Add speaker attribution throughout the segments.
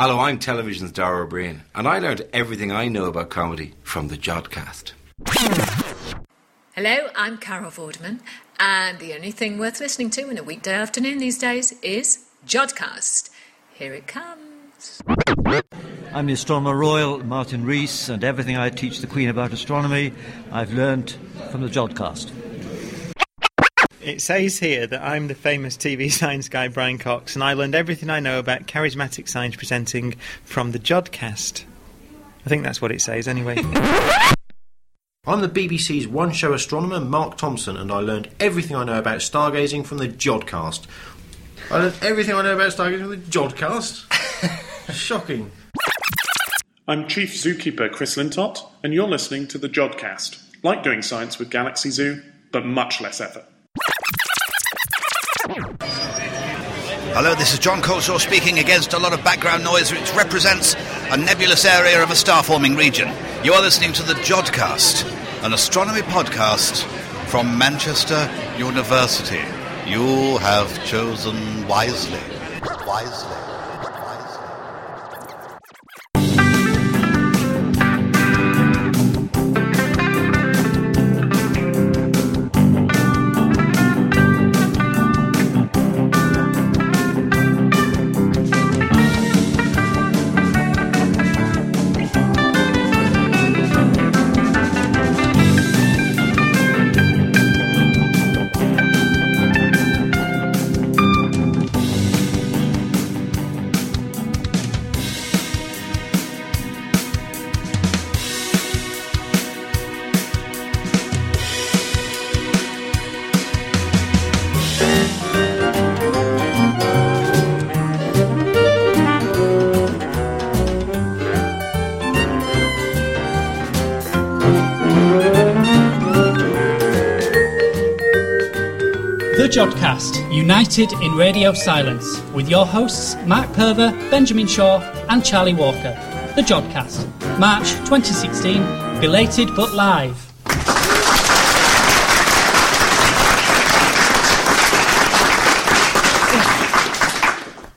Speaker 1: Hello, I'm television's Dara O'Brien, and I learned everything I know about comedy from the Jodcast.
Speaker 2: Hello, I'm Carol Vorderman, and the only thing worth listening to in a weekday afternoon these days is Jodcast. Here it comes.
Speaker 3: I'm the Astronomer Royal, Martin Rees, and everything I teach the Queen about astronomy I've learned from the Jodcast.
Speaker 4: It says here that I'm the famous TV science guy Brian Cox, and I learned everything I know about charismatic science presenting from the Jodcast. I think that's what it says anyway.
Speaker 5: I'm the BBC's one show astronomer, Mark Thompson, and I learned everything I know about stargazing from the Jodcast. I learned everything I know about stargazing from the Jodcast? Shocking.
Speaker 6: I'm Chief Zookeeper Chris Lintott, and you're listening to the Jodcast. Like doing science with Galaxy Zoo, but much less effort.
Speaker 7: Hello, this is John Coleshaw speaking against a lot of background noise which represents a nebulous area of a star forming region. You are listening to the Jodcast, an astronomy podcast from Manchester University. You have chosen wisely. Wisely.
Speaker 8: The Jodcast, united in radio silence, with your hosts Mark Perver, Benjamin Shaw, and Charlie Walker. The Jodcast, March 2016, belated but live.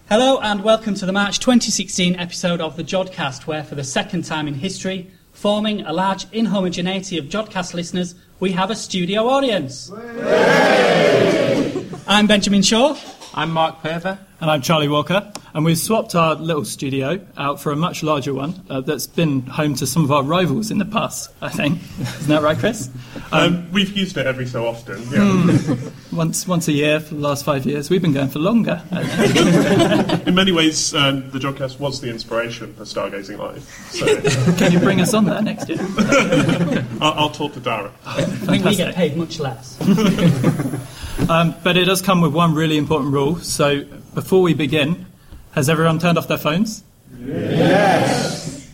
Speaker 8: Hello and welcome to the March 2016 episode of the Jodcast, where for the second time in history, forming a large inhomogeneity of Jodcast listeners, we have a studio audience. I'm Benjamin Shaw.
Speaker 9: I'm Mark Perver.
Speaker 10: And I'm Charlie Walker. And we've swapped our little studio out for a much larger one uh, that's been home to some of our rivals in the past, I think. Isn't that right, Chris?
Speaker 6: Um, we've used it every so often. Yeah.
Speaker 10: Mm, once, once a year for the last five years. We've been going for longer.
Speaker 6: in many ways, um, the Jodcast was the inspiration for Stargazing Live. So.
Speaker 10: Can you bring us on there next year?
Speaker 6: I'll, I'll, talk to Dara.
Speaker 8: I think we get paid much less.
Speaker 10: Um, but it does come with one really important rule. So before we begin, has everyone turned off their phones?
Speaker 8: Yes.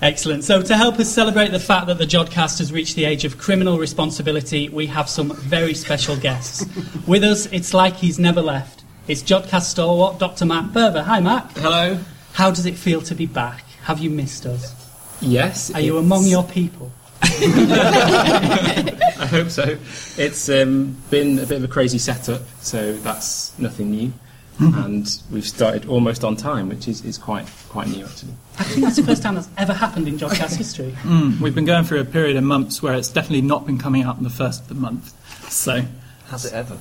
Speaker 8: Excellent. So, to help us celebrate the fact that the Jodcast has reached the age of criminal responsibility, we have some very special guests. With us, it's like he's never left. It's Jodcast stalwart, Dr. Matt Purver. Hi, Matt.
Speaker 9: Hello.
Speaker 8: How does it feel to be back? Have you missed us?
Speaker 9: Yes.
Speaker 8: Are you among your people?
Speaker 9: I hope so. It's um, been a bit of a crazy setup, so that's nothing new. Mm-hmm. And we've started almost on time, which is, is quite quite new actually.
Speaker 8: I think that's the first time that's ever happened in Jodcast history.
Speaker 10: Mm, we've been going through a period of months where it's definitely not been coming out in the first of the month. So
Speaker 9: has it ever?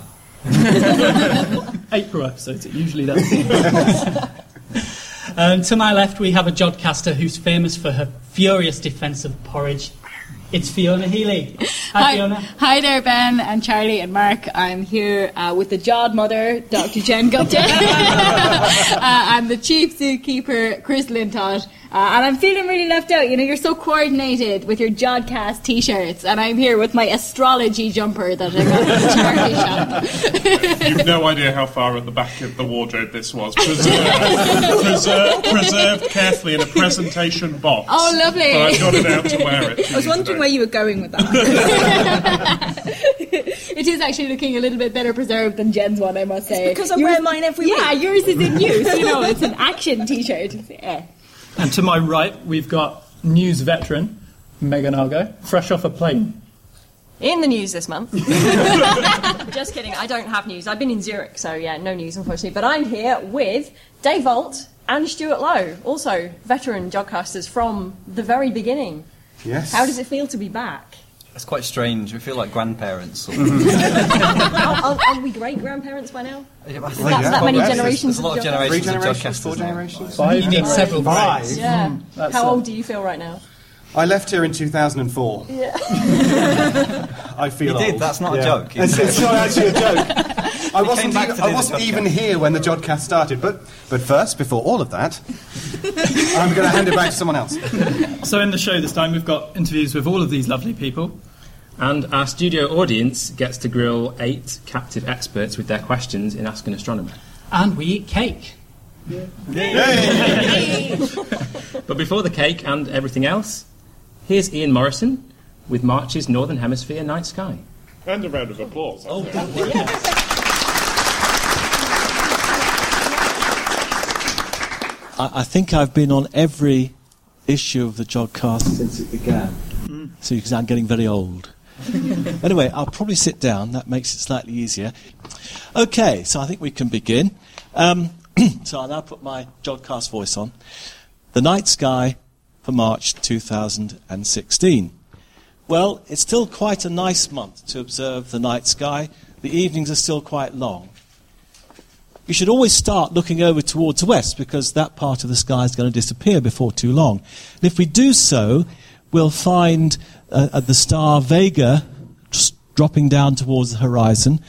Speaker 10: April episodes, it usually does.
Speaker 8: um, to my left, we have a Jodcaster who's famous for her furious defence of porridge it's Fiona Healy. Hi,
Speaker 11: Hi,
Speaker 8: Fiona.
Speaker 11: Hi there, Ben and Charlie and Mark. I'm here uh, with the Jod mother, Dr. Jen Gupta. uh, I'm the chief zookeeper, Chris Lintott. Uh, and I'm feeling really left out. You know, you're so coordinated with your Jodcast t-shirts, and I'm here with my astrology jumper that I got at the charity
Speaker 6: shop. You've no idea how far at the back of the wardrobe this was. Preserved, preserved, preserved carefully in a presentation box.
Speaker 11: Oh, lovely!
Speaker 6: But I got it out to wear it.
Speaker 12: I was wondering where you were going with that.
Speaker 11: it is actually looking a little bit better preserved than Jen's one, I must say.
Speaker 12: It's because I wear mine every
Speaker 11: yeah,
Speaker 12: week.
Speaker 11: Yeah, yours is in use. You know, it's an action t-shirt. Yeah.
Speaker 10: And to my right, we've got news veteran Megan Argo, fresh off a plane.
Speaker 12: In the news this month. Just kidding, I don't have news. I've been in Zurich, so yeah, no news unfortunately. But I'm here with Dave Ault,
Speaker 13: and Stuart Lowe, also veteran jodcasters from the very beginning.
Speaker 14: Yes.
Speaker 13: How does it feel to be back?
Speaker 15: It's quite strange. We feel like grandparents. Sort
Speaker 13: are, are, are we great grandparents by now?
Speaker 15: Yeah,
Speaker 13: That's that many generations.
Speaker 15: There's a lot of generations
Speaker 14: Three
Speaker 15: of
Speaker 14: generations,
Speaker 15: jodcasters
Speaker 14: four generations?
Speaker 16: Five You need several
Speaker 14: Five.
Speaker 16: grades.
Speaker 13: Yeah.
Speaker 16: Hmm, that's
Speaker 13: How
Speaker 16: a-
Speaker 13: old do you feel right now?
Speaker 14: I left here in 2004.
Speaker 13: Yeah.
Speaker 14: I feel
Speaker 15: You did, that's not a joke.
Speaker 14: It's, it's not actually a joke. I
Speaker 15: You
Speaker 14: wasn't, even, I wasn't even here when the Jodcast started. But, but first, before all of that, I'm going to hand it back to someone else.
Speaker 16: So in the show this time, we've got interviews with all of these lovely people.
Speaker 9: And our studio audience gets to grill eight captive experts with their questions in Ask an Astronomer.
Speaker 8: And we eat cake.
Speaker 9: But before the cake and everything else, here's Ian Morison with March's Northern Hemisphere Night Sky.
Speaker 6: And a round of applause. Oh,
Speaker 17: I, I think I've been on every issue of the Jodcast since it began. Hmm. So you can see I'm getting very old. anyway, I'll probably sit down. That makes it slightly easier. Okay, so I think we can begin. Um, so I'll now put my Jodcast voice on. The night sky for March 2016. Well, it's still quite a nice month to observe the night sky. The evenings are still quite long. You should always start looking over towards the west because that part of the sky is going to disappear before too long. And if we do so, we'll find uh, the star Vega just dropping down towards the horizon.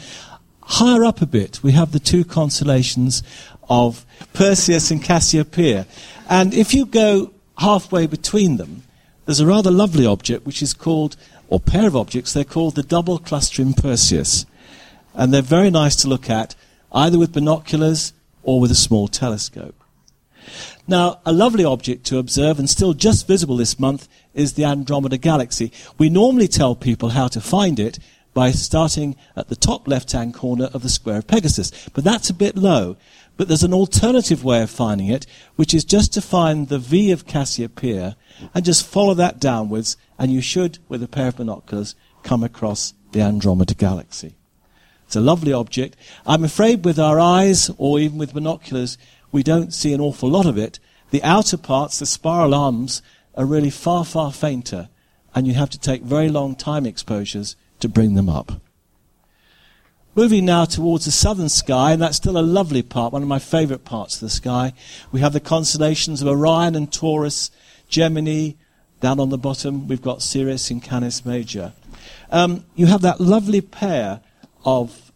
Speaker 17: Higher up a bit, we have the two constellations of Perseus and Cassiopeia. And if you go halfway between them, there's a rather lovely object which is called, or pair of objects, they're called the double clustering Perseus. And they're very nice to look at, either with binoculars or with a small telescope. Now, a lovely object to observe and still just visible this month is the Andromeda Galaxy. We normally tell people how to find it by starting at the top left-hand corner of the square of Pegasus, but that's a bit low. But there's an alternative way of finding it, which is just to find the V of Cassiopeia and just follow that downwards, and you should, with a pair of binoculars, come across the Andromeda Galaxy. It's a lovely object. I'm afraid with our eyes, or even with binoculars, we don't see an awful lot of it. The outer parts, the spiral arms, are really far, far fainter, and you have to take very long time exposures to bring them up. Moving now towards the southern sky, and that's still a lovely part, one of my favourite parts of the sky. We have the constellations of Orion and Taurus, Gemini. Down on the bottom, we've got Sirius and Canis Major. Um, you have that lovely pair of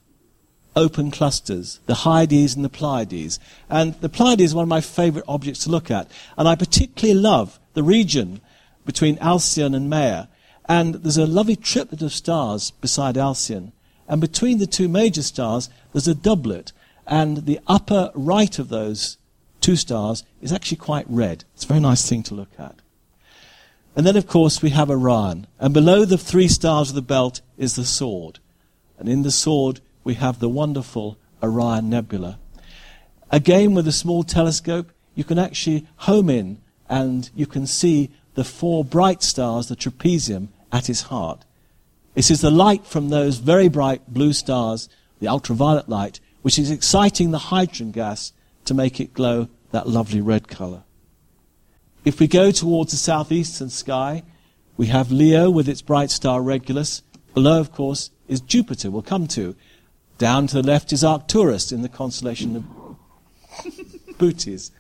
Speaker 17: open clusters, the Hyades and the Pleiades. And the Pleiades is one of my favourite objects to look at. And I particularly love the region between Alcyone and Maia. And there's a lovely triplet of stars beside Alcyone. And between the two major stars, there's a doublet. And the upper right of those two stars is actually quite red. It's a very nice thing to look at. And then, of course, we have Orion. And below the three stars of the belt is the sword. And in the sword, we have the wonderful Orion Nebula. Again, with a small telescope, you can actually home in and you can see the four bright stars, the trapezium, at its heart. This is the light from those very bright blue stars, the ultraviolet light, which is exciting the hydrogen gas to make it glow that lovely red colour. If we go towards the southeastern sky, we have Leo with its bright star Regulus. Below, of course, is Jupiter, we'll come to. Down to the left is Arcturus in the constellation of Boötes.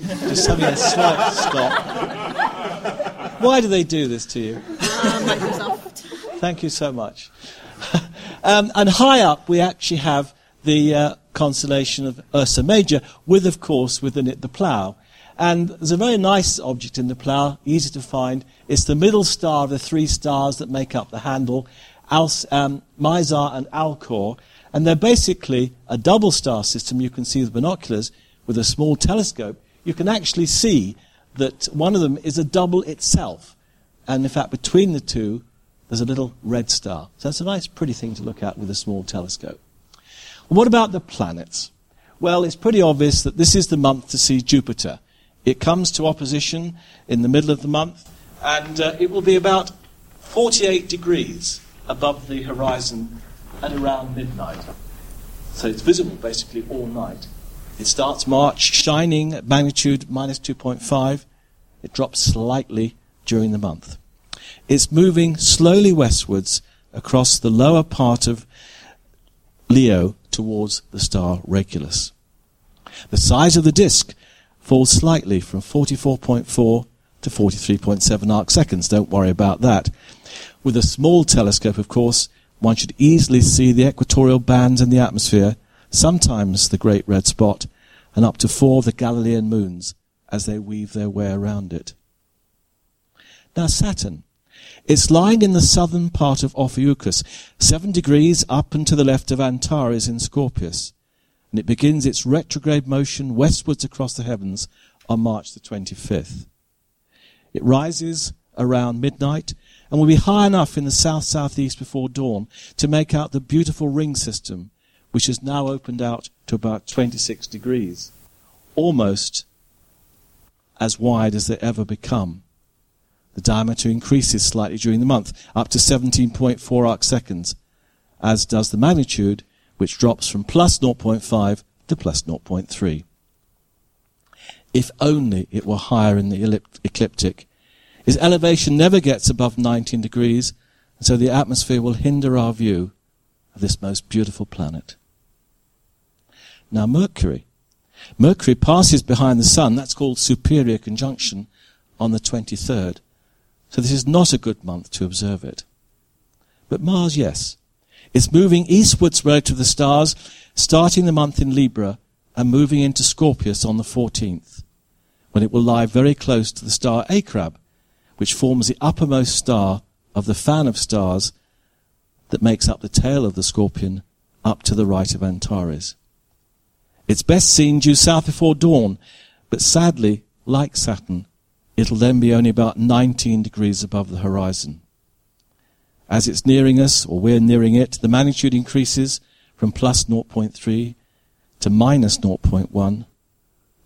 Speaker 17: Just having a slight stop. Why do they do this to you? Thank you so much. um, and high up, we actually have the uh, constellation of Ursa Major, with, of course, within it the plough. And there's a very nice object in the plough, easy to find. It's the middle star of the three stars that make up the handle, Alce, um, Mizar and Alcor. And they're basically a double star system you can see with binoculars. With a small telescope, you can actually see that one of them is a double itself. And in fact, between the two, there's a little red star. So it's a nice, pretty thing to look at with a small telescope. What about the planets? Well, it's pretty obvious that this is the month to see Jupiter. It comes to opposition in the middle of the month, and uh, it will be about 48 degrees above the horizon at around midnight. So it's visible basically all night. It starts March shining at magnitude minus 2.5. It drops slightly during the month. It's moving slowly westwards across the lower part of Leo towards the star Regulus. The size of the disk falls slightly from 44.4 to 43.7 arc seconds. Don't worry about that. With a small telescope, of course, one should easily see the equatorial bands in the atmosphere, sometimes the great red spot, and up to four of the Galilean moons as they weave their way around it. Now, Saturn. It's lying in the southern part of Ophiuchus, seven degrees up and to the left of Antares in Scorpius, and it begins its retrograde motion westwards across the heavens on March the 25th. It rises around midnight and will be high enough in the south-southeast before dawn to make out the beautiful ring system, which has now opened out to about 26 degrees, almost as wide as they ever become. The diameter increases slightly during the month, up to 17.4 arc seconds, as does the magnitude, which drops from plus 0.5 to plus 0.3. If only it were higher in the ecliptic. Its elevation never gets above 19 degrees, and so the atmosphere will hinder our view of this most beautiful planet. Now, Mercury. Mercury passes behind the Sun, that's called superior conjunction, on the 23rd. So this is not a good month to observe it. But Mars, yes. It's moving eastwards relative to the stars, starting the month in Libra and moving into Scorpius on the 14th, when it will lie very close to the star Acrab, which forms the uppermost star of the fan of stars that makes up the tail of the scorpion up to the right of Antares. It's best seen due south before dawn, but sadly, like Saturn, it'll then be only about 19 degrees above the horizon. As it's nearing us, or we're nearing it, the magnitude increases from plus 0.3 to minus 0.1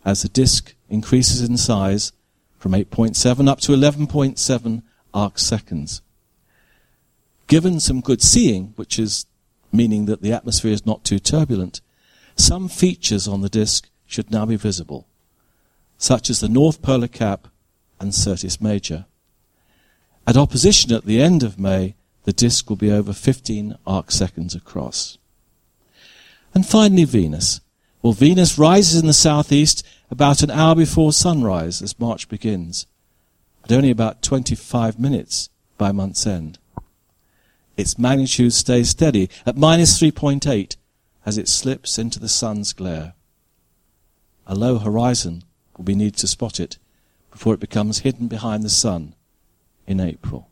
Speaker 17: as the disk increases in size from 8.7 up to 11.7 arc seconds. Given some good seeing, which is meaning that the atmosphere is not too turbulent, some features on the disk should now be visible, such as the North Polar Cap and Syrtis Major. At opposition at the end of May, the disk will be over 15 arc seconds across. And finally, Venus. Well, Venus rises in the southeast about an hour before sunrise as March begins, at only about 25 minutes by month's end. Its magnitude stays steady at minus 3.8 as it slips into the sun's glare. A low horizon will be needed to spot it before it becomes hidden behind the sun in April.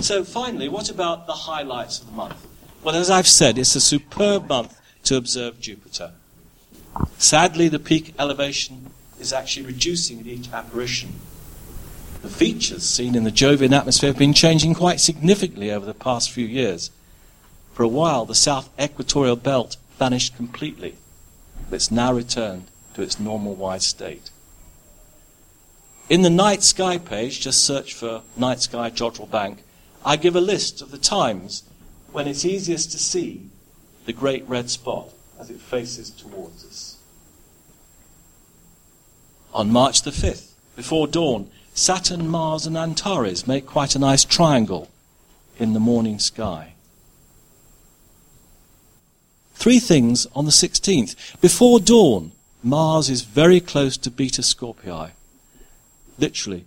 Speaker 17: So, finally, what about the highlights of the month? Well, as I've said, it's a superb month to observe Jupiter. Sadly, the peak elevation is actually reducing at each apparition. The features seen in the Jovian atmosphere have been changing quite significantly over the past few years. For a while, the south equatorial belt vanished completely, but it's now returned to its normal wide state. In the night sky page, just search for night sky Jodrell Bank, I give a list of the times when it's easiest to see the great red spot as it faces towards us. On March the 5th, before dawn, Saturn, Mars, and Antares make quite a nice triangle in the morning sky. Three things on the 16th. Before dawn, Mars is very close to Beta Scorpii. Literally,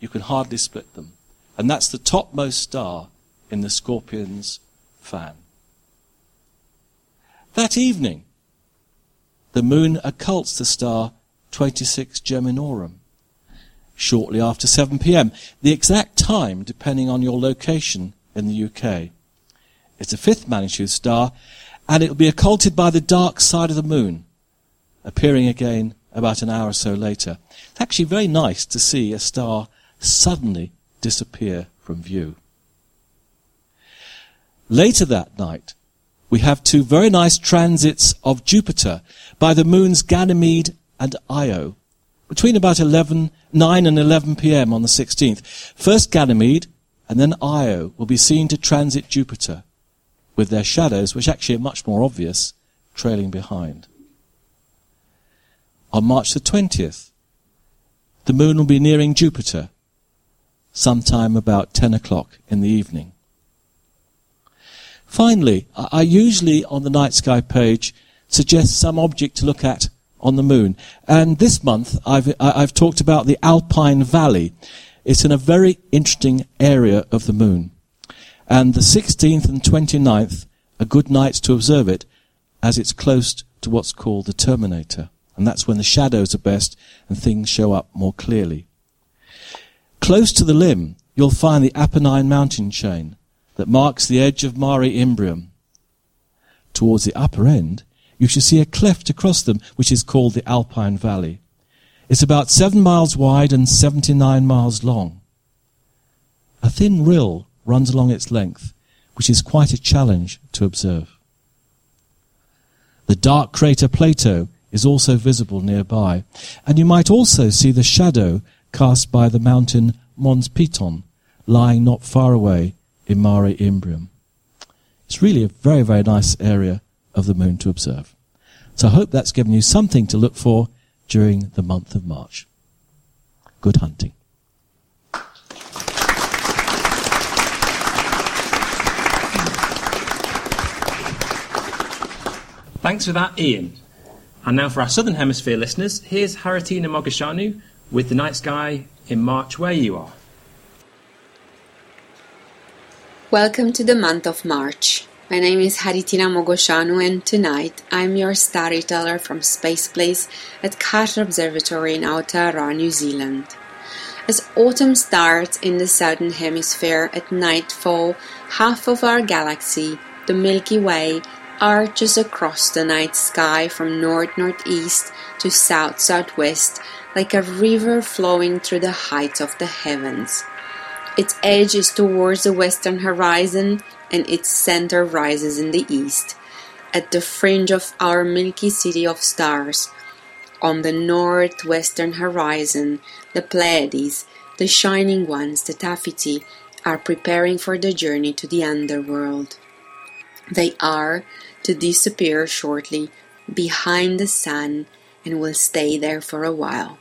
Speaker 17: you can hardly split them. And that's the topmost star in the scorpion's fan. That evening, the moon occults the star 26 Geminorum. Shortly after 7 pm, the exact time depending on your location in the UK. It's a fifth magnitude star, and it will be occulted by the dark side of the moon, appearing again about an hour or so later. It's actually very nice to see a star suddenly disappear from view. Later that night, we have two very nice transits of Jupiter by the moons Ganymede and Io between about 11, 9 and 11 p.m. on the 16th. First Ganymede and then Io will be seen to transit Jupiter with their shadows, which actually are much more obvious, trailing behind. on March the 20th, the moon will be nearing Jupiter sometime about 10 o'clock in the evening. Finally, I usually on the night sky page suggest some object to look at on the moon. And this month I've, I've talked about the Alpine Valley. It's in a very interesting area of the moon. And the 16th and 29th are good nights to observe it as it's close to what's called the terminator. And that's when the shadows are best and things show up more clearly. Close to the limb, you'll find the Apennine mountain chain that marks the edge of Mare Imbrium. Towards the upper end, you should see a cleft across them, which is called the Alpine Valley. It's about seven miles wide and 79 miles long. A thin rill runs along its length, which is quite a challenge to observe. The dark crater Plato is also visible nearby, and you might also see the shadow cast by the mountain Mons Piton, lying not far away in Mare Imbrium. It's really a very, very nice area of the moon to observe. So I hope that's given you something to look for during the month of March. Good hunting.
Speaker 9: Thanks for that, Ian. And now for our Southern Hemisphere listeners, here's Haritina Mogusanu with the night sky in March where you are.
Speaker 18: Welcome to the month of March. My name is Haritina Mogusanu and tonight I'm your storyteller from Space Place at Carter Observatory in Aotearoa, New Zealand. As autumn starts in the southern hemisphere at nightfall, half of our galaxy, the Milky Way, arches across the night sky from north northeast to south southwest like a river flowing through the heights of the heavens. Its edge is towards the western horizon and its center rises in the east, at the fringe of our Milky City of stars. On the northwestern horizon, the Pleiades, the shining ones, the Taphiti, are preparing for the journey to the underworld. They are to disappear shortly behind the sun and will stay there for a while.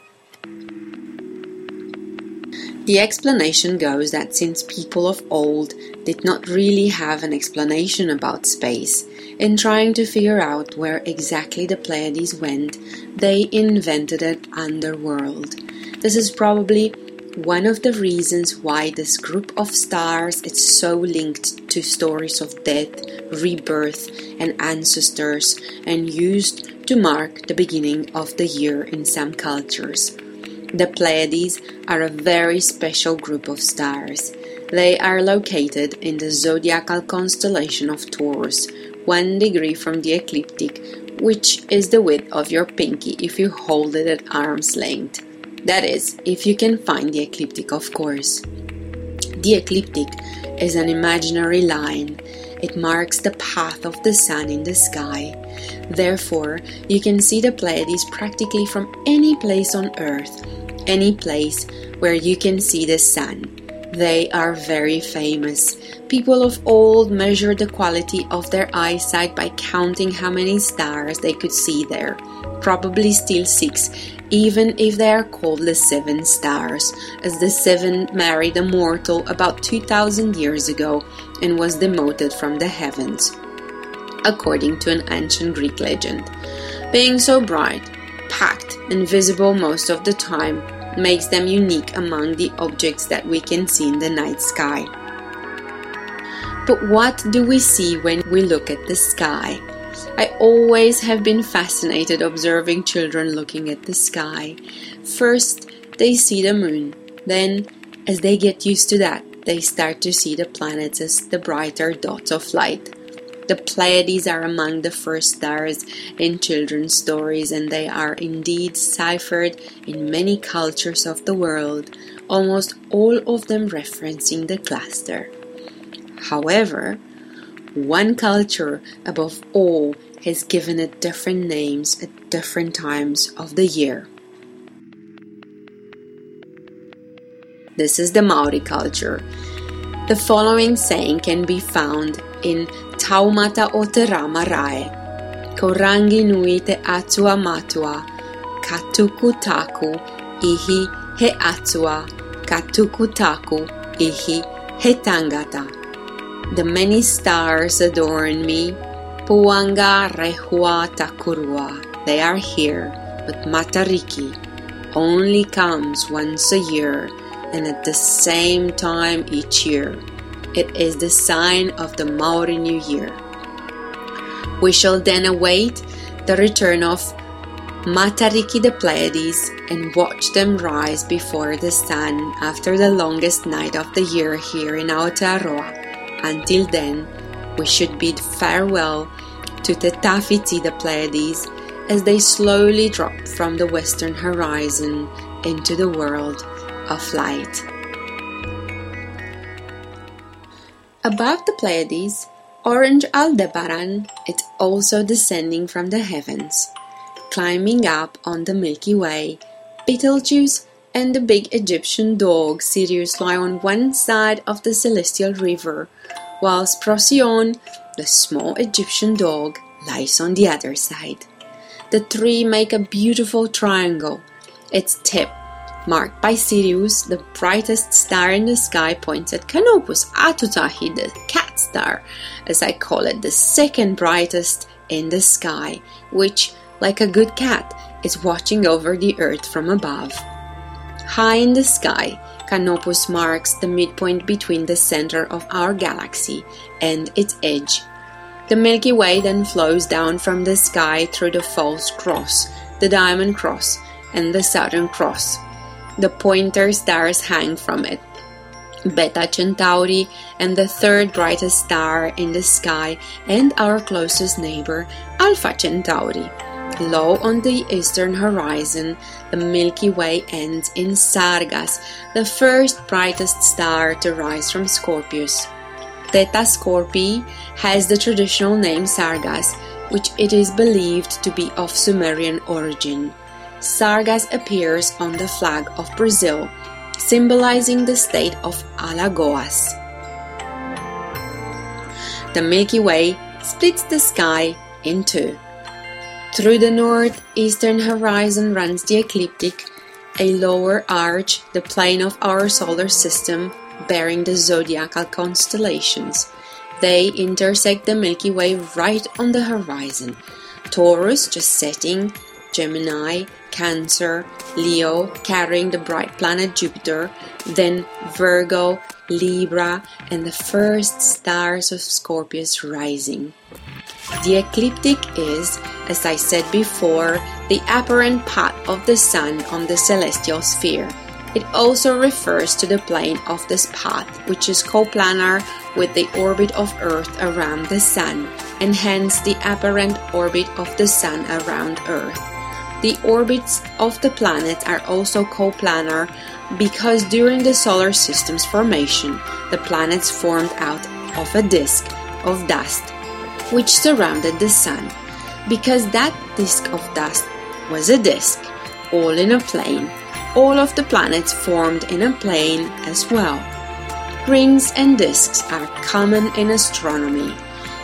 Speaker 18: The explanation goes that since people of old did not really have an explanation about space, in trying to figure out where exactly the Pleiades went, they invented an underworld. This is probably one of the reasons why this group of stars is so linked to stories of death, rebirth, and ancestors, and used to mark the beginning of the year in some cultures. The Pleiades are a very special group of stars. They are located in the zodiacal constellation of Taurus, one degree from the ecliptic, which is the width of your pinky if you hold it at arm's length. That is, if you can find the ecliptic, of course. The ecliptic is an imaginary line. It marks the path of the sun in the sky. Therefore, you can see the Pleiades practically from any place on Earth any place where you can see the sun. They are very famous. People of old measured the quality of their eyesight by counting how many stars they could see there. Probably still six, even if they are called the seven stars, as the seven married a mortal about 2000 years ago and was demoted from the heavens, according to an ancient Greek legend. Being so bright, packed, and visible most of the time, makes them unique among the objects that we can see in the night sky. But what do we see when we look at the sky? I always have been fascinated observing children looking at the sky. First, they see the moon. Then, as they get used to that, they start to see the planets as the brighter dots of light. The Pleiades are among the first stars in children's stories, and they are indeed ciphered in many cultures of the world, almost all of them referencing the cluster. However, one culture above all has given it different names at different times of the year. This is the Maori culture. The following saying can be found in Taumata o te rama rae. Ko rangi nui te atua matua, Katukutaku ihi he Atua, Katukutaku ihi he Tangata. The many stars adorn me, Puanga Rehua Takurua. They are here, but Matariki only comes once a year and at the same time each year. It is the sign of the Maori New Year. We shall then await the return of Matariki the Pleiades and watch them rise before the sun after the longest night of the year here in Aotearoa. Until then, we should bid farewell to the Tafiti the Pleiades as they slowly drop from the western horizon into the world of light. Above the Pleiades, Orange Aldebaran is also descending from the heavens. Climbing up on the Milky Way, Betelgeuse and the big Egyptian dog Sirius lie on one side of the celestial river, whilst Procyon, the small Egyptian dog, lies on the other side. The three make a beautiful triangle. Its tip marked by Sirius, the brightest star in the sky, points at Canopus Atutahi, the cat star, as I call it, the second brightest in the sky, which, like a good cat, is watching over the earth from above. High in the sky, Canopus marks the midpoint between the center of our galaxy and its edge. The Milky Way then flows down from the sky through the False Cross, the Diamond Cross, and the Southern Cross, the pointer stars hang from it. Beta Centauri and the third brightest star in the sky, and our closest neighbor, Alpha Centauri. Low on the eastern horizon, the Milky Way ends in Sargas, the first brightest star to rise from Scorpius. Theta Scorpii has the traditional name Sargas, which it is believed to be of Sumerian origin. Sargas appears on the flag of Brazil, symbolizing the state of Alagoas. The Milky Way splits the sky in two. Through the northeastern horizon runs the ecliptic, a lower arch, the plane of our solar system, bearing the zodiacal constellations. They intersect the Milky Way right on the horizon. Taurus just setting, Gemini, Cancer, Leo, carrying the bright planet Jupiter, then Virgo, Libra, and the first stars of Scorpius rising. The ecliptic is, as I said before, the apparent path of the Sun on the celestial sphere. It also refers to the plane of this path, which is coplanar with the orbit of Earth around the Sun, and hence the apparent orbit of the Sun around Earth. The orbits of the planets are also coplanar because during the solar system's formation, the planets formed out of a disk of dust which surrounded the sun. Because that disk of dust was a disk, all in a plane, all of the planets formed in a plane as well. Rings and disks are common in astronomy,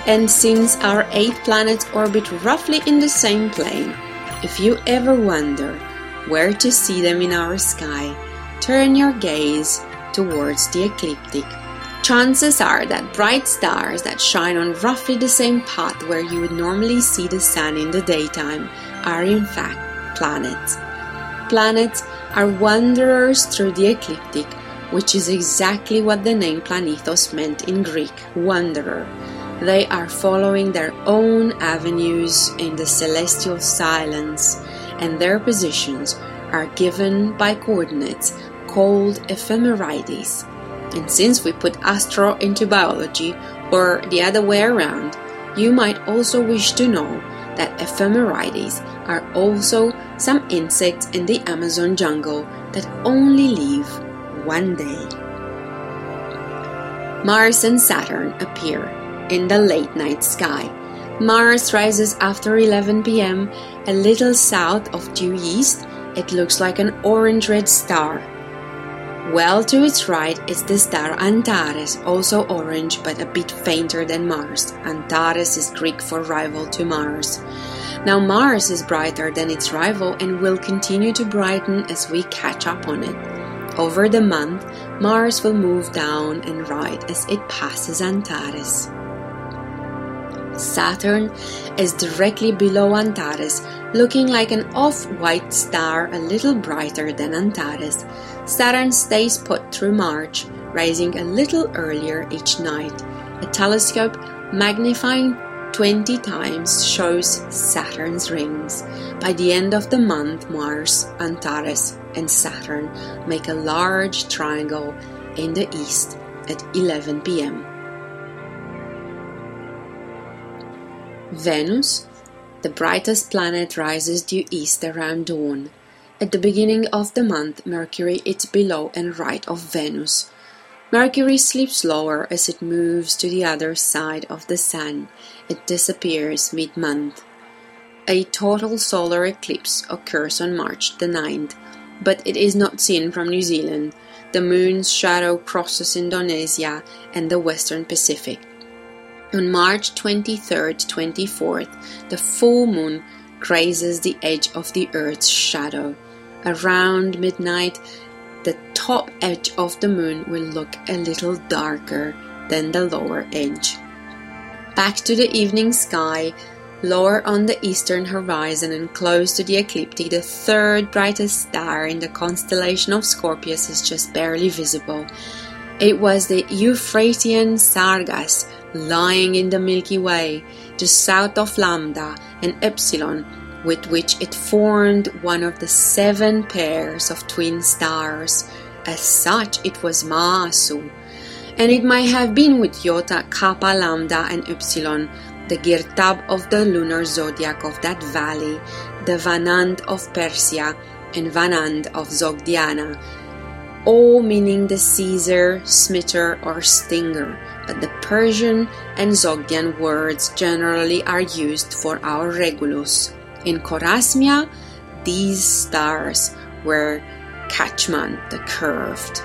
Speaker 18: and since our eight planets orbit roughly in the same plane, if you ever wonder where to see them in our sky, turn your gaze towards the ecliptic. Chances are that bright stars that shine on roughly the same path where you would normally see the sun in the daytime are in fact planets. Planets are wanderers through the ecliptic, which is exactly what the name Planethos meant in Greek, wanderer. They are following their own avenues in the celestial silence, and their positions are given by coordinates called ephemerides. And since we put astro into biology, or the other way around, you might also wish to know that ephemerides are also some insects in the Amazon jungle that only live one day. Mars and Saturn appear in the late night sky. Mars rises after 11 pm, a little south of due east. It looks like an orange red star. Well to its right is the star Antares, also orange but a bit fainter than Mars. Antares is Greek for rival to Mars. Now Mars is brighter than its rival and will continue to brighten as we catch up on it. Over the month, Mars will move down and right as it passes Antares. Saturn is directly below Antares, looking like an off white star a little brighter than Antares. Saturn stays put through March, rising a little earlier each night. A telescope magnifying 20 times shows Saturn's rings. By the end of the month, Mars, Antares, and Saturn make a large triangle in the east at 11 pm. Venus, the brightest planet, rises due east around dawn. At the beginning of the month, Mercury is below and right of Venus. Mercury sleeps lower as it moves to the other side of the Sun. It disappears mid month. A total solar eclipse occurs on March the 9th, but it is not seen from New Zealand. The moon's shadow crosses Indonesia and the western Pacific. On March 23rd 24th, the full moon grazes the edge of the Earth's shadow. Around midnight, the top edge of the moon will look a little darker than the lower edge. Back to the evening sky, lower on the eastern horizon and close to the ecliptic, the third brightest star in the constellation of Scorpius is just barely visible. It was the Euphratian Sargas lying in the Milky Way, just south of Lambda and Epsilon, with which it formed one of the seven pairs of twin stars. As such, it was Maasu, and it might have been with Iota, Kappa, Lambda, and Epsilon, the Girtab of the lunar zodiac of that valley, the Vanand of Persia, and Vanand of Sogdiana, all meaning the Caesar, Smitter, or Stinger, but the Persian and Sogdian words generally are used for our Regulus. In Chorasmia, these stars were Kachman, the curved.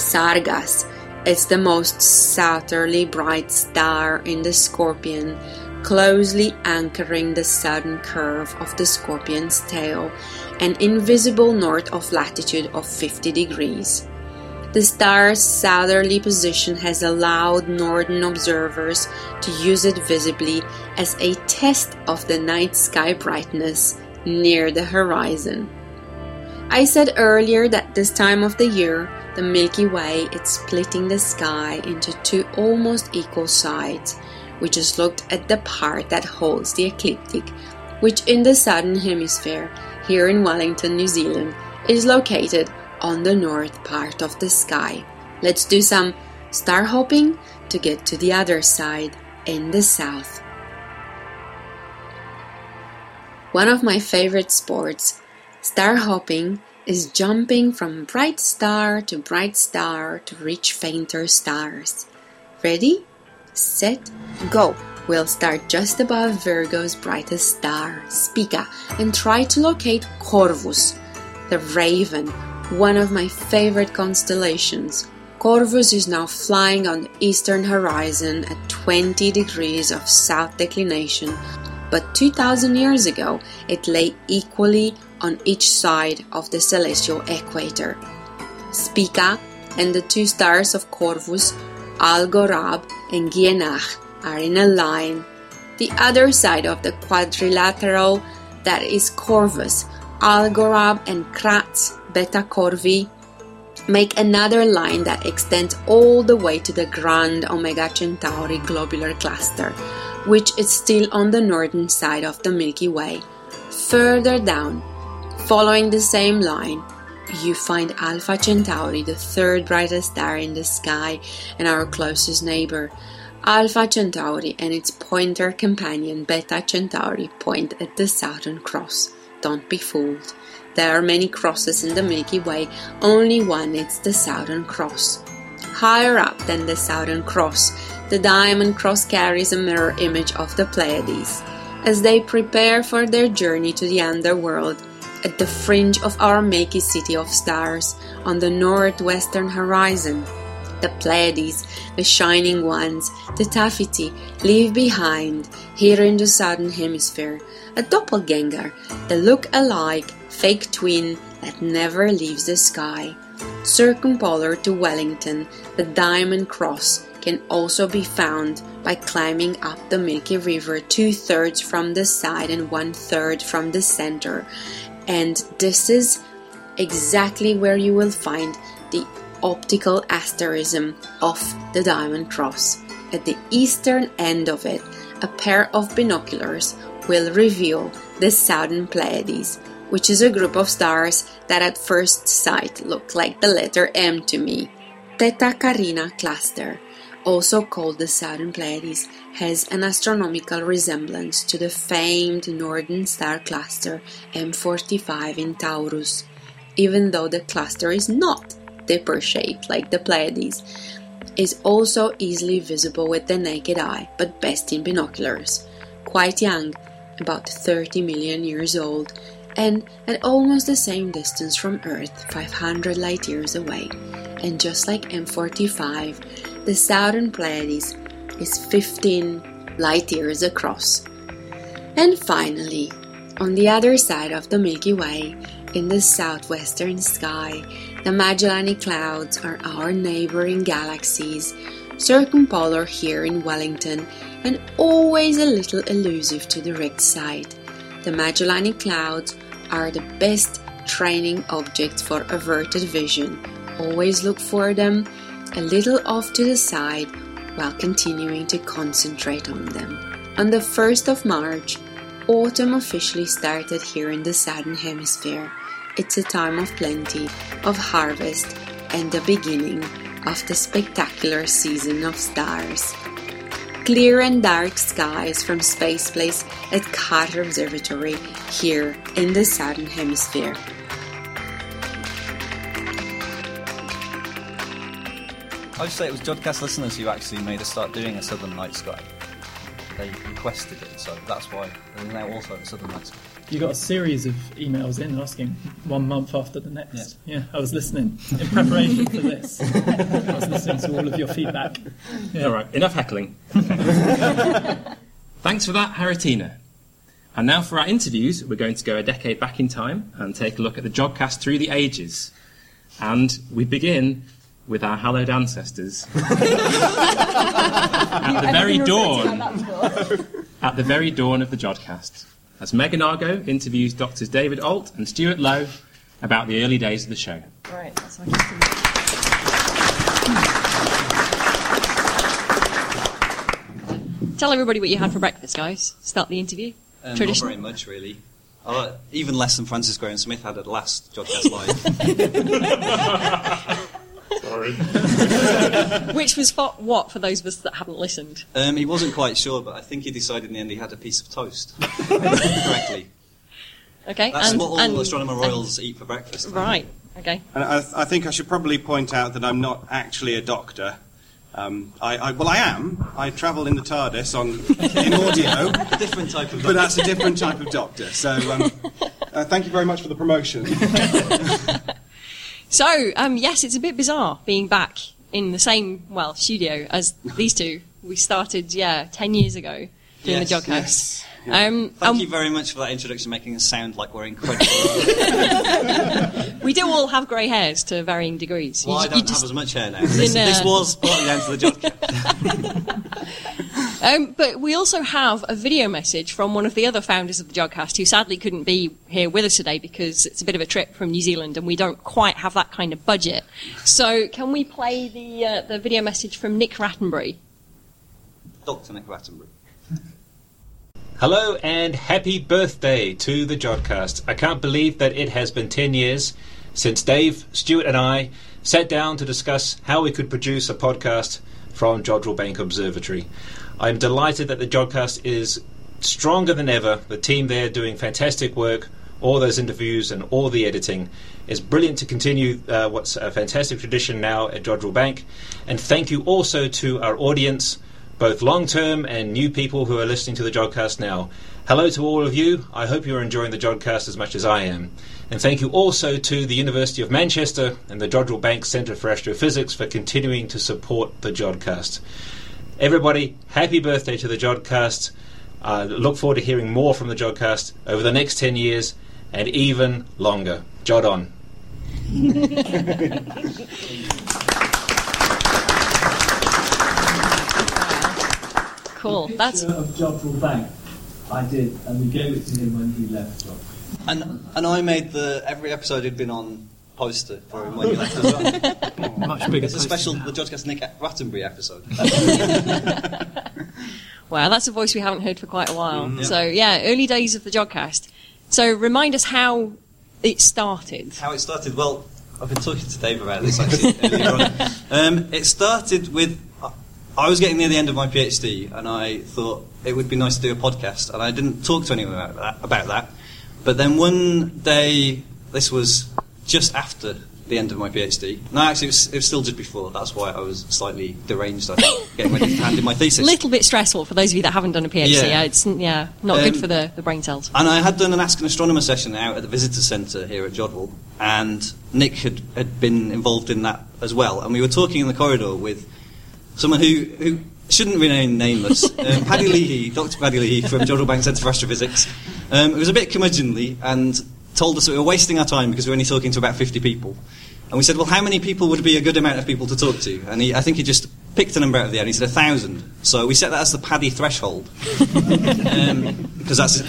Speaker 18: Sargas is the most southerly bright star in the Scorpion, closely anchoring the southern curve of the Scorpion's tail and invisible north of latitude of 50 degrees. The star's southerly position has allowed northern observers to use it visibly as a test of the night sky brightness near the horizon. I said earlier that this time of the year, the Milky Way is splitting the sky into two almost equal sides. We just looked at the part that holds the ecliptic, which in the southern hemisphere, here in Wellington, New Zealand, is located on the north part of the sky. Let's do some star hopping to get to the other side in the south. One of my favorite sports, star hopping, is jumping from bright star to bright star to reach fainter stars. Ready? Set, go! We'll start just above Virgo's brightest star, Spica, and try to locate Corvus, the raven, one of my favorite constellations. Corvus is now flying on the eastern horizon at 20 degrees of south declination, but 2000 years ago it lay equally on each side of the celestial equator. Spica and the two stars of Corvus, Algorab and Gienah, are in a line. The other side of the quadrilateral, that is Corvus, Algorab, and Kraz, Beta Corvi, make another line that extends all the way to the Grand Omega Centauri globular cluster, which is still on the northern side of the Milky Way. Further down, following the same line, you find Alpha Centauri, the third brightest star in the sky and our closest neighbor. Alpha Centauri and its pointer companion Beta Centauri point at the Southern Cross. Don't be fooled. There are many crosses in the Milky Way, only one is the Southern Cross. Higher up than the Southern Cross, the Diamond Cross carries a mirror image of the Pleiades. As they prepare for their journey to the underworld, at the fringe of our Milky City of Stars on the northwestern horizon, The Pleiades, the shining ones, the Taphiti, leave behind, here in the southern hemisphere, a doppelganger, the look-alike fake twin that never leaves the sky. Circumpolar to Wellington, the Diamond Cross can also be found by climbing up the Milky River two thirds from the side and one third from the center. And this is exactly where you will find the optical asterism of the Diamond Cross. At the eastern end of it, a pair of binoculars will reveal the Southern Pleiades, which is a group of stars that at first sight look like the letter M to me. Theta Carina cluster, also called the Southern Pleiades, has an astronomical resemblance to the famed northern star cluster M45 in Taurus, even though the cluster is not dipper shaped like the Pleiades, is also easily visible with the naked eye, but best in binoculars. Quite young, about 30 million years old, and at almost the same distance from Earth, 500 light years away. And just like M45, the southern Pleiades is 15 light years across. And finally, on the other side of the Milky Way, in the southwestern sky, the Magellanic Clouds are our neighboring galaxies, circumpolar here in Wellington, and always a little elusive to the direct sight. The Magellanic Clouds are the best training objects for averted vision. Always look for them a little off to the side while continuing to concentrate on them. On the 1st of March, autumn officially started here in the southern hemisphere. It's a time of plenty, of harvest, and the beginning of the spectacular season of stars. Clear and dark skies from Space Place at Carter Observatory here in the southern hemisphere.
Speaker 15: I would say it was Jodcast listeners who actually made us start doing a Southern Night Sky. They requested it, so that's why there's now also a Southern Night Sky.
Speaker 16: You got a series of emails in asking one month after the next. Yeah, I was listening in preparation for this. I was listening to all of your feedback. Yeah.
Speaker 9: All right, enough heckling. Thanks for that, Haritina. And now for our interviews, we're going to go a decade back in time and take a look at the Jodcast through the ages. And we begin with our hallowed ancestors. at the very dawn, at the very dawn of the Jodcast, as Megan Argo interviews Doctors David Ault and Stuart Lowe about the early days of the show.
Speaker 13: Right, that's what I
Speaker 12: Tell everybody what you had for breakfast, guys. Start the interview.
Speaker 15: Um, not very much, really. Uh, even less than Francis Graham Smith had at last Jodcast Live.
Speaker 9: Sorry.
Speaker 12: Which was for, what for those of us that haven't listened?
Speaker 15: um, he wasn't quite sure, but I think he decided in the end he had a piece of toast. correctly.
Speaker 12: Okay,
Speaker 15: That's
Speaker 12: and,
Speaker 15: what all
Speaker 12: and-
Speaker 15: astronomer royals eat for breakfast.
Speaker 12: Right. Okay.
Speaker 14: And I, I think I should probably point out that I'm not actually a doctor. Um, I, I, well, I am. I travel in the TARDIS on in audio.
Speaker 15: A different type of
Speaker 14: But that's a different type of doctor. So um, uh, thank you very much for the promotion.
Speaker 12: So, um, yes, it's a bit bizarre being back in the same well studio as these two. We started, yeah, ten years ago doing
Speaker 15: Yes,
Speaker 12: the Jodcast.
Speaker 15: yes.
Speaker 12: Um,
Speaker 15: Thank
Speaker 12: um,
Speaker 15: you very much for that introduction, making us sound like we're incredible.
Speaker 12: we do all have grey hairs to varying degrees.
Speaker 15: well,
Speaker 12: You-
Speaker 15: I don't have as much hair now. This, this
Speaker 12: uh,
Speaker 15: was partly down to the Jodcast.
Speaker 12: Um, but we also have a video message from one of the other founders of the Jodcast who sadly couldn't be here with us today because it's a bit of a trip from New Zealand and we don't quite have that kind of budget. So can we play the, uh, the video message from Nick Rattenbury?
Speaker 15: Dr. Nick Rattenbury.
Speaker 19: Hello and happy birthday to the Jodcast. I can't believe that it has been 10 years since Dave, Stuart, and I sat down to discuss how we could produce a podcast from Jodrell Bank Observatory. I'm delighted that the Jodcast is stronger than ever. The team there doing fantastic work, all those interviews and all the editing. It's brilliant to continue uh, what's a fantastic tradition now at Jodrell Bank. And thank you also to our audience both long term and new people who are listening to the Jodcast now. Hello to all of you. I hope you're enjoying the Jodcast as much as I am. And thank you also to the University of Manchester and the Jodrell Bank Centre for Astrophysics for continuing to support the Jodcast. Everybody, happy birthday to the Jodcast. I look forward to hearing more from the Jodcast over the next 10 years and even longer. Jod on.
Speaker 12: Cool. That's
Speaker 17: of Jodrell Bank. I did, and we gave it to him when he left. Job.
Speaker 15: And and I made the every episode he'd been on poster for him when he left as well.
Speaker 16: Much bigger
Speaker 15: It's a
Speaker 16: poster
Speaker 15: special the Jodcast Nick Rattenbury episode.
Speaker 12: wow. That's a voice we haven't heard for quite a while.
Speaker 15: Mm.
Speaker 12: So yeah, early days of the Jodcast. So remind us how it started.
Speaker 15: How it started? Well, I've been talking to Dave about this actually earlier on. Um, it started with I was getting near the end of my PhD, and I thought it would be nice to do a podcast, and I didn't talk to anyone about that. About that. But then one day, this was just after the end of my PhD. No, actually, it was, it was still just before. That's why I was slightly deranged. I think, getting ready to hand in my thesis.
Speaker 12: A little bit stressful for those of you that haven't done a PhD.
Speaker 15: Yeah.
Speaker 12: Yeah, it's yeah not good
Speaker 15: Um,
Speaker 12: for the, the brain cells.
Speaker 15: And I had done an Ask an Astronomer session out at the Visitor Centre here at Jodrell, and Nick had, had been involved in that as well. And we were talking in the corridor with someone who, who shouldn't remain nameless, um, Paddy Leahy, Dr. Paddy Leahy from Jodrell Bank Centre for Astrophysics. Um, it was a bit curmudgeonly and told us that we were wasting our time because we were only talking to about 50 people. And we said, well, how many people would be a good amount of people to talk to? And he, I think he just picked a number out of the air and he said a thousand. So we set that as the Paddy threshold. Because that's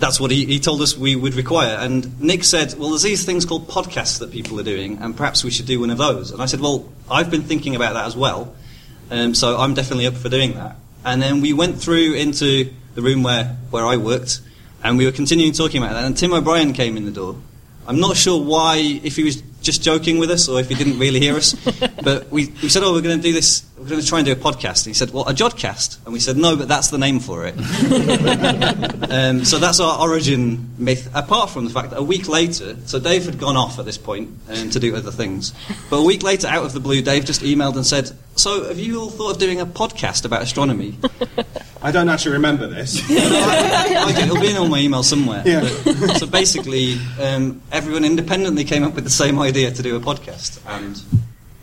Speaker 15: that's what he, he told us we would require. And Nick said, Well, there's these things called podcasts that people are doing, and perhaps we should do one of those. And I said, Well, I've been thinking about that as well, um, so I'm definitely up for doing that. And then we went through into the room where, where I worked, and we were continuing talking about that. And Tim O'Brien came in the door. I'm not sure why, if he was just joking with us or if he didn't really hear us, but we, we said, Oh, we're going to do this, we're going to try and do a podcast. And he said, Well, a Jodcast. And we said, No, but that's the name for it. Um, so that's our origin myth, apart from the fact that a week later, so Dave had gone off at this point um, to do other things, but a week later, out of the blue, Dave just emailed and said, So have you all thought of doing a podcast about astronomy?
Speaker 14: I don't actually remember this.
Speaker 15: I did, it'll be in all my email somewhere.
Speaker 14: Yeah.
Speaker 15: But- so basically, um, everyone independently came up with the same idea to do a podcast, and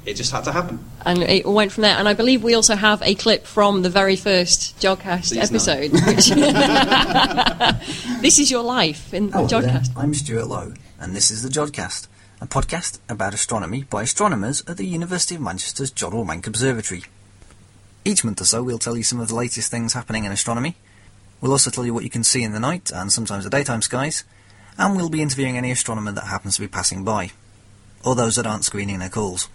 Speaker 15: it just had to happen.
Speaker 12: and it went from there. And I believe we also have a clip from the very first Jodcast
Speaker 15: Please
Speaker 12: episode. Which this is your life in the
Speaker 20: Hello there,
Speaker 12: Jodcast.
Speaker 20: I'm Stuart Lowe, and this is the Jodcast, a podcast about astronomy by astronomers at the University of Manchester's Jodrell Bank Observatory. Each month or so, we'll tell you some of the latest things happening in astronomy. We'll also tell you what you can see in the night and sometimes the daytime skies, and we'll be interviewing any astronomer that happens to be passing by, or those that aren't screening their calls.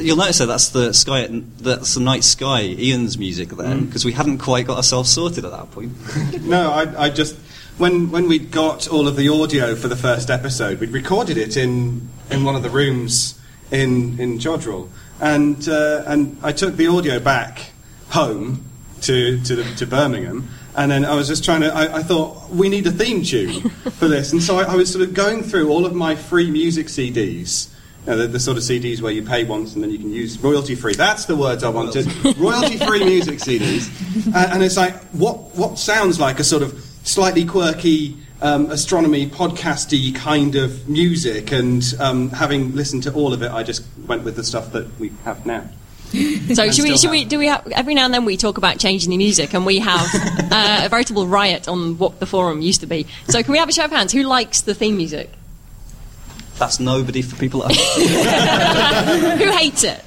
Speaker 15: You'll notice that that's the sky, that's the night sky, Ian's music then, mm. because we hadn't quite got ourselves sorted at that point.
Speaker 14: no, I, I just when when we got all of the audio for the first episode, we'd recorded it in in one of the rooms in in Jodrell, and uh, and I took the audio back home to to, the, to Birmingham. And then I was just trying to. I, I thought we need a theme tune for this, and so I, I was sort of going through all of my free music CDs, you know, the, the sort of CDs where you pay once and then you can use royalty free. That's the words I wanted. royalty free music CDs. And, and it's like, what, what sounds like a sort of slightly quirky um, astronomy podcasty kind of music? And um, having listened to all of it, I just went with the stuff that we have now.
Speaker 12: So should we?
Speaker 14: still
Speaker 12: Should we? Do we? Have, every now and then we talk about changing the music, and we have uh, a veritable riot on what the forum used to be. So can we have a show of hands? Who likes the theme music?
Speaker 15: That's nobody for people at home.
Speaker 12: Who hates it?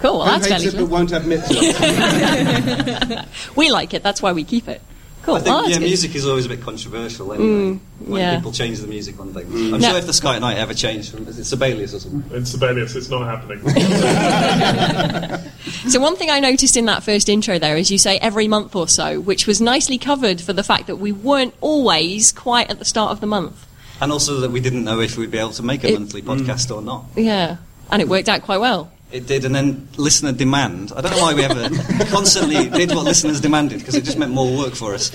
Speaker 12: Cool. Well,
Speaker 14: Who
Speaker 12: that's
Speaker 14: hates it but won't admit to it?
Speaker 12: we like it. That's why we keep it. Cool.
Speaker 15: I think,
Speaker 12: Oh,
Speaker 15: yeah,
Speaker 12: good.
Speaker 15: music is always a bit controversial anyway.
Speaker 12: Mm,
Speaker 15: when
Speaker 12: yeah.
Speaker 15: people change the music on things. I'm
Speaker 12: No.
Speaker 15: sure if the Sky at Night ever changed from is it Sibelius or something.
Speaker 6: It's Sibelius, it's not happening.
Speaker 12: So one thing I noticed in that first intro there is you say every month or so, which was nicely covered for the fact that we weren't always quite at the start of the month.
Speaker 15: And also that we didn't know if we'd be able to make a
Speaker 12: It-
Speaker 15: monthly podcast or not.
Speaker 12: Yeah, and it worked out quite well.
Speaker 15: It did, and then listener demand. I don't know why we ever constantly did what listeners demanded because it just meant more work for us.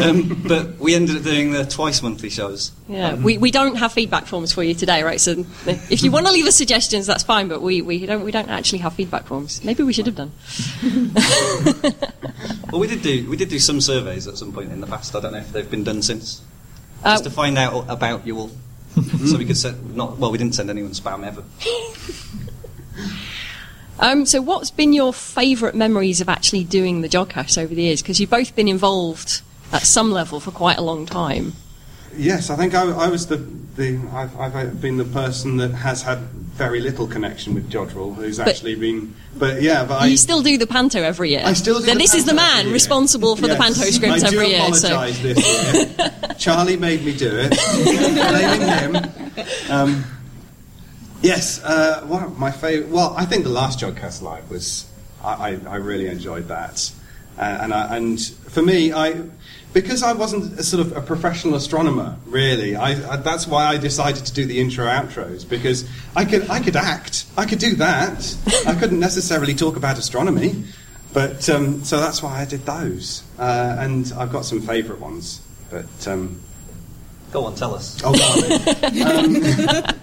Speaker 15: Um, but we ended up doing the twice monthly shows.
Speaker 12: Yeah, we, we don't have feedback forms for you today, right? So if you want to leave us suggestions, that's fine. But we, we don't we don't actually have feedback forms. Maybe we should have done.
Speaker 15: Well, we did do we did do some surveys at some point in the past. I don't know if they've been done since,
Speaker 12: Uh,
Speaker 15: just to find out about you all, so we could send not well we didn't send anyone spam ever.
Speaker 12: Um, so, what's been your favourite memories of actually doing the Jodcast over the years? Because you've both been involved at some level for quite a long time.
Speaker 14: Yes, I think I, I was the, the I've, I've been the person that has had very little connection with Jodrell, who's
Speaker 12: But-
Speaker 14: actually been. But yeah, but I
Speaker 12: you still do the panto every year.
Speaker 14: I still do
Speaker 12: Then this is the man responsible for the panto scripts
Speaker 14: I do
Speaker 12: every year. So.
Speaker 14: this year. Charlie made me do it. Blaming him. Um, yes, uh, what my favourite. Well, I think the last Jodcast Live was. I, I, I really enjoyed that, uh, and I, and for me, I because I wasn't a sort of a professional astronomer, really. I, I, that's why I decided to do the intro outros because I could I could act, I could do that. I couldn't necessarily talk about astronomy, but um, so that's why I did those. Uh, and I've got some favourite ones, but. Um,
Speaker 15: Go on, tell us.
Speaker 14: Oh, darling. um,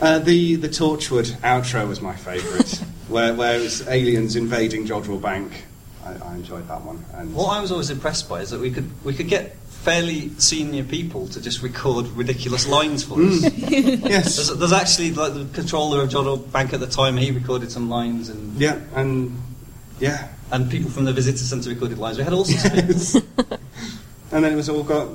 Speaker 14: uh, the the Torchwood outro was my favourite, where where it was aliens invading Jodrell Bank. I, I enjoyed that one. And
Speaker 15: What I was always impressed by is that we could we could get fairly senior people to just record ridiculous lines for us.
Speaker 14: Mm. yes.
Speaker 15: There's, there's actually like the controller of Jodrell Bank at the time. He recorded some lines and
Speaker 14: yeah, and yeah,
Speaker 15: and people from the visitor centre recorded lines. We had all sorts of people.
Speaker 14: and then it was all got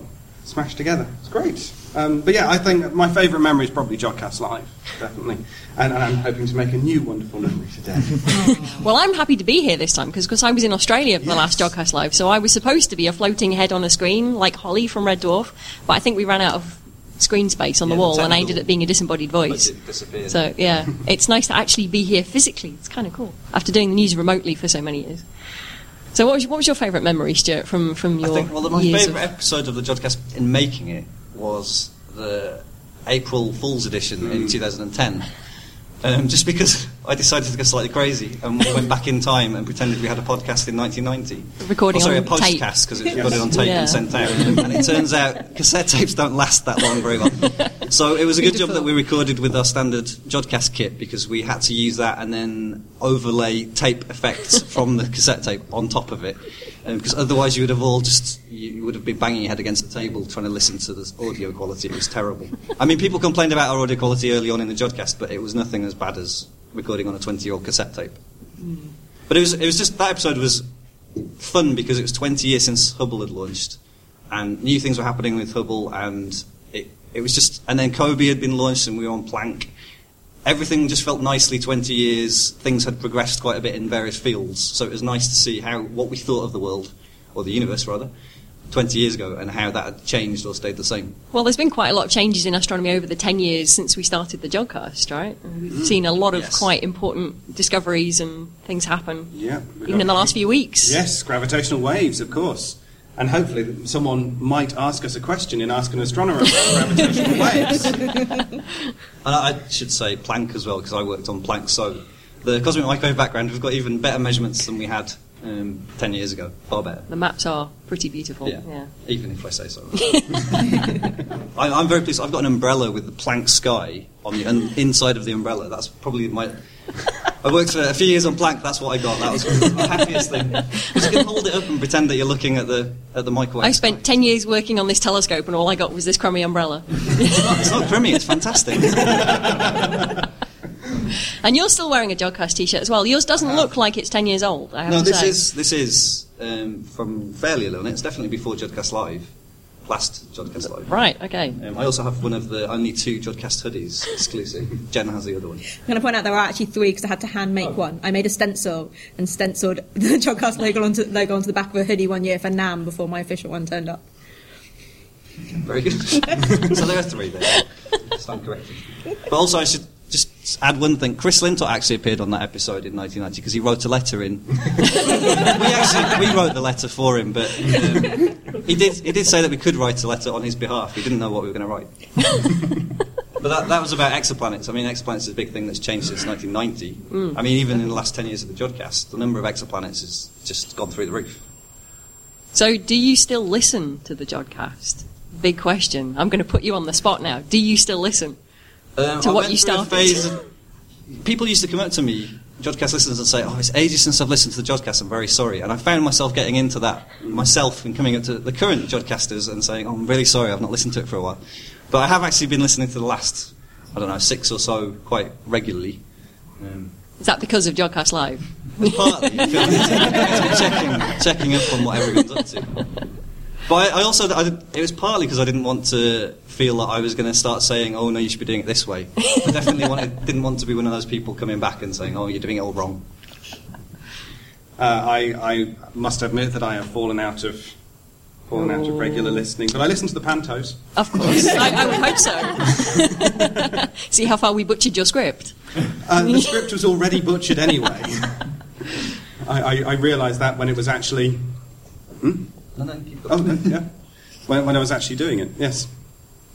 Speaker 14: smashed together. It's great. Um, but yeah, I think my favourite memory is probably Jodcast Live, definitely. And, and I'm hoping to make a new wonderful memory today.
Speaker 12: Well, I'm happy to be here this time because I was in Australia for the last Jodcast Live, so I was supposed to be a floating head on a screen like Holly from Red Dwarf, but I think we ran out of screen space on the
Speaker 15: Yeah, the
Speaker 12: wall and I ended up being a disembodied voice. So yeah, it's nice to actually be here physically. It's kind of cool after doing the news remotely for so many years. So what was, what was your favourite memory, Stuart, from from your
Speaker 15: I think well, my favourite
Speaker 12: of-
Speaker 15: episode of the Jodcast in making it was the April Fool's edition in 2010. Um, just because I decided to go slightly crazy and we went back in time and pretended we had a podcast in 1990.
Speaker 12: Recording
Speaker 15: oh, sorry, a
Speaker 12: tape.
Speaker 15: postcast because it was recorded on tape
Speaker 12: Yeah.
Speaker 15: and sent out. and it turns out cassette tapes don't last that long very well. So it was a good job that we recorded with our standard Jodcast kit because we had to use that and then overlay tape effects from the cassette tape on top of it. Um, because otherwise, you would have all just you you would have been banging your head against the table trying to listen to the audio quality. It was terrible. I mean, people complained about our audio quality early on in the Jodcast, but it was nothing as bad as recording on a 20-year-old cassette tape. But it was it was just that episode was fun because it was 20 years since Hubble had launched, and new things were happening with Hubble, and it it was just and then COBE had been launched, and we were on Planck. Everything just felt nicely 20 years. Things had progressed quite a bit in various fields, so it was nice to see how what we thought of the world, or the universe rather, 20 years ago, and how that had changed or stayed the same.
Speaker 12: Well, there's been quite a lot of changes in astronomy over the 10 years since we started the Jodcast, right? And We've mm, seen a lot of quite important discoveries and things happen,
Speaker 14: Yeah.
Speaker 12: even in the last few weeks.
Speaker 14: Yes, gravitational waves, of course. And hopefully someone might ask us a question in Ask an Astronomer about gravitational waves.
Speaker 15: And I, I should say Planck as well, because I worked on Planck. So the cosmic microwave background, we've got even better measurements than we had um, 10 years ago. Far better.
Speaker 12: The maps are pretty beautiful.
Speaker 15: Yeah.
Speaker 12: yeah.
Speaker 15: Even if I say so. I, I'm very pleased. I've got an umbrella with the Planck sky on the un- inside of the umbrella. That's probably my. I worked for a few years on Planck. That's what I got. That was the happiest thing because you can hold it up and pretend that you're looking at the at the microwave.
Speaker 12: I spent 10 years working on this telescope and all I got was this crummy umbrella.
Speaker 15: it's, not, it's not crummy. It's fantastic.
Speaker 12: and you're still wearing a Jodcast t-shirt as well. Yours doesn't look like it's 10 years old, I have
Speaker 15: no,
Speaker 12: to
Speaker 15: this
Speaker 12: say.
Speaker 15: is this is um, from fairly early on. It's definitely before Jodcast Live, last Jodcast Live.
Speaker 12: Right. Okay.
Speaker 15: Um, I also have one of the only two Jodcast hoodies exclusive. Jen has the other one.
Speaker 21: I'm going to point out there are actually three because I had to hand make one. I made a stencil and stenciled the Jodcast logo onto, logo onto the back of a hoodie one year for NAM before my official one turned up.
Speaker 15: Very good. so there are three there. Stand corrected. But also, I should just add one thing. Chris Lintott actually appeared on that episode in 1990 because he wrote a letter in. we actually we wrote the letter for him, but um, he did he did say that we could write a letter on his behalf. He didn't know what we were going to write. but that, that was about exoplanets. I mean, exoplanets is a big thing that's changed since 1990.
Speaker 12: Mm.
Speaker 15: I mean, even in the last 10 years of the Jodcast, the number of exoplanets has just gone through the roof.
Speaker 12: So, do you still listen to the Jodcast? Big question. I'm going to put you on the spot now. Do you still listen
Speaker 15: Um,
Speaker 12: to
Speaker 15: I
Speaker 12: what you started?
Speaker 15: people used to come up to me, Jodcast listeners, and say, "Oh, it's ages since I've listened to the Jodcast. I'm very sorry." And I found myself getting into that myself and coming up to the current Jodcasters and saying, "Oh, I'm really sorry. I've not listened to it for a while." But I have actually been listening to the last, I don't know, six or so quite regularly. Um,
Speaker 12: Is that because of Jodcast Live?
Speaker 15: partly because it's, it's checking, checking up on what everyone's up to. But I, I also, I, did- it was partly because I didn't want to feel that I was going to start saying, "Oh no, you should be doing it this way." I definitely wanted, didn't want to be one of those people coming back and saying, "Oh, you're doing it all wrong."
Speaker 14: Uh, I, I must admit that I have fallen out of fallen out of regular listening, but I listen to the Pantos.
Speaker 12: Of course. I, I would hope so. See how far we butchered your script.
Speaker 14: Uh, the script was already butchered anyway. I, I, I realised that when it was actually. Hmm?
Speaker 15: No, no, keep
Speaker 14: Oh, no, yeah. When, when I was actually doing it, yes.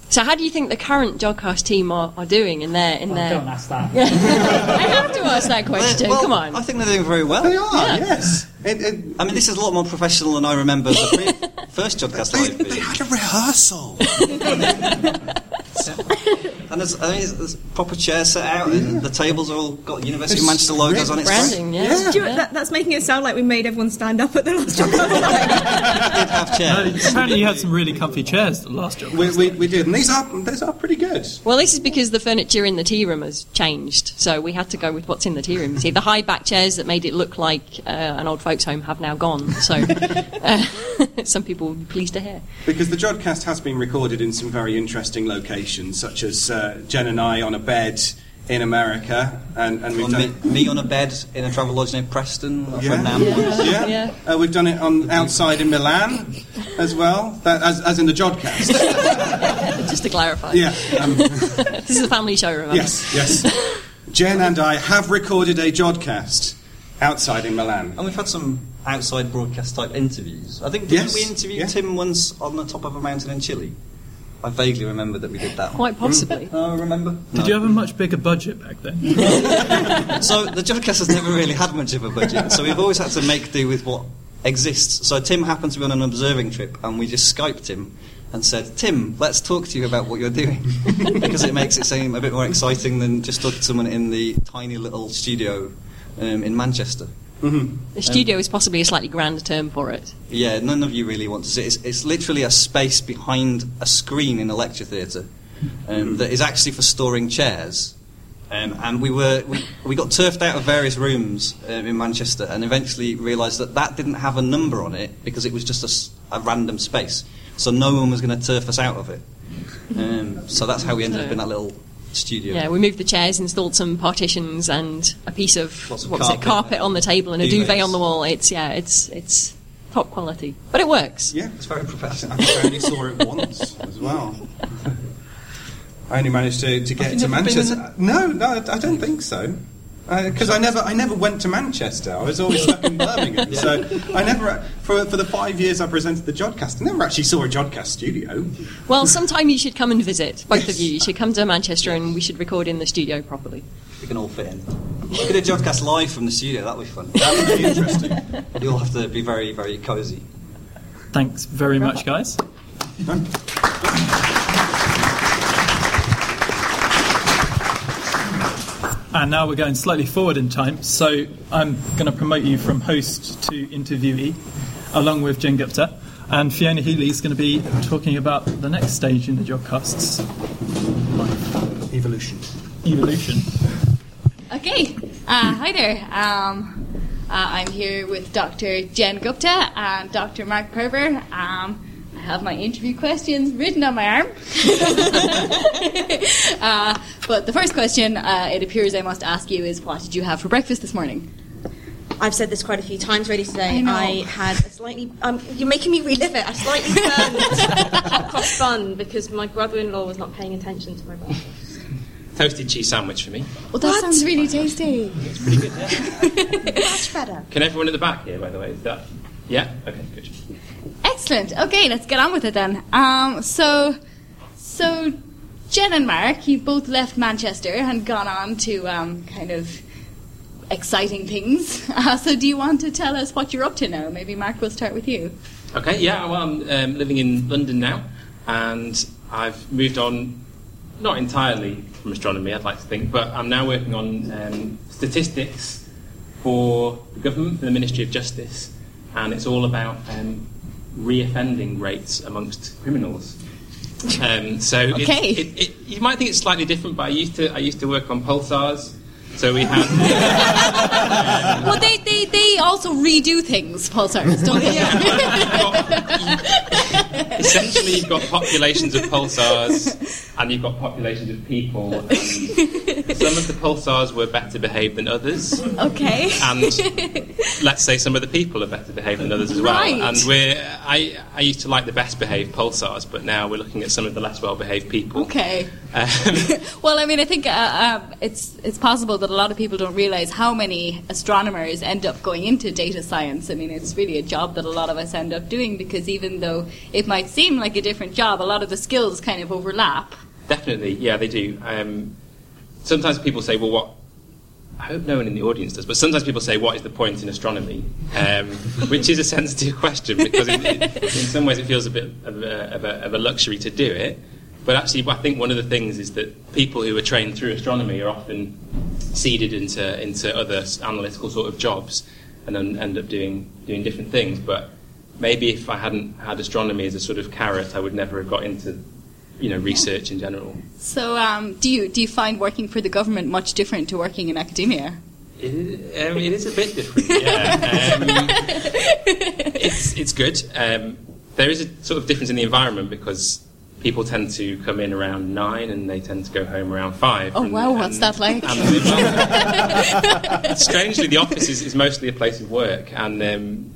Speaker 12: So, how do you think the current Jodcast team are, are doing in their in their?
Speaker 16: Don't ask that.
Speaker 12: I have to ask that question.
Speaker 15: Well,
Speaker 12: Come on.
Speaker 15: I think they're doing very well.
Speaker 14: They are,
Speaker 12: Yeah.
Speaker 14: yes.
Speaker 15: I mean, this is a lot more professional than I remember the pre- first Jodcast They, being.
Speaker 14: had a rehearsal.
Speaker 15: And there's, I mean, there's, there's proper chairs set out, and the tables are all got University of Manchester logos on it.
Speaker 12: Branding, yeah.
Speaker 21: Stuart, that, that's making it sound like we made everyone stand up at the last job.
Speaker 15: did have
Speaker 16: No, apparently, you had some really comfy chairs the last job.
Speaker 14: We, we, we did, and these are these are pretty good.
Speaker 12: Well, this is because the furniture in the tea room has changed, so we had to go with what's in the tea room. See, the high back chairs that made it look like uh, an old folks' home have now gone. So, uh, some people will be pleased to hear.
Speaker 14: Because the Jodcast has been recorded in some very interesting locations, such as uh, Jen and I on a bed in America, and, and we've
Speaker 15: On
Speaker 14: done
Speaker 15: me, me on a bed in a travel lodge near Preston,
Speaker 14: Yeah.
Speaker 15: from NAM.
Speaker 14: Yeah,
Speaker 12: Yeah.
Speaker 14: Uh, we've done it on outside in Milan as well, that, as, as in the Jodcast.
Speaker 12: Just to clarify.
Speaker 14: yeah, um,
Speaker 12: this is a family show, remember?
Speaker 14: yes, yes. Jen and I have recorded a Jodcast outside in Milan.
Speaker 15: And we've had some outside broadcast type interviews. I think didn't
Speaker 14: Yes,
Speaker 15: we interview
Speaker 14: yeah.
Speaker 15: Tim once on the top of a mountain in Chile? I vaguely remember that we did that.
Speaker 12: Quite possibly.
Speaker 15: Oh, remember?
Speaker 16: Did you have a much bigger budget back then?
Speaker 15: so the Jodcast has never really had much of a budget, so we've always had to make do with what exists. So Tim happened to be on an observing trip, and we just Skyped him and said, "Tim, let's talk to you about what you're doing," because it makes it seem a bit more exciting than just talking to someone in the tiny little studio um, in Manchester.
Speaker 12: The studio is possibly a slightly grander term for it.
Speaker 15: Yeah, none of you really want to see it. It's, it's literally a space behind a screen in a lecture theatre um, that is actually for storing chairs. Um, and we were we, we got turfed out of various rooms um, in Manchester, and eventually realised that that didn't have a number on it because it was just a random space. So no one was going to turf us out of it. Um, so that's how we ended up in that little studio.
Speaker 12: Yeah, we moved the chairs, installed some partitions, and a piece of,
Speaker 15: Lots of
Speaker 12: what was it,
Speaker 15: carpet.
Speaker 12: carpet on the table and a duvet on the wall. It's yeah, it's it's top quality, but it works.
Speaker 14: Yeah,
Speaker 15: It's very professional.
Speaker 14: I only saw it once as well. I only managed to, to get to
Speaker 15: never been
Speaker 14: Manchester. No, no, I I don't think so. Uh, because I never, I never went to Manchester. I was always stuck in Birmingham. So I never, for for the five years I presented the Jodcast, I never actually saw a Jodcast studio.
Speaker 12: Well, sometime you should come and visit, both of you. You should come to Manchester, and we should record in the studio properly.
Speaker 15: We can all fit in. We could do Jodcast live from the studio. That'd be fun. That would be interesting. You'll have to be very, very cosy.
Speaker 16: Thanks very much, guys. And now we're going slightly forward in time, so I'm going to promote you from host to interviewee, along with Jen Gupta. And Fiona Healy is going to be talking about the next stage in the Jodcast's life.
Speaker 14: Evolution.
Speaker 16: Evolution.
Speaker 11: Okay, uh, hi there. Um, uh, I'm here with Dr. Jen Gupta and Dr. Mark Purver. Um, I have my interview questions written on my arm. uh, but the first question uh, it appears I must ask you is what did you have for breakfast this morning?
Speaker 21: I've said this quite a few times already today.
Speaker 11: I know.
Speaker 21: I had a slightly. Um, you're making me relive it. I slightly burned hot cross bun because my brother-in-law was not paying attention to my breakfast.
Speaker 9: Toasted cheese sandwich for me.
Speaker 11: Well, that sounds really tasty.
Speaker 9: It's pretty good, yeah.
Speaker 21: Much better.
Speaker 9: Can everyone at the back here, by the way? Is that? Yeah? Okay, good.
Speaker 11: Excellent. Okay, let's get on with it then. Um, so, so Jen and Mark, you've both left Manchester and gone on to um, kind of exciting things. Uh, so, do you want to tell us what you're up to now? Maybe Mark, we'll start with you.
Speaker 9: Okay, yeah, well, I'm um, living in London now, and I've moved on, not entirely from astronomy, I'd like to think, but I'm now working on um, statistics for the government, for the Ministry of Justice, and it's all about um, reoffending rates amongst criminals. Um, so
Speaker 11: Okay.
Speaker 9: it, it, you might think it's slightly different, but I used to I used to work on pulsars. So we have.
Speaker 11: well, they, they, they also redo things, pulsars, don't they?
Speaker 9: essentially you've got populations of pulsars and you've got populations of people. And some of the pulsars were better behaved than others.
Speaker 11: Okay.
Speaker 9: And let's say some of the people are better behaved than others as well.
Speaker 11: Right.
Speaker 9: And we're I, I used to like the best behaved pulsars, but now we're looking at some of the less well behaved people.
Speaker 11: Okay.
Speaker 9: Um,
Speaker 11: Well, I mean, I think uh, um, it's it's possible that a lot of people don't realize how many astronomers end up going into data science. I mean, it's really a job that a lot of us end up doing because even though it might seem like a different job, a lot of the skills kind of overlap.
Speaker 9: Definitely, yeah, they do. Um, sometimes people say, well, what? I hope no one in the audience does, but sometimes people say, what is the point in astronomy? Um, which is a sensitive question because in, some ways it feels a bit of a, of, a, of a luxury to do it. But actually, I think one of the things is that people who are trained through astronomy are often seeded into, into other analytical sort of jobs and then end up doing, doing different things. But maybe if I hadn't had astronomy as a sort of carrot, I would never have got into you know, research in general.
Speaker 11: So, um, do you do you find working for the government much different to working in academia?
Speaker 9: It is, um, it is a bit different, yeah. Um, it's, it's good. Um, there is a sort of difference in the environment because people tend to come in around nine and they tend to go home around five.
Speaker 11: Oh
Speaker 9: and-
Speaker 11: wow, what's that like?
Speaker 9: and strangely, the office is, is mostly a place of work, and um,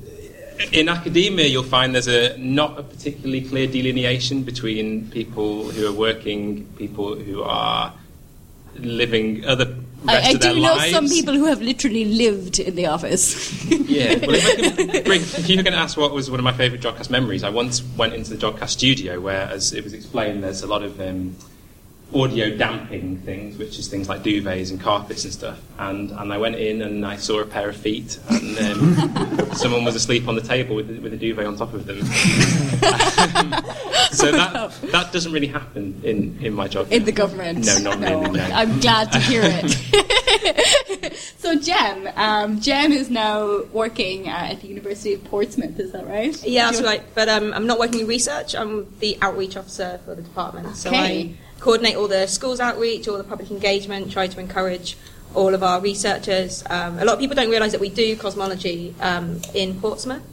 Speaker 9: in academia, you'll find there's a not a particularly clear delineation between people who are working, people who are living other
Speaker 11: I, I do know
Speaker 9: lives.
Speaker 11: some people who have literally lived in the office.
Speaker 9: Yeah, well, if, bring, if you're going to ask what was one of my favourite Jodcast memories, I once went into the Jodcast studio where, as it was explained, there's a lot of um, audio damping things, which is things like duvets and carpets and stuff. And, and I went in and I saw a pair of feet, and um, someone was asleep on the table with, with a duvet on top of them. so that, that doesn't really happen in, in my job.
Speaker 11: In the government?
Speaker 9: No, not really, no.
Speaker 11: I'm glad to hear it. so Jen, um, Jen is now working uh, at the University of Portsmouth. Is that right?
Speaker 22: Yeah, that's right. But um, I'm not working in research. I'm the outreach officer for the department. So
Speaker 11: Okay.
Speaker 22: I coordinate all the schools outreach, all the public engagement, try to encourage all of our researchers. Um, a lot of people don't realise that we do cosmology um, in Portsmouth,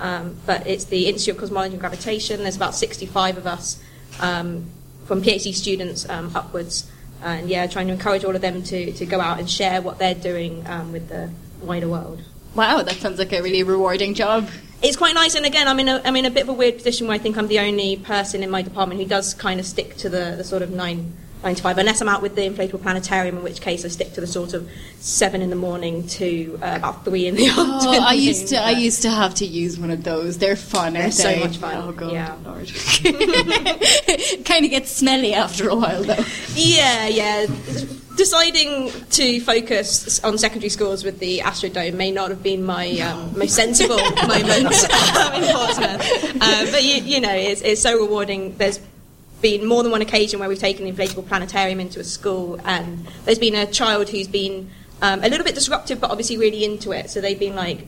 Speaker 22: um, but it's the Institute of Cosmology and Gravitation. There's about 65 of us um, from PhD students um, upwards. And yeah, trying to encourage all of them to, to go out and share what they're doing um, with the wider world.
Speaker 11: Wow, that sounds like a really rewarding job.
Speaker 22: It's quite nice, and again, I'm in a I'm in a bit of a weird position where I think I'm the only person in my department who does kind of stick to the, the sort of nine nine to five, unless I'm out with the inflatable planetarium, in which case I stick to the sort of seven in the morning to uh, about three in the afternoon.
Speaker 11: Oh, I used to I used to have to use one of those. They're fun,
Speaker 22: They're so
Speaker 11: they?
Speaker 22: much fun.
Speaker 11: Oh god,
Speaker 22: Yeah.
Speaker 11: Lord. kind of gets smelly after a while, though.
Speaker 22: Yeah, yeah. Deciding to focus on secondary schools with the Astrodome may not have been my um, most sensible moment um, in Portsmouth. Uh, but you, you know, it's, it's so rewarding. There's been more than one occasion where we've taken the inflatable planetarium into a school, and there's been a child who's been um, a little bit disruptive, but obviously really into it. So they've been like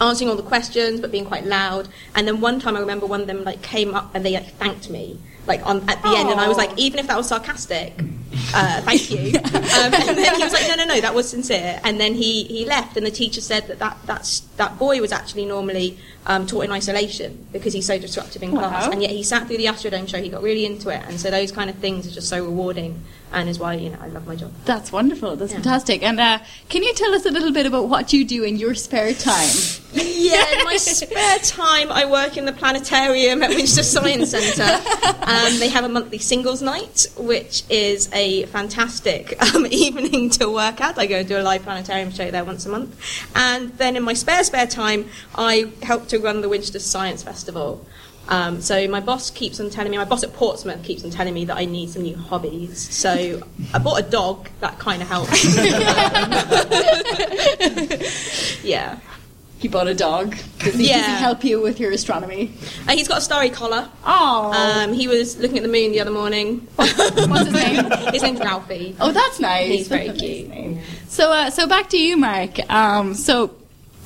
Speaker 22: answering all the questions but being quite loud. And then one time I remember one of them like came up and they like thanked me like on at the end, and I was like, even if that was sarcastic, uh, thank you. um, and then he was like, no, no, no, that was sincere. And then he, he left, and the teacher said that that that's, that boy was actually normally um, taught in isolation because he's so disruptive in class, and yet he sat through the Astrodome show. He got really into it, and so those kind of things are just so rewarding, and is why you know I love my job.
Speaker 11: That's wonderful. That's fantastic. And uh, can you tell us a little bit about what you do in your spare time?
Speaker 22: Yeah, in my spare time, I work in the planetarium at Winchester Science Centre. Um, they have a monthly singles night, which is a fantastic um, evening to work at. I go and do a live planetarium show there once a month. And then in my spare, spare time, I help to run the Winchester Science Festival. Um, so my boss keeps on telling me, my boss at Portsmouth keeps on telling me that I need some new hobbies. So I bought a dog. That kind of helps. yeah.
Speaker 11: You bought a dog. Does he,
Speaker 22: Yeah.
Speaker 11: does he help you with your astronomy?
Speaker 22: Uh, he's got a starry collar.
Speaker 11: Oh.
Speaker 22: Um, he was looking at the moon the other morning.
Speaker 11: What's his name?
Speaker 22: his name's Ralphie.
Speaker 11: Oh, that's nice.
Speaker 22: He's very
Speaker 11: That's nice
Speaker 22: cute.
Speaker 11: name. So, uh, so back to you, Mark. Um, so,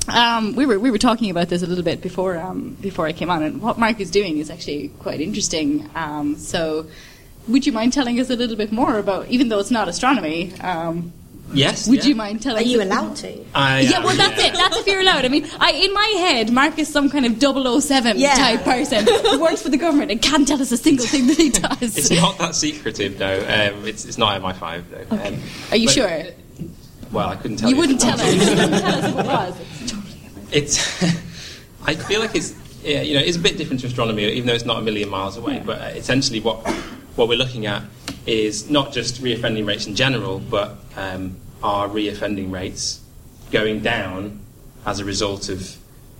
Speaker 11: um, we were we were talking about this a little bit before um, before I came on, and what Mark is doing is actually quite interesting. Um, so, would you mind telling us a little bit more about, even though it's not astronomy? Um,
Speaker 9: Yes.
Speaker 11: would
Speaker 9: yeah.
Speaker 11: you mind telling?
Speaker 22: Are you
Speaker 11: us-
Speaker 22: allowed to?
Speaker 9: I
Speaker 11: yeah, well, that's
Speaker 9: yeah.
Speaker 11: it. That's if you're allowed. I mean, I, in my head, Mark is some kind of 007
Speaker 22: Yeah.
Speaker 11: type person who works for the government and can't tell us a single thing that he does.
Speaker 9: It's not that secretive, though. Um, it's, it's not MI5, though. Um,
Speaker 11: Are you
Speaker 9: but-
Speaker 11: sure?
Speaker 9: Well, I couldn't tell
Speaker 11: You
Speaker 9: you.
Speaker 11: wouldn't tell us. You wouldn't tell us if it was.
Speaker 9: It's. I feel like it's. Yeah, you know, it's a bit different to astronomy, even though it's not a million miles away. But uh, essentially, what what we're looking at is not just reoffending rates in general, but um, are reoffending rates going down as a result of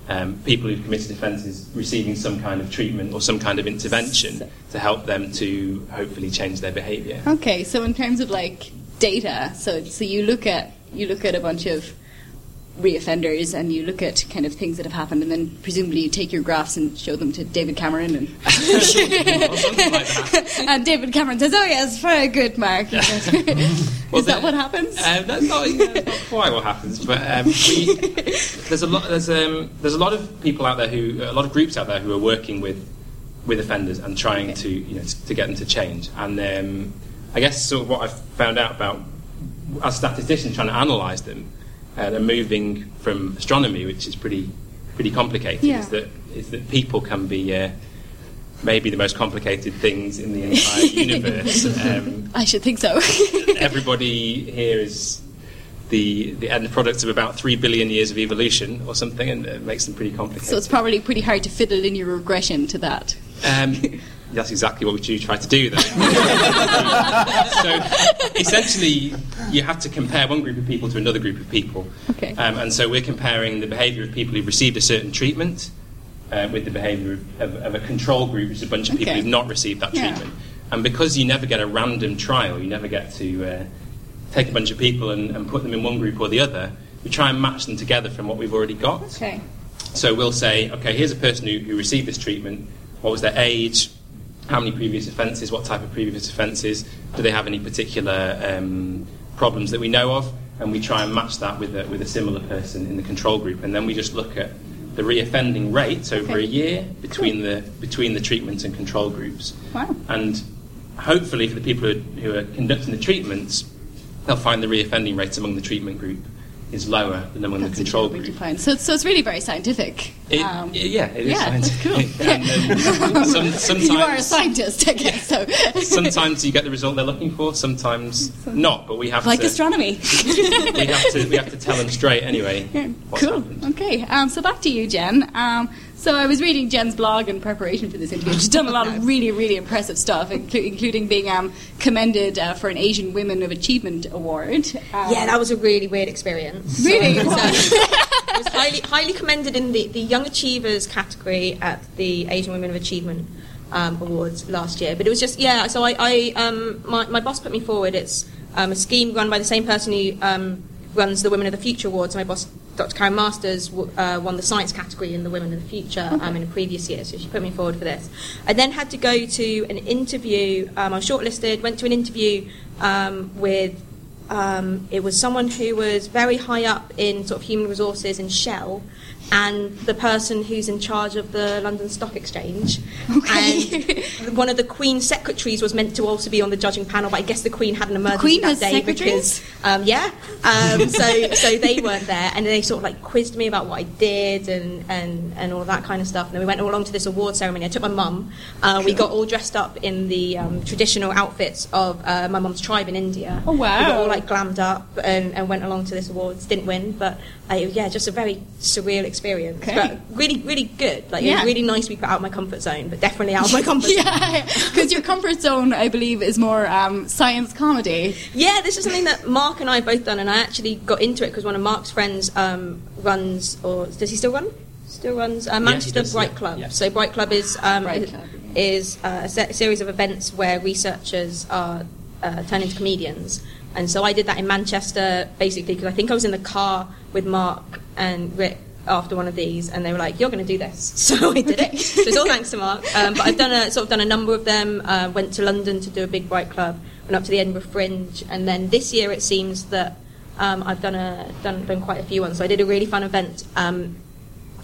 Speaker 9: um, people who've committed offences receiving some kind of treatment or some kind of intervention to help them to hopefully change their behaviour.
Speaker 11: Okay, so in terms of like data, so so you look at you look at a bunch of reoffenders and you look at kind of things that have happened and then presumably you take your graphs and show them to David Cameron and and David Cameron says, "Oh yes, very good, Mark." Is that what happens?
Speaker 9: Um, that's not, yeah, that's not quite what happens, but um, we, there's a lot. There's um, there's a lot of people out there who, a lot of groups out there who are working with with offenders and trying to you know to get them to change. And um, I guess sort of what I've found out about as statisticians trying to analyse them uh, and moving from astronomy, which is pretty pretty complicated,
Speaker 11: Yeah.
Speaker 9: is that is that people can be. Uh, Maybe the most complicated things in the entire universe. Um,
Speaker 11: I should think so.
Speaker 9: everybody here is the the end product of about three billion years of evolution or something, and it makes them pretty complicated.
Speaker 11: so it's probably pretty hard to fit a linear regression to that.
Speaker 9: Um, that's exactly what we do try to do, though. so essentially, you have to compare one group of people to another group of people.
Speaker 11: Okay.
Speaker 9: Um, and so we're comparing the behaviour of people who've received a certain treatment uh, with the behaviour of, of, of a control group, which is a bunch of people
Speaker 11: Okay.
Speaker 9: who've not received that
Speaker 11: Yeah.
Speaker 9: treatment. And because you never get a random trial, you never get to uh, take a bunch of people and, and put them in one group or the other, we try and match them together from what we've already got.
Speaker 11: Okay.
Speaker 9: So we'll say, okay, here's a person who, who received this treatment. What was their age? How many previous offences? What type of previous offences? Do they have any particular um, problems that we know of? And we try and match that with a, with a similar person in the control group. And then we just look at the reoffending rates over
Speaker 11: Okay.
Speaker 9: a year between the between the treatment and control groups.
Speaker 11: Wow.
Speaker 9: And hopefully, for the people who are, who are conducting the treatments, they'll find the reoffending rates among the treatment group is lower than among the control group.
Speaker 11: So, so it's really very scientific.
Speaker 9: It,
Speaker 11: Um,
Speaker 9: yeah, it is
Speaker 11: yeah, that's
Speaker 9: scientific.
Speaker 11: cool.
Speaker 9: And, um, some, sometimes,
Speaker 11: you are a scientist, I guess. So,
Speaker 9: sometimes you get the result they're looking for, sometimes not. But we have
Speaker 11: like
Speaker 9: to
Speaker 11: astronomy.
Speaker 9: we have to we have to tell them straight anyway.
Speaker 11: Yeah,
Speaker 9: what's
Speaker 11: cool. Okay, um, so back to you, Jen. So I was reading Jen's blog in preparation for this interview. She's done a lot of really, really impressive stuff, inclu- including being um, commended uh, for an Asian Women of Achievement award. Um,
Speaker 22: Yeah, that was a really weird experience.
Speaker 11: Really?
Speaker 22: So, it was highly, highly commended in the, the Young Achievers category at the Asian Women of Achievement um, Awards last year. But it was just, yeah, so I, I um, my, my boss put me forward. It's um, a scheme run by the same person who um, runs the Women of the Future Awards. My boss, Dr. Karen Masters, w- uh, won the science category in the Women of the Future um, in a previous year, so she put me forward for this. I then had to go to an interview. Um, I was shortlisted, went to an interview um, with um, it was someone who was very high up in sort of human resources in Shell, and the person who's in charge of the London Stock Exchange. And one of the Queen's secretaries was meant to also be on the judging panel, but I guess the Queen had an emergency
Speaker 11: Queen
Speaker 22: that day
Speaker 11: secretaries?
Speaker 22: because um, yeah, um, so so they weren't there, and they sort of like quizzed me about what I did and and and all that kind of stuff. And then we went all along to this award ceremony. I took my mum. Uh, we got all dressed up in the um, traditional outfits of uh, my mum's tribe in India.
Speaker 11: Oh, wow.
Speaker 22: We got all like glammed up and, and went along to this awards. Didn't win, but uh, yeah, just a very surreal experience.
Speaker 11: Okay.
Speaker 22: But really, really good. Like it was really nice to be put out of my comfort zone, but definitely out of my comfort zone.
Speaker 11: yeah, because your comfort zone, I believe, is more um, science comedy.
Speaker 22: Yeah, this is something that Mark and I have both done, and I actually got into it because one of Mark's friends um, runs, or does he still run? still runs uh,
Speaker 9: Yes,
Speaker 22: Manchester
Speaker 9: does,
Speaker 22: Bright
Speaker 9: yeah,
Speaker 22: Club.
Speaker 9: yeah.
Speaker 22: So Bright Club is um, is, is uh, a se- series of events where researchers are uh, turned into comedians. And so I did that in Manchester, basically because I think I was in the car with Mark and Rick after one of these, and they were like, "You're going to do this," so I did it. so it's all thanks to Mark. Um, but I've done a sort of done a number of them. Uh, went to London to do a big Bright Club. Went up to the Edinburgh Fringe, and then this year it seems that um, I've done a done done quite a few ones. So I did a really fun event. Um,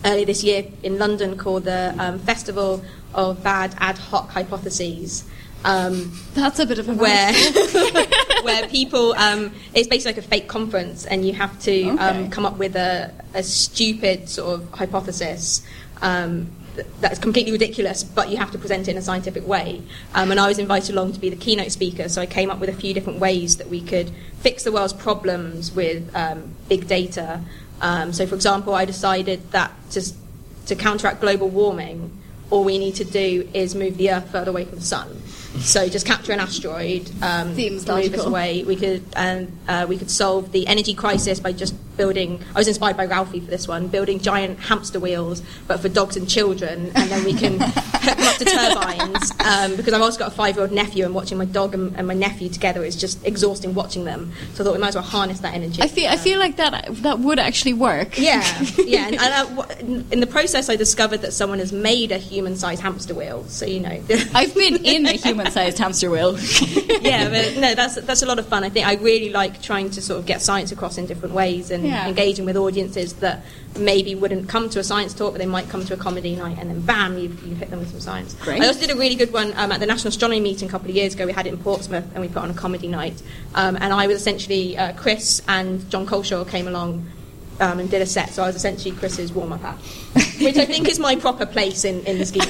Speaker 22: earlier this year in London called the um, Festival of Bad Ad Hoc Hypotheses. Um,
Speaker 11: That's a bit of a
Speaker 22: where where people um, it's basically like a fake conference and you have to um, come up with a, a stupid sort of hypothesis um, th- that's completely ridiculous but you have to present it in a scientific way. Um, and I was invited along to be the keynote speaker so I came up with a few different ways that we could fix the world's problems with um, big data. Um, so for example I decided that just to counteract global warming all we need to do is move the Earth further away from the sun. So just capture an asteroid, um,
Speaker 11: Seems
Speaker 22: move us away. We could and uh, we could solve the energy crisis by just building. I was inspired by Ralphie for this one, building giant hamster wheels, but for dogs and children, and then we can hook them up to turbines. Um, because I've also got a five-year-old nephew, and watching my dog and, and my nephew together is just exhausting watching them. So I thought we might as well harness that energy.
Speaker 11: I feel I feel like that that would actually work.
Speaker 22: Yeah, yeah. And, and I, w- in the process, I discovered that someone has made a human-sized hamster wheel. So you know,
Speaker 11: I've been in a human-sized hamster wheel.
Speaker 22: yeah, but no, that's that's a lot of fun. I think I really like trying to sort of get science across in different ways and
Speaker 11: Yeah.
Speaker 22: engaging with audiences that maybe wouldn't come to a science talk, but they might come to a comedy night, and then bam, you've, you've hit them with some science.
Speaker 11: Great.
Speaker 22: I also did a really good one um, at the National Astronomy meeting a couple of years ago. We had it in Portsmouth, and we put on a comedy night. Um, and I was essentially uh, Chris and Jon Culshaw came along. Um, and did a set, so I was essentially Chris's warm-up act, which I think is my proper place in, in the scheme of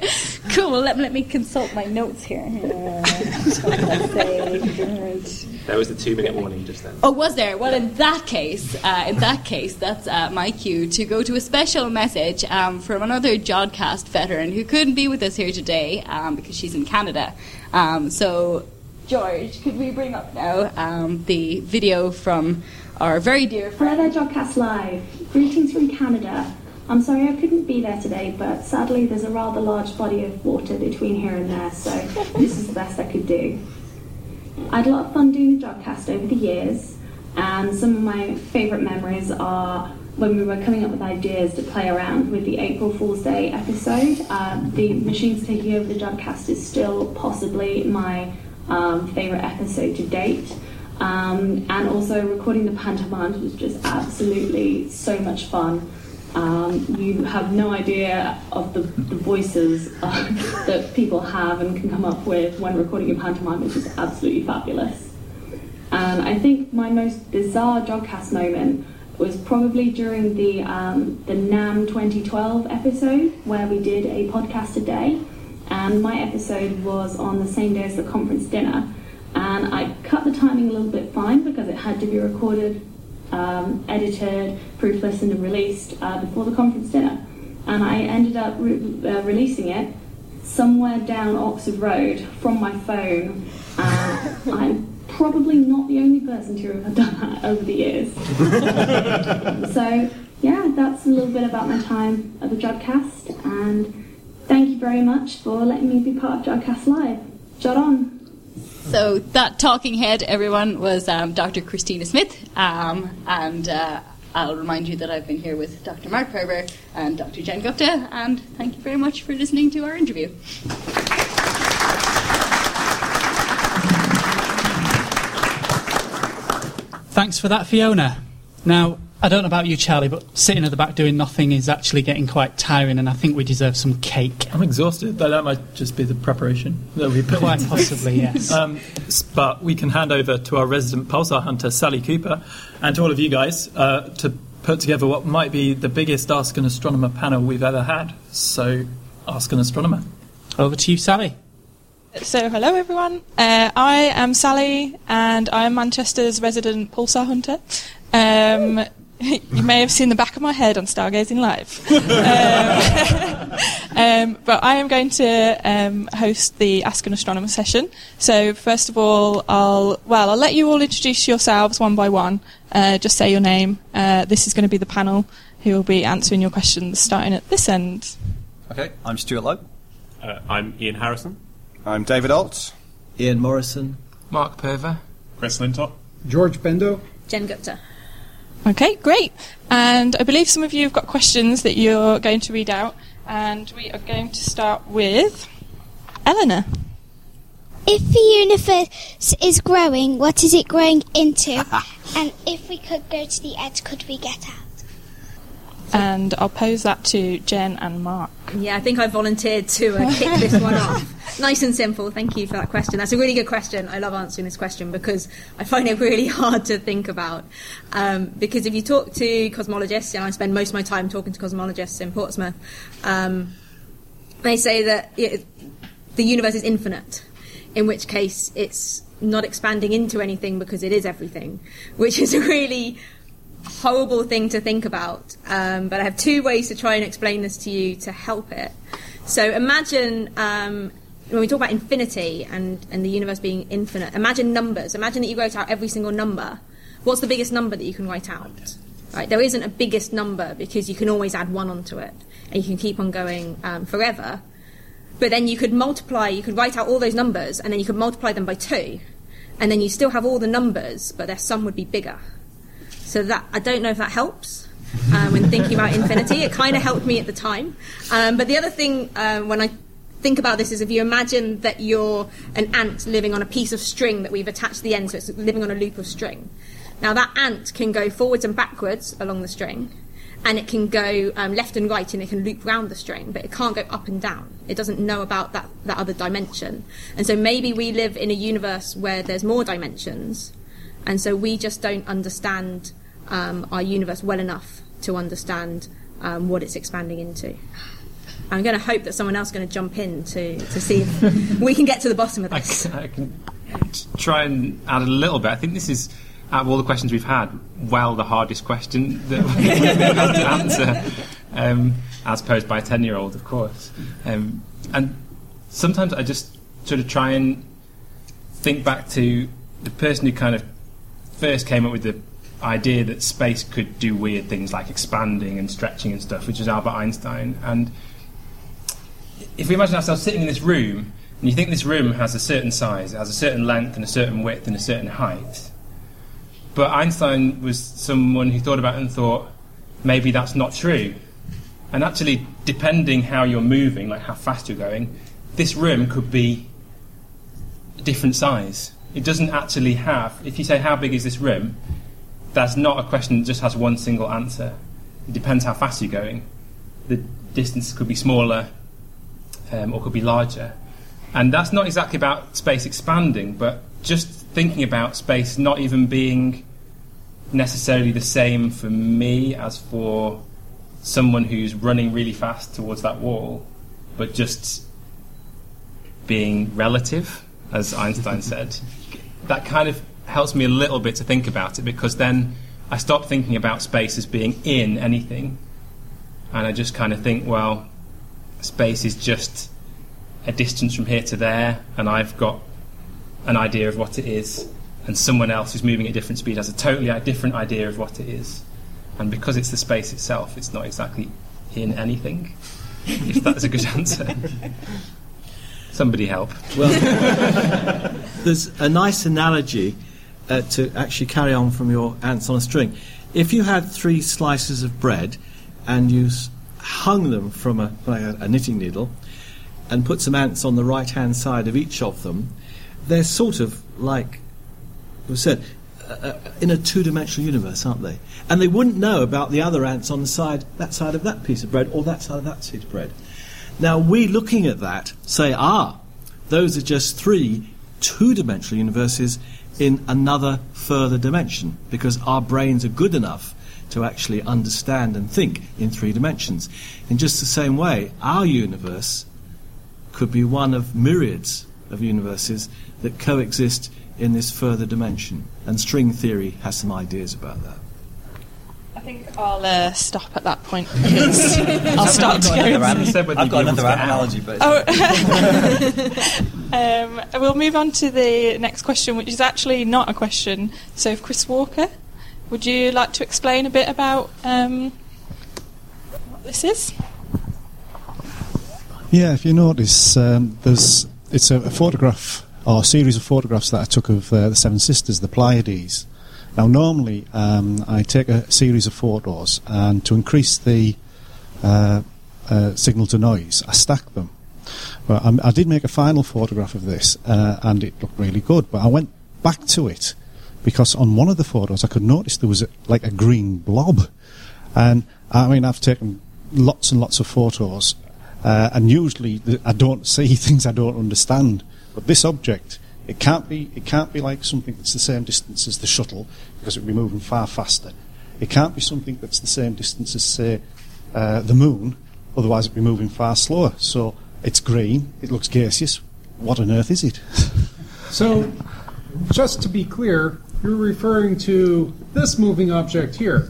Speaker 22: things.
Speaker 11: cool. Well, let, let me consult my notes here.
Speaker 9: There was the two minute warning just then.
Speaker 11: Oh, was there? Well, in that case, uh, in that case, that's uh, my cue to go to a special message um, from another Jodcast veteran who couldn't be with us here today um, because she's in Canada. Um, so, George, could we bring up now um, the video from our very dear
Speaker 23: Hello there, Jodcast Live. Greetings from Canada. I'm sorry I couldn't be there today, but sadly there's a rather large body of water between here and there, so this is the best I could do. I had a lot of fun doing the Jodcast over the years, and some of my favourite memories are when we were coming up with ideas to play around with the April Fool's Day episode. Uh, the Machines Taking Over the Jodcast is still possibly my um, favourite episode to date. Um, and also recording the pantomimes was just absolutely so much fun. Um, you have no idea of the, the voices uh, that people have and can come up with when recording a pantomime, which is absolutely fabulous. And I think my most bizarre Jodcast moment was probably during the um, the NAM 2012 episode where we did a podcast a day, and my episode was on the same day as the conference dinner, and I cut the timing a little bit fine because it had to be recorded, um, edited, proof listened, and released uh, before the conference dinner, and I ended up re- uh, releasing it somewhere down Oxford Road from my phone. Uh, I'm probably not the only person to have done that over the years. so, yeah, that's a little bit about my time at the Jodcast, and thank you very much for letting me be part of Jodcast Live. Jod on!
Speaker 11: So that talking head, everyone, was um, Dr. Christina Smith, um, and uh, I'll remind you that I've been here with Dr. Mark Purver and Dr. Jen Gupta, and thank you very much for listening to our interview.
Speaker 8: Thanks for that, Fiona. Now, I don't know about you, Charlie, but sitting at the back doing nothing is actually getting quite tiring, and I think we deserve some cake.
Speaker 16: I'm exhausted, but that might just be the preparation that we put
Speaker 8: Quite
Speaker 16: into
Speaker 8: possibly, yes.
Speaker 16: Um, but we can hand over to our resident pulsar hunter, Sally Cooper, and to all of you guys uh, to put together what might be the biggest Ask an Astronomer panel we've ever had. So, Ask an Astronomer.
Speaker 8: Over to you, Sally.
Speaker 24: So, hello everyone. Uh, I am Sally, and I am Manchester's resident pulsar hunter. Um, you may have seen the back of my head on Stargazing Live. um, Um, but I am going to um, host the Ask an Astronomer session. So first of all, I'll well, I'll let you all introduce yourselves one by one. Uh, just say your name. Uh, this is going to be the panel who will be answering your questions, starting at this end.
Speaker 15: Okay, I'm Stuart Lowe.
Speaker 9: Uh, I'm Ian Harrison.
Speaker 14: I'm David Ault.
Speaker 17: Ian Morison.
Speaker 9: Mark Purver. Chris Lintott.
Speaker 25: George Bendo.
Speaker 22: Jen Gupta.
Speaker 24: Okay, great. And I believe some of you have got questions that you're going to read out, and we are going to start with Eleanor.
Speaker 26: If the universe is growing, what is it growing into? and if we could go to the edge, could we get out?
Speaker 24: And I'll pose that to Jen and Mark.
Speaker 22: Yeah, I think I volunteered to uh, kick this one off. Nice and simple. Thank you for that question. That's a really good question. I love answering this question because I find it really hard to think about. Um, because if you talk to cosmologists, and I spend most of my time talking to cosmologists in Portsmouth, um, they say that it, the universe is infinite, in which case it's not expanding into anything because it is everything, which is a really horrible thing to think about. Um, but I have two ways to try and explain this to you to help it. So imagine um, when we talk about infinity and, and the universe being infinite, imagine numbers. Imagine that you wrote out every single number. What's the biggest number that you can write out? Right, there isn't a biggest number because you can always add one onto it and you can keep on going um, forever. But then you could multiply, you could write out all those numbers and then you could multiply them by two. And then you still have all the numbers, but their sum would be bigger. So that I don't know if that helps um, when thinking about infinity. It kind of helped me at the time. Um, but the other thing um, when I think about this is if you imagine that you're an ant living on a piece of string that we've attached the end, so it's living on a loop of string. Now that ant can go forwards and backwards along the string, and it can go um, left and right, and it can loop round the string, but it can't go up and down. It doesn't know about that, that other dimension. And so maybe we live in a universe where there's more dimensions, and so we just don't understand um, our universe well enough to understand um, what it's expanding into. I'm going to hope that someone else is going to jump in to, to see if we can get to the bottom of
Speaker 9: I
Speaker 22: this.
Speaker 9: can, I can try and add a little bit. I think this is, out of all the questions we've had, well, the hardest question that we've had to answer, um, as posed by a 10 year old, of course. Um, and sometimes I just sort of try and think back to the person who kind of first came up with the idea that space could do weird things like expanding and stretching and stuff, which is Albert Einstein. And if we imagine ourselves sitting in this room, and you think this room has a certain size, it has a certain length and a certain width and a certain height, but Einstein was someone who thought about it and thought, maybe that's not true. And actually, depending how you're moving, like how fast you're going, this room could be a different size. It doesn't actually have, if you say, how big is this room, that's not a question that just has one single answer. It depends how fast you're going. The distance could be smaller um, or could be larger. And that's not exactly about space expanding, but just thinking about space not even being necessarily the same for me as for someone who's running really fast towards that wall, but just being relative, as Einstein said. That kind of helps me a little bit to think about it because then I stop thinking about space as being in anything, and I just kind of think, well, space is just a distance from here to there, and I've got an idea of what it is, and someone else who's moving at a different speed has a totally different idea of what it is. And because it's the space itself, it's not exactly in anything, if that's a good answer. Somebody help.
Speaker 17: Well, there's a nice analogy uh, to actually carry on from your ants on a string. If you had three slices of bread and you hung them from a, like a, a knitting needle and put some ants on the right hand side of each of them, they're sort of like we said, uh, in a two-dimensional universe, aren't they? And they wouldn't know about the other ants on the side, that side of that piece of bread, or that side of that piece of bread. Now, we looking at that say, ah, those are just three two-dimensional universes in another further dimension, because our brains are good enough to actually understand and think in three dimensions. In just the same way, our universe could be one of myriads of universes that coexist in this further dimension. And string theory has some ideas about that.
Speaker 24: Think I'll uh, stop at that point because I'll start to
Speaker 15: I've got
Speaker 24: go.
Speaker 15: another, I've got another analogy, but
Speaker 24: Oh, um, we'll move on to the next question, which is actually not a question. So, Chris Walker, would you like to explain a bit about um, what this is?
Speaker 27: Yeah, if you notice, um, there's it's a, a photograph or a series of photographs that I took of uh, the Seven Sisters, the Pleiades. Now, normally um, I take a series of photos, and to increase the uh, uh, signal to noise, I stack them. But um, I did make a final photograph of this, uh, and it looked really good. But I went back to it because on one of the photos I could notice there was a, like a green blob, and I mean I've taken lots and lots of photos, uh, and usually I don't see things I don't understand. But this object, it can't be it can't be like something that's the same distance as the shuttle because it would be moving far faster. It can't be something that's the same distance as say uh, the moon, otherwise it'd be moving far slower. So it's green, it looks gaseous. What on earth is it?
Speaker 25: So, just to be clear, you're referring to this moving object here.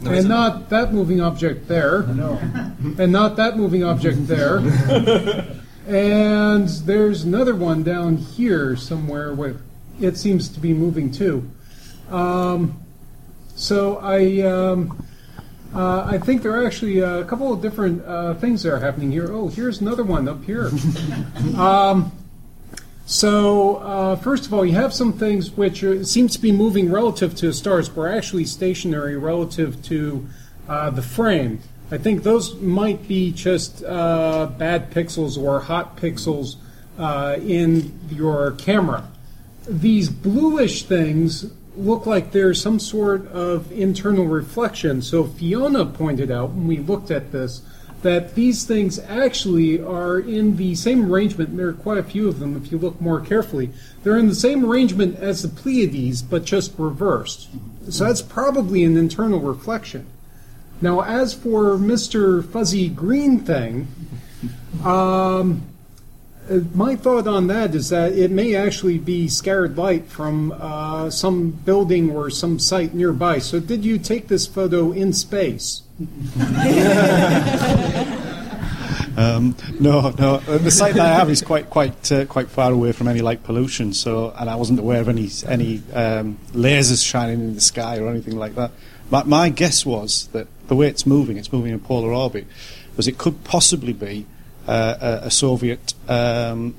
Speaker 27: No,
Speaker 25: and
Speaker 27: it's
Speaker 25: not that moving object there. And not that moving object there. and there's another one down here somewhere where it seems to be moving too. Um, so I, um, uh, I think there are actually a couple of different uh, things that are happening here. Oh, here's another one up here. um, so, uh, first of all, you have some things which are, seem to be moving relative to stars, but are actually stationary relative to uh, the frame. I think those might be just uh, bad pixels or hot pixels uh, in your camera. These bluish things look like there's some sort of internal reflection. So, Fiona pointed out when we looked at this that these things actually are in the same arrangement, there are quite a few of them if you look more carefully. They're in the same arrangement as the Pleiades, but just reversed. So that's probably an internal reflection. Now, as for Mr. Fuzzy Green thing, um, my thought on that is that it may actually be scattered light from uh, some building or some site nearby. So, did you take this photo in space?
Speaker 27: Um, no, no. Uh, the site that I have is quite, quite, uh, quite far away from any light pollution. So, and I wasn't aware of any, any um, lasers shining in the sky or anything like that. My, my guess was that the way it's moving, it's moving in polar orbit, was it could possibly be uh, a, Soviet um,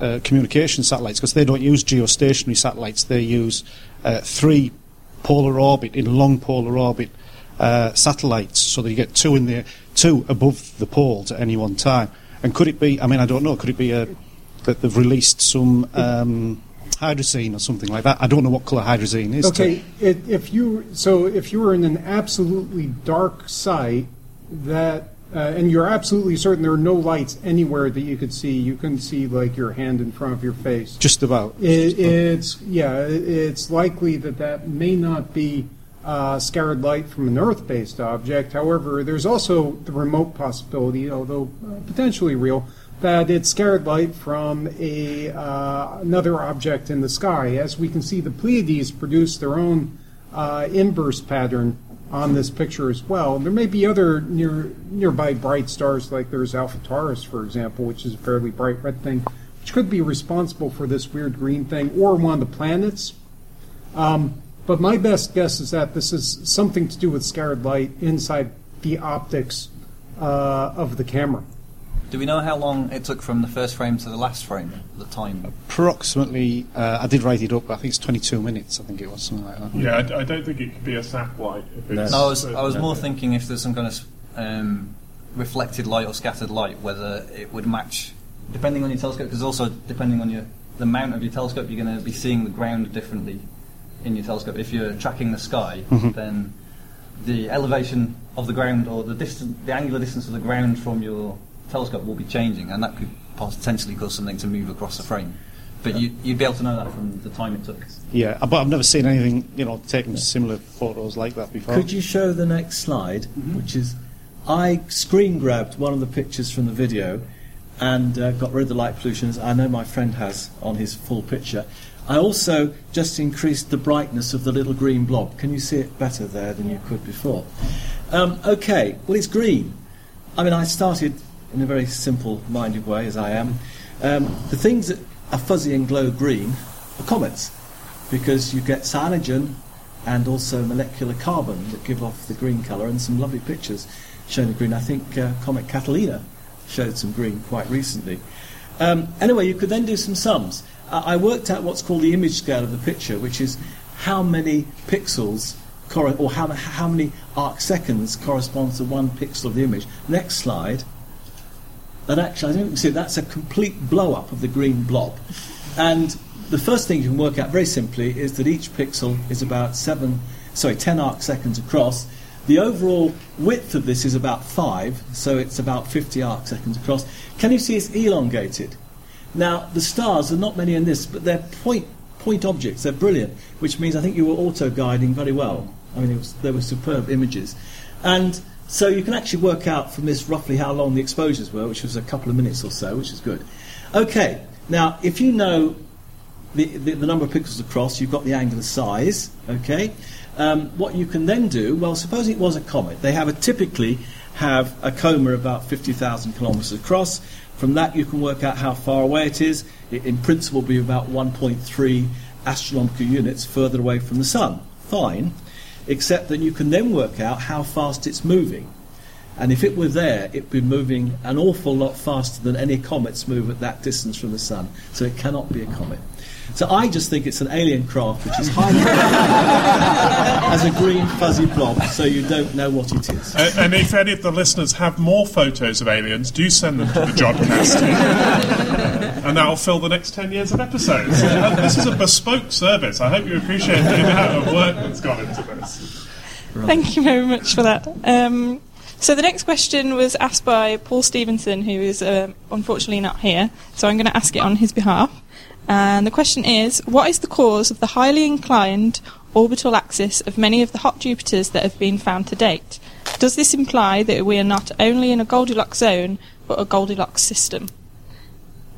Speaker 27: uh, communication satellites because they don't use geostationary satellites. They use uh, three polar orbit in long polar orbit uh, satellites, so that you get two in there, two above the poles at any one time. And could it be? I mean, I don't know. Could it be a, that they've released some um, hydrazine or something like that? I don't know what colour hydrazine is.
Speaker 25: Okay, it, if you so if you were in an absolutely dark site that uh, and you're absolutely certain there are no lights anywhere that you could see, you couldn't see like your hand in front of your face.
Speaker 27: Just about.
Speaker 25: It, it's yeah, it's likely that that may not be uh, scattered light from an Earth-based object. However, there's also the remote possibility, although uh, potentially real, that it's scattered light from a uh, another object in the sky. As we can see, the Pleiades produce their own uh, inverse pattern on this picture as well. There may be other near nearby bright stars, like there's Alpha Taurus, for example, which is a fairly bright red thing, which could be responsible for this weird green thing, or one of the planets. Um, but my best guess is that this is something to do with scattered light inside the optics uh, of the camera.
Speaker 15: Do we know how long it took from the first frame to the last frame? The time?
Speaker 27: Approximately, uh, I did write it up. I think it's 22 minutes. I think it was something like that.
Speaker 6: Yeah, I, I don't think it could be a satellite. If it's,
Speaker 15: I was I was more thinking if there's some kind of um, reflected light or scattered light, whether it would match depending on your telescope. Because also depending on your the mount of your telescope, you're going to be seeing the ground differently in your telescope. If you're tracking the sky,
Speaker 27: Mhm.
Speaker 15: then the elevation of the ground or the distance, the angular distance of the ground from your telescope will be changing, and that could potentially cause something to move across the frame. But you, you'd be able to know that from the time it took.
Speaker 27: Yeah, but I've never seen anything, you know, taking similar photos like that before.
Speaker 17: Could you show the next slide, which is I screen grabbed one of the pictures from the video and uh, got rid of the light pollutions. I know my friend has on his full picture. I also just increased the brightness of the little green blob. Can you see it better there than you could before? Um, okay, well, it's green. I mean, I started in a very simple minded way, as I am. Um, the things that are fuzzy and glow green are comets, because you get cyanogen and also molecular carbon that give off the green colour, and some lovely pictures showing the green. I think uh, Comet Catalina showed some green quite recently. Um, anyway, you could then do some sums. I worked out what's called the image scale of the picture, which is how many pixels cor- or how, how many arc seconds corresponds to one pixel of the image. Next slide. And actually, I don't see that's a complete blow up of the green blob. And the first thing you can work out very simply is that each pixel is about seven, sorry, 10 arc seconds across. The overall width of this is about 5, so it's about 50 arc seconds across. Can you see it's elongated? Now, the stars are not many in this, but they're point, point objects. They're brilliant, which means I think you were auto guiding very well. I mean, was, they were superb images. And so you can actually work out from this roughly how long the exposures were, which was a couple of minutes or so, which is good. Okay, now if you know the, the, the number of pixels across, you've got the angular size, okay? Um, what you can then do, well, suppose it was a comet. They have a, typically have a coma about 50,000 kilometres across. From that, you can work out how far away it is. It, in principle, will be about 1.3 astronomical units further away from the Sun. Fine, except that you can then work out how fast it's moving. And if it were there, it'd be moving an awful lot faster than any comets move at that distance from the Sun. So it cannot be a comet. So I just think it's an alien craft which is highly as a green fuzzy blob, so you don't know what it is.
Speaker 6: Uh, and if any of the listeners have more photos of aliens, do send them to the Jodcast. and that'll fill the next 10 years of episodes. Uh, this is a bespoke service. I hope you appreciate the amount of work that's gone into this.
Speaker 24: Thank you very much for that. Um, so the next question was asked by Paul Stevenson, who is uh, unfortunately not here. So I'm going to ask it on his behalf. And the question is, what is the cause of the highly inclined orbital axis of many of the hot Jupiters that have been found to date? Does this imply that we are not only in a Goldilocks zone, but a Goldilocks system?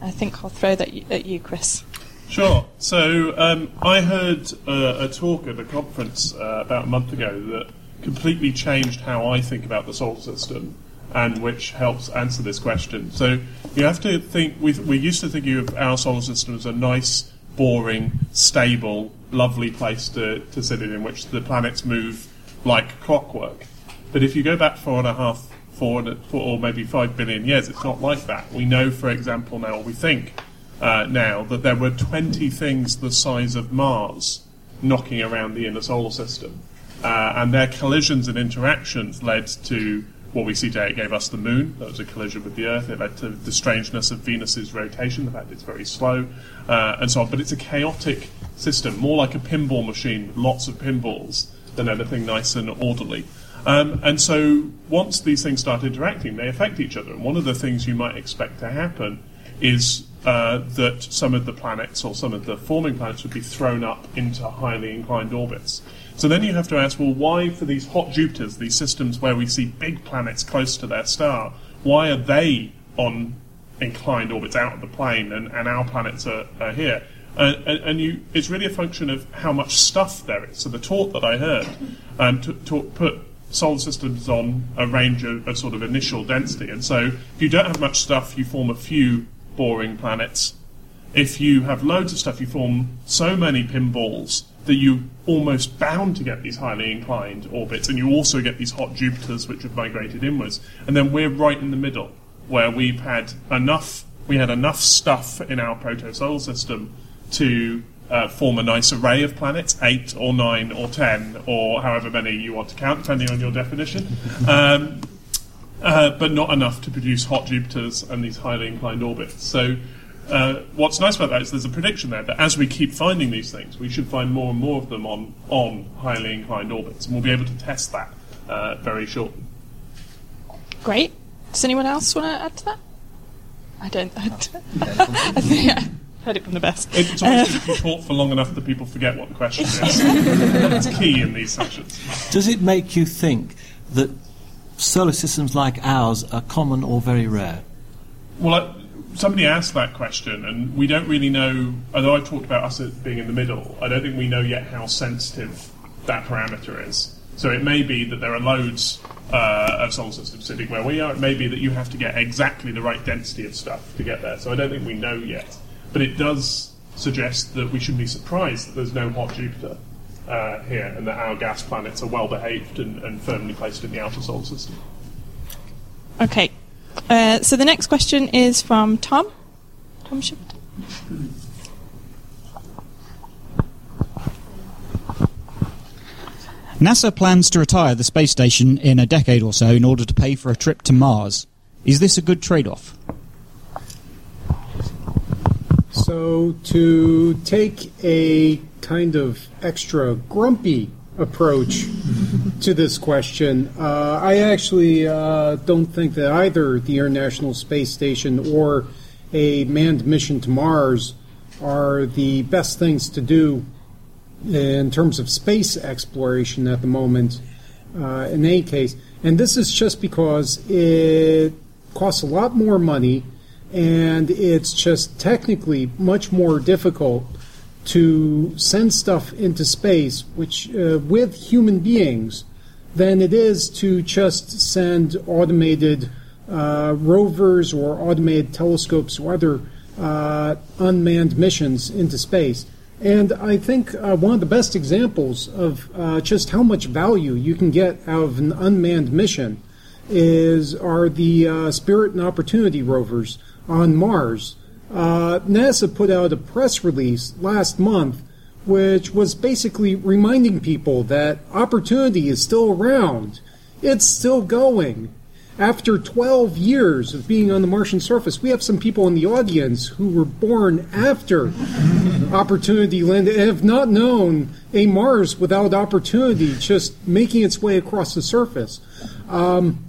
Speaker 24: I think I'll throw that at you, Chris.
Speaker 6: Sure. So um, I heard uh, a talk at a conference uh, about a month ago that completely changed how I think about the solar system and which helps answer this question. So you have to think, we we used to think of our solar system as a nice, boring, stable, lovely place to, to sit in, in which the planets move like clockwork. But if you go back four and a half, four, and a- four or maybe five billion years, it's not like that. We know, for example, now, we think uh, now, that there were 20 things the size of Mars knocking around the inner solar system. Uh, and their collisions and interactions led to what we see today. Gave us the moon. That was a collision with the Earth. It led to the strangeness of Venus's rotation, the fact it's very slow, uh, and so on. But it's a chaotic system, more like a pinball machine with lots of pinballs than anything nice and orderly. Um, and so once these things start interacting, they affect each other. And one of the things you might expect to happen is uh, that some of the planets or some of the forming planets would be thrown up into highly inclined orbits. So then you have to ask, well, why for these hot Jupiters, these systems where we see big planets close to their star, why are they on inclined orbits out of the plane and, and our planets are, are here? Uh, and and you, it's really a function of how much stuff there is. So the talk that I heard um, to, put solar systems on a range of, of sort of initial density. And so if you don't have much stuff, you form a few boring planets. If you have loads of stuff, you form so many pinballs that you're almost bound to get these highly inclined orbits, and you also get these hot Jupiters which have migrated inwards. And then we're right in the middle, where we've had enough, we had enough stuff in our proto-solar system to uh, form a nice array of planets, eight or nine or ten, or however many you want to count, depending on your definition. Um, uh, but not enough to produce hot Jupiters and these highly inclined orbits. So, uh, what's nice about that is there's a prediction there that as we keep finding these things, we should find more and more of them on, on highly inclined orbits, and we'll be able to test that uh, very shortly.
Speaker 24: Great. Does anyone else want to add to that? I don't. I, I think I heard it from the best.
Speaker 6: It's
Speaker 24: Uh,
Speaker 6: always if you talk for long enough that people forget what the question is. That's key in these sessions.
Speaker 17: Does it make you think that solar systems like ours are common or very rare?
Speaker 6: Well, uh, somebody asked that question, and we don't really know. Although I've talked about us being in the middle, I don't think we know yet how sensitive that parameter is. So it may be that there are loads uh, of solar systems sitting where we are. It may be that you have to get exactly the right density of stuff to get there. So I don't think we know yet. But it does suggest that we shouldn't be surprised that there's no hot Jupiter uh, here, and that our gas planets are well behaved and, and firmly placed in the outer solar system.
Speaker 24: Okay. Uh, so the next question is from Tom. Tom Shepard.
Speaker 28: NASA plans to retire the space station in a decade or so in order to pay for a trip to Mars. Is this a good trade off?
Speaker 25: So, to take a kind of extra grumpy approach to this question, uh, I actually uh, don't think that either the International Space Station or a manned mission to Mars are the best things to do in terms of space exploration at the moment, uh, in any case. And this is just because it costs a lot more money and it's just technically much more difficult to send stuff into space which uh, with human beings than it is to just send automated uh, rovers or automated telescopes or other uh, unmanned missions into space. And I think uh, one of the best examples of uh, just how much value you can get out of an unmanned mission is are the uh, Spirit and Opportunity rovers on Mars. Uh, NASA put out a press release last month which was basically reminding people that opportunity is still around. It's still going. After 12 years of being on the Martian surface, we have some people in the audience who were born after Opportunity landed and have not known a Mars without opportunity just making its way across the surface. Um,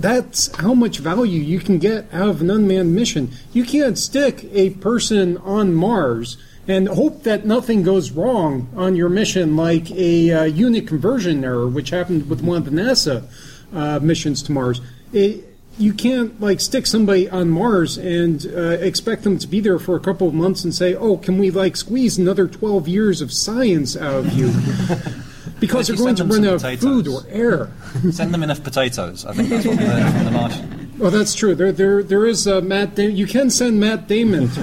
Speaker 25: that's how much value you can get out of an unmanned mission. You can't stick a person on Mars and hope that nothing goes wrong on your mission, like a uh, unit conversion error, which happened with one of the NASA uh, missions to Mars. It, you can't like stick somebody on Mars and uh, expect them to be there for a couple of months and say, "Oh, can we like squeeze another twelve years of science out of you?" because
Speaker 15: If
Speaker 25: they're going to run
Speaker 15: them
Speaker 25: out of
Speaker 15: some
Speaker 25: food or air.
Speaker 15: Send them enough potatoes. I think that's what we learned from the Martian.
Speaker 25: Well, that's true. There, there, there is uh, Matt. Da- you can send Matt Damon. To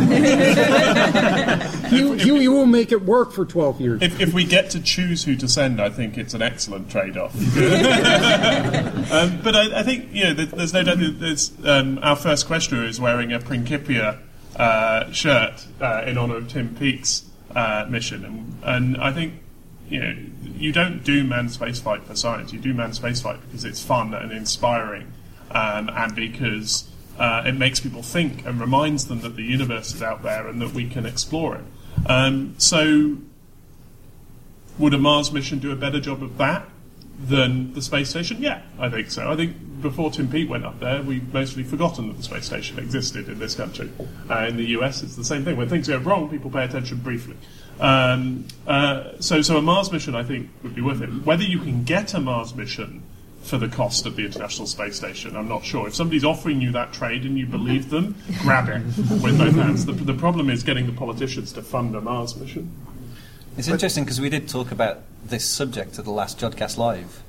Speaker 25: he, he, he will make it work for twelve years.
Speaker 6: If, if we get to choose who to send, I think it's an excellent trade-off. um, but I, I think you know, there's no doubt. that There's, um, our first questioner is wearing a Principia uh, shirt uh, in honour of Tim Peake's uh, mission, and, and I think you know you don't do manned spaceflight for science. You do manned spaceflight because it's fun and inspiring, um, and because uh, it makes people think and reminds them that the universe is out there and that we can explore it. Um, so, would a Mars mission do a better job of that than the space station? Yeah, I think so. I think before Tim Peake went up there, we'd mostly forgotten that the space station existed in this country. Uh, in the US, it's the same thing. When things go wrong, people pay attention briefly. Um, uh, so, so a Mars mission, I think, would be worth it. Whether you can get a Mars mission for the cost of the International Space Station, I'm not sure. If somebody's offering you that trade and you believe them, grab it with both hands. The, the problem is getting the politicians to fund a Mars mission.
Speaker 15: It's interesting because we did talk about this subject at the last Jodcast Live.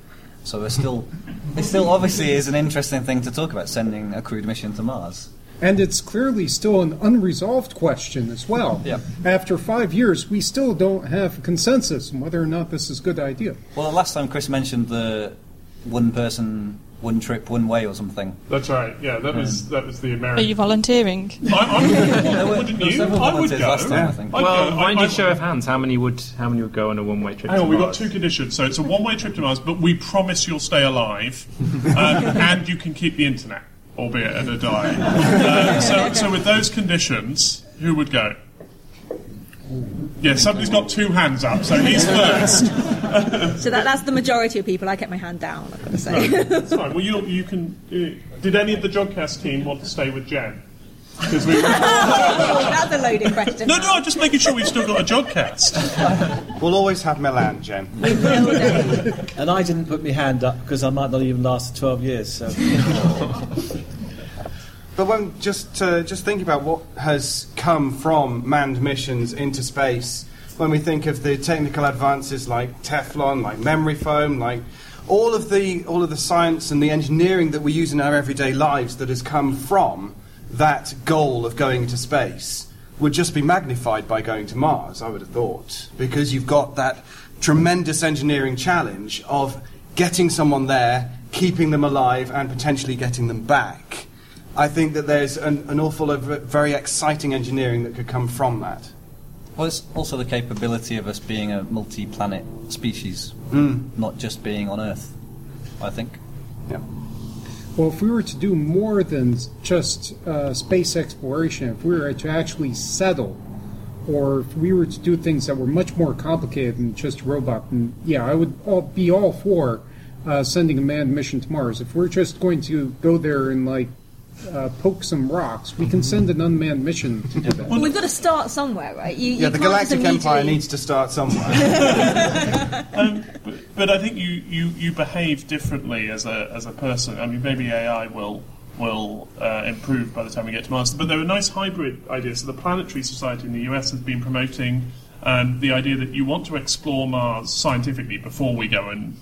Speaker 15: So it's still, it still obviously is an interesting thing to talk about, sending a crewed mission to Mars.
Speaker 25: And it's clearly still an unresolved question as well.
Speaker 15: Yeah.
Speaker 25: After five years, we still don't have consensus on whether or not this is a good idea.
Speaker 15: Well, last time Chris mentioned the one person, one trip, one way or something.
Speaker 6: That's right. Yeah, that was that was the American.
Speaker 24: Are you volunteering?
Speaker 6: I, I'm, wouldn't you? I would
Speaker 15: volunteers
Speaker 6: go.
Speaker 15: last time, I think.
Speaker 6: I'd
Speaker 29: well,
Speaker 6: go.
Speaker 29: mind
Speaker 6: I-
Speaker 29: you,
Speaker 6: I-
Speaker 29: show of hands, how many would how many would go on a one way trip?
Speaker 6: Hang on, we've got two conditions. So it's a one-way trip to Mars, but we promise you'll stay alive, um, and you can keep the internet, albeit at a dive. Uh, so, so with those conditions, who would go? Yeah, somebody's got two hands up, so he's first.
Speaker 21: So that, that's the majority of people. I kept my hand down, I've got to say.
Speaker 6: Right, That's fine. Well, you, you can. Uh, did any of the Jodcast team want to stay with Jen? Because we.
Speaker 21: Oh, that's a loaded question.
Speaker 6: No, no, I'm just making sure we've still got a Jodcast.
Speaker 14: We'll always have Milan, Jen.
Speaker 17: And I didn't put my hand up because I might not even last 12 years. So.
Speaker 14: But when just uh, just think about what has come from manned missions into space, when we think of the technical advances like Teflon, like memory foam, like all of the all of the science and the engineering that we use in our everyday lives that has come from that goal of going into space would just be magnified by going to Mars, I would have thought, because you've got that tremendous engineering challenge of getting someone there, keeping them alive, and potentially getting them back. I think that there's an, an awful lot of very exciting engineering that could come from that.
Speaker 15: Well, it's also the capability of us being a multi-planet species,
Speaker 14: Mm.
Speaker 15: not just being on Earth. I think.
Speaker 14: Yeah.
Speaker 25: Well, if we were to do more than just uh, space exploration, if we were to actually settle, or if we were to do things that were much more complicated than just a robot, then yeah, I would all, be all for uh, sending a manned mission to Mars. If we're just going to go there and like uh, poke some rocks, we can send an unmanned mission to do that.
Speaker 21: Well, we've got to start somewhere, right? You,
Speaker 14: Yeah,
Speaker 21: you
Speaker 14: the Galactic Empire needs to start somewhere.
Speaker 6: um, but, but I think you, you, you behave differently as a as a person. I mean, maybe AI will will uh, improve by the time we get to Mars. But there are nice hybrid ideas. So the Planetary Society in the US has been promoting um, the idea that you want to explore Mars scientifically before we go and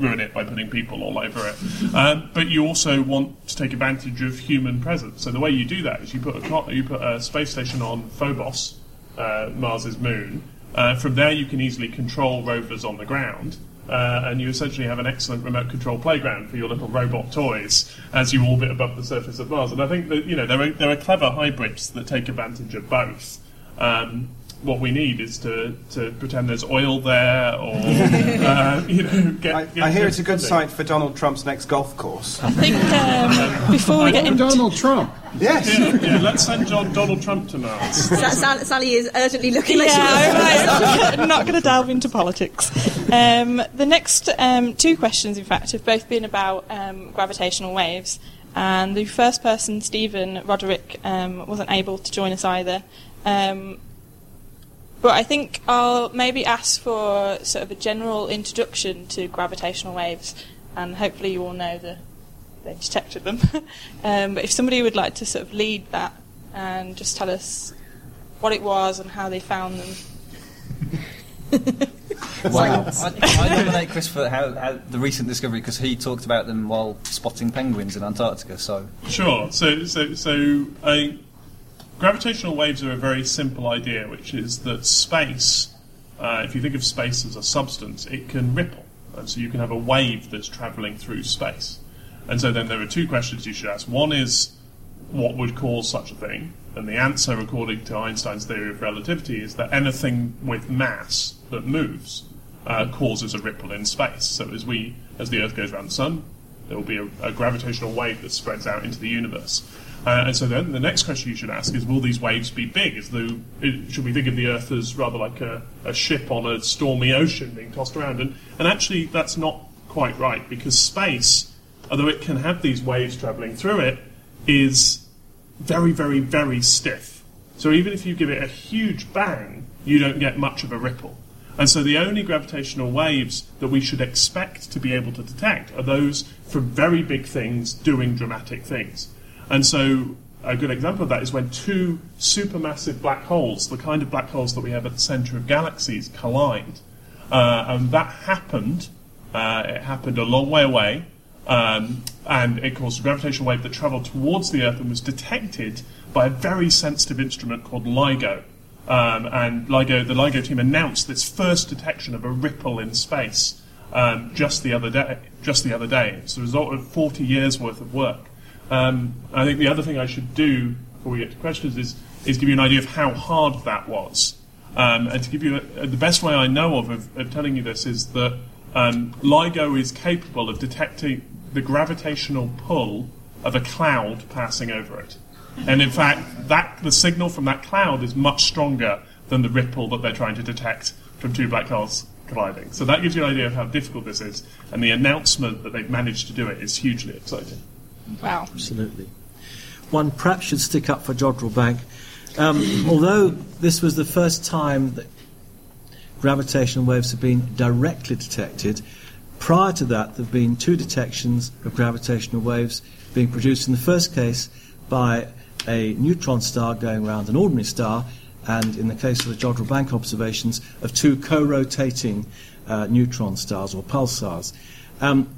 Speaker 6: ruin it by putting people all over it. Um, but you also want to take advantage of human presence. So the way you do that is you put a you put a space station on Phobos, uh, Mars's moon. Uh, from there, you can easily control rovers on the ground. Uh, and you essentially have an excellent remote control playground for your little robot toys as you orbit above the surface of Mars. And I think that you know there are, there are clever hybrids that take advantage of both. Um, what we need is to, to pretend there's oil there, or uh, you know, get.
Speaker 14: I,
Speaker 6: get
Speaker 14: I hear it's a good
Speaker 6: funding.
Speaker 14: site for Donald Trump's next golf course.
Speaker 24: I think um, before we get into
Speaker 25: Donald Trump.
Speaker 14: Yes.
Speaker 6: Yeah, yeah, let's send John Donald Trump to Mars.
Speaker 21: Sa- Sal- Sally is urgently looking
Speaker 24: yeah,
Speaker 21: she
Speaker 24: I'm not going to delve into politics. Um, the next um, two questions, in fact, have both been about um, gravitational waves. And the first person, Stephen Roderick, um, wasn't able to join us either. Um, but I think I'll maybe ask for sort of a general introduction to gravitational waves, and hopefully you all know the they detected them. um, but if somebody would like to sort of lead that and just tell us what it was and how they found them.
Speaker 15: Well, I, I nominate Chris for how, how the recent discovery because he talked about them while spotting penguins in Antarctica. So
Speaker 6: Sure. So, so, so uh, gravitational waves are a very simple idea, which is that space, uh, if you think of space as a substance, it can ripple. And so you can have a wave that's travelling through space. And so then there are two questions you should ask. One is, what would cause such a thing? And the answer, according to Einstein's theory of relativity, is that anything with mass that moves uh, causes a ripple in space. So as we, as the Earth goes around the sun, there will be a, a gravitational wave that spreads out into the universe. Uh, and so then the next question you should ask is, will these waves be big? As though, it, should we think of the Earth as rather like a, a ship on a stormy ocean being tossed around? And, and actually, that's not quite right because space, although it can have these waves travelling through it, is very, very, very stiff. So even if you give it a huge bang, you don't get much of a ripple. And so the only gravitational waves that we should expect to be able to detect are those from very big things doing dramatic things. And so a good example of that is when two supermassive black holes, the kind of black holes that we have at the centre of galaxies, collide. Uh, and that happened. Uh, it happened a long way away, um, and it caused a gravitational wave that travelled towards the Earth and was detected by a very sensitive instrument called LIGO. Um, and LIGO, the LIGO team announced this first detection of a ripple in space um, just the other day. Just the other day, it's the result of 40 years worth of work. Um, I think the other thing I should do before we get to questions is is give you an idea of how hard that was. Um, and to give you a, the best way I know of, of, of telling you this is that um, LIGO is capable of detecting the gravitational pull of a cloud passing over it. And in fact, that the signal from that cloud is much stronger than the ripple that they're trying to detect from two black holes colliding. So that gives you an idea of how difficult this is. And the announcement that they've managed to do it is hugely exciting.
Speaker 24: Wow.
Speaker 17: Absolutely. One perhaps should stick up for Jodrell Bank. Um, although this was the first time that gravitational waves have been directly detected, prior to that there have been two detections of gravitational waves being produced in the first case by a neutron star going around an ordinary star, and in the case of the Jodrell Bank observations, of two co rotating uh, neutron stars or pulsars. Um,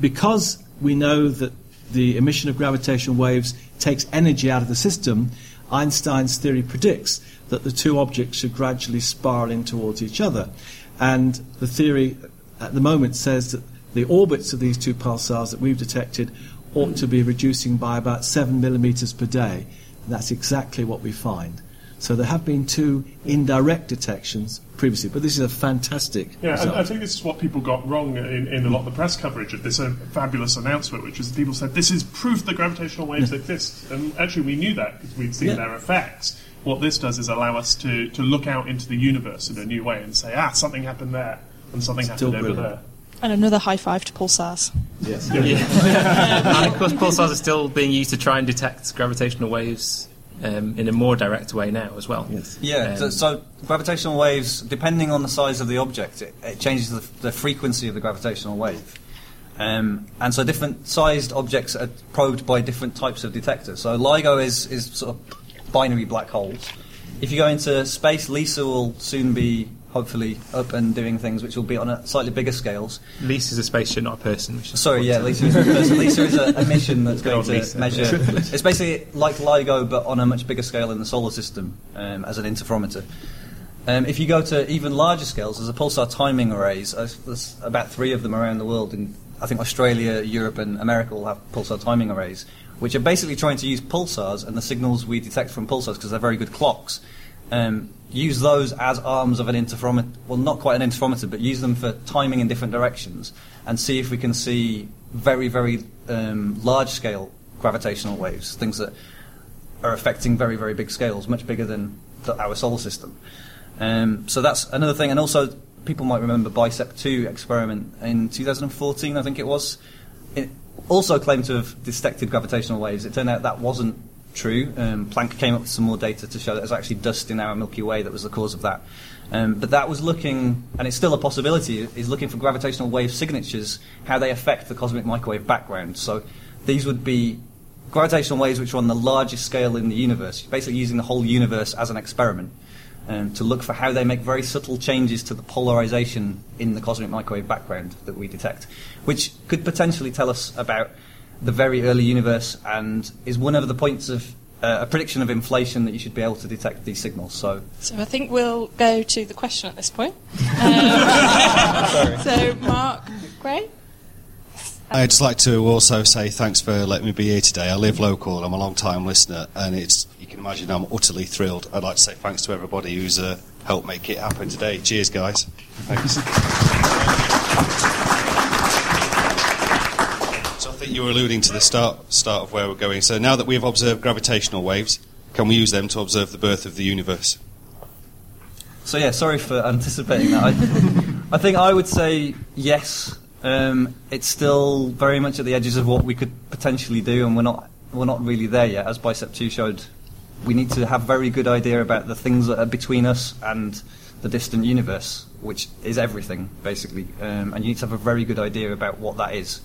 Speaker 17: because we know that the emission of gravitational waves takes energy out of the system, Einstein's theory predicts that the two objects should gradually spiral in towards each other. And the theory at the moment says that the orbits of these two pulsars that we've detected ought to be reducing by about 7 millimeters per day. And that's exactly what we find. So there have been two indirect detections previously, but this is a fantastic
Speaker 6: Yeah,
Speaker 17: result.
Speaker 6: and I think this is what people got wrong in, in a lot of the press coverage of this uh, fabulous announcement, which is people said this is proof that gravitational waves exist, and actually we knew that because we'd seen
Speaker 17: Yeah.
Speaker 6: their effects. What this does is allow us to, to look out into the universe in a new way and say, ah, something happened there, and something
Speaker 17: Still
Speaker 6: happened over there.
Speaker 24: And another high five to pulsars.
Speaker 17: Yes.
Speaker 29: and of course, pulsars are still being used to try and detect gravitational waves um, in a more direct way now as well. Yes.
Speaker 15: Yeah, so, so gravitational waves, depending on the size of the object, it, it changes the, the frequency of the gravitational wave. Um, and so different sized objects are probed by different types of detectors. So LIGO is, is sort of binary black holes. If you go into space, LISA will soon be hopefully up and doing things which will be on a slightly bigger scales.
Speaker 29: Lisa is a spaceship, not a person.
Speaker 15: Sorry, yeah. Lisa is a person. Lisa is a, a mission that's going to
Speaker 29: Lisa.
Speaker 15: measure. It's basically like LIGO, but on a much bigger scale in the solar system um, as an interferometer. Um, if you go to even larger scales, there's a pulsar timing arrays. Uh, There's about three of them around the world, and I think Australia, Europe, and America will have pulsar timing arrays, which are basically trying to use pulsars and the signals we detect from pulsars because they're very good clocks. Um, use those as arms of an interferometer. Well, not quite an interferometer, but use them for timing in different directions, and see if we can see very, very um, large-scale gravitational waves, things that are affecting very, very big scales, much bigger than the, our solar system. Um, so that's another thing. And also, people might remember BICEP 2 experiment in 2014, I think it was. It also claimed to have detected gravitational waves. It turned out that wasn't true. Um, Planck came up with some more data to show that it was actually dust in our Milky Way that was the cause of that. Um, but that was looking, and it's still a possibility, is looking for gravitational wave signatures, how they affect the cosmic microwave background. So these would be gravitational waves which are on the largest scale in the universe, basically using the whole universe as an experiment um, to look for how they make very subtle changes to the polarization in the cosmic microwave background that we detect, which could potentially tell us about the very early universe and is one of the points of uh, a prediction of inflation that you should be able to detect these signals. So,
Speaker 24: So I think we'll go to the question at this point. Um, so, Mark Gray?
Speaker 27: I'd just like to also say thanks for letting me be here today. I live local I'm a long time listener, and it's you can imagine I'm utterly thrilled. I'd like to say thanks to everybody who's uh, helped make it happen today. Cheers, guys. Thanks. Think you were alluding to the start start of where we're going. So now that we have observed gravitational waves, can we use them to observe the birth of the universe?
Speaker 15: so yeah, sorry for anticipating that. I, I think I would say yes. Um, it's still very much at the edges of what we could potentially do, and we're not we're not really there yet. As Bicep Two showed, we need to have a very good idea about the things that are between us and the distant universe, which is everything basically. Um, and you need to have a very good idea about what that is.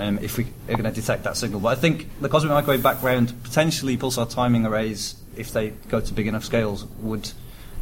Speaker 15: Um, if we are going to detect that signal, but I think the cosmic microwave background, potentially pulsar timing arrays, if they go to big enough scales, would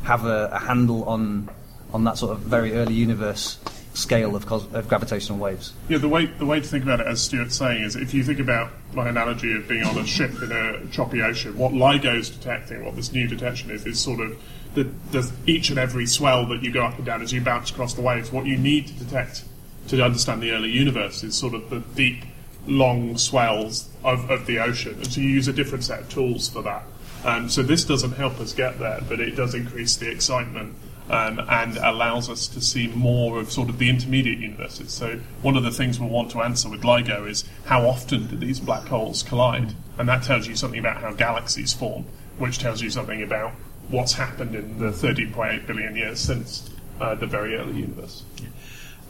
Speaker 15: have a, a handle on on that sort of very early universe scale of, cos- of gravitational waves.
Speaker 6: Yeah, the way the way to think about it, as Stuart's saying, is if you think about my analogy of being on a ship in a choppy ocean, what LIGO's detecting, what this new detection is, is sort of the, the each and every swell that you go up and down as you bounce across the waves. What you need to detect to understand the early universe is sort of the deep, long swells of, of the ocean, and so you use a different set of tools for that. Um, so this doesn't help us get there, but it does increase the excitement um, and allows us to see more of sort of the intermediate universes. So one of the things we'll want to answer with LIGO is how often do these black holes collide? And that tells you something about how galaxies form, which tells you something about what's happened in the 13.8 billion years since uh, the very early universe.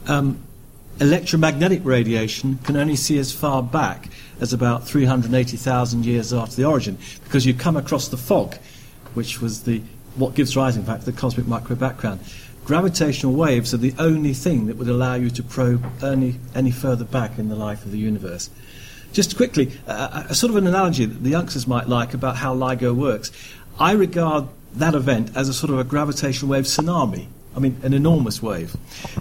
Speaker 17: Um, electromagnetic radiation can only see as far back as about 380,000 years after the origin, because you come across the fog, which was the what gives rise, in fact, to the cosmic microwave background. Gravitational waves are the only thing that would allow you to probe any, any further back in the life of the universe. Just quickly, uh, a sort of an analogy that the youngsters might like about how LIGO works. I regard that event as a sort of a gravitational wave tsunami. I mean, an enormous wave.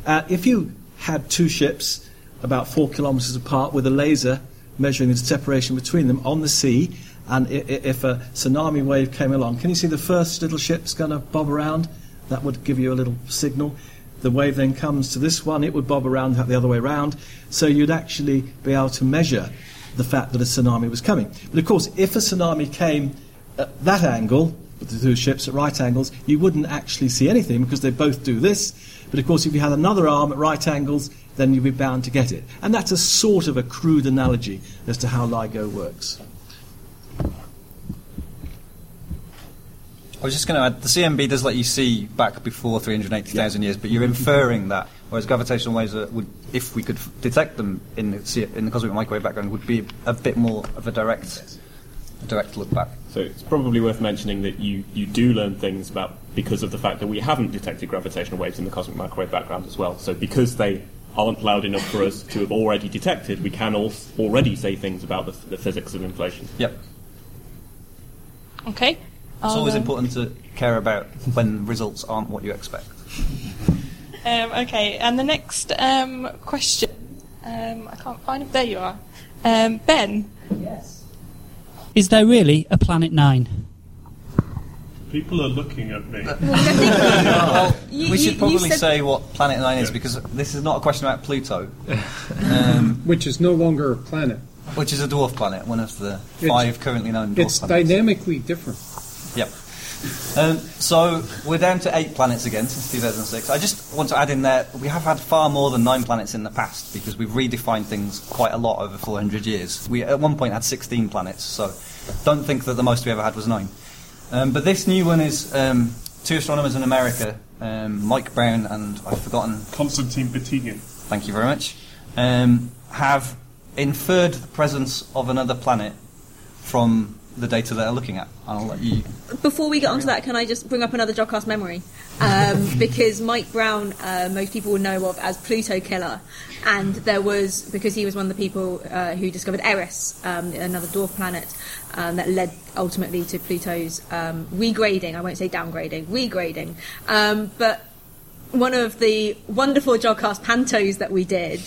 Speaker 17: Uh, if you had two ships about four kilometres apart with a laser measuring the separation between them on the sea, and if a tsunami wave came along, can you see the first little ship's going to bob around? That would give you a little signal. The wave then comes to this one, it would bob around the other way around. So you'd actually be able to measure the fact that a tsunami was coming. But of course, if a tsunami came at that angle, the two ships at right angles, you wouldn't actually see anything because they both do this. But of course, if you had another arm at right angles, then you'd be bound to get it. And that's a sort of a crude analogy as to how LIGO works.
Speaker 15: I was just going to add, the CMB does let you see back before 380,000 years, but you're mm-hmm. inferring that, whereas gravitational waves are, would, if we could f- detect them in the, in the cosmic microwave background, would be a bit more of a direct, a direct look back.
Speaker 30: So it's probably worth mentioning that you, you do learn things about because of the fact that we haven't detected gravitational waves in the cosmic microwave background as well. So because they aren't loud enough for us to have already detected, we can al- already say things about the, the physics of inflation.
Speaker 15: Yep.
Speaker 24: Okay.
Speaker 15: It's
Speaker 24: I'll,
Speaker 15: always
Speaker 24: um,
Speaker 15: important to care about when results aren't what you expect.
Speaker 24: Um, okay, and the next um, question. Um, I can't find it. There you are. Um, ben.
Speaker 8: Yes. Is there really a Planet Nine?
Speaker 6: People are looking at me.
Speaker 15: well,
Speaker 24: You-
Speaker 15: we should
Speaker 24: you
Speaker 15: probably
Speaker 24: said-
Speaker 15: say what Planet Nine is because this is not a question about Pluto, um,
Speaker 25: which is no longer a planet.
Speaker 15: which is a dwarf planet, one of the
Speaker 25: It's-
Speaker 15: five currently known dwarf
Speaker 25: It's
Speaker 15: planets.
Speaker 25: dynamically different.
Speaker 15: Yep. Um, so we're down to eight planets again since 2006. I just want to add in there we have had far more than nine planets in the past because we've redefined things quite a lot over 400 years. We at one point had 16 planets, so don't think that the most we ever had was nine. Um, but this new one is um, two astronomers in America, um, Mike Brown and I've forgotten
Speaker 6: Konstantin Batygin.
Speaker 15: Thank you very much. Um, have inferred the presence of another planet from the data they're looking at. I'll let you.
Speaker 22: Before we get onto that, can I just bring up another Jodcast memory? Um, because Mike Brown, uh, most people will know of as Pluto Killer, and there was because he was one of the people uh, who discovered Eris, um, another dwarf planet, um, that led ultimately to Pluto's um, regrading. I won't say downgrading, regrading. Um, but one of the wonderful Jodcast pantos that we did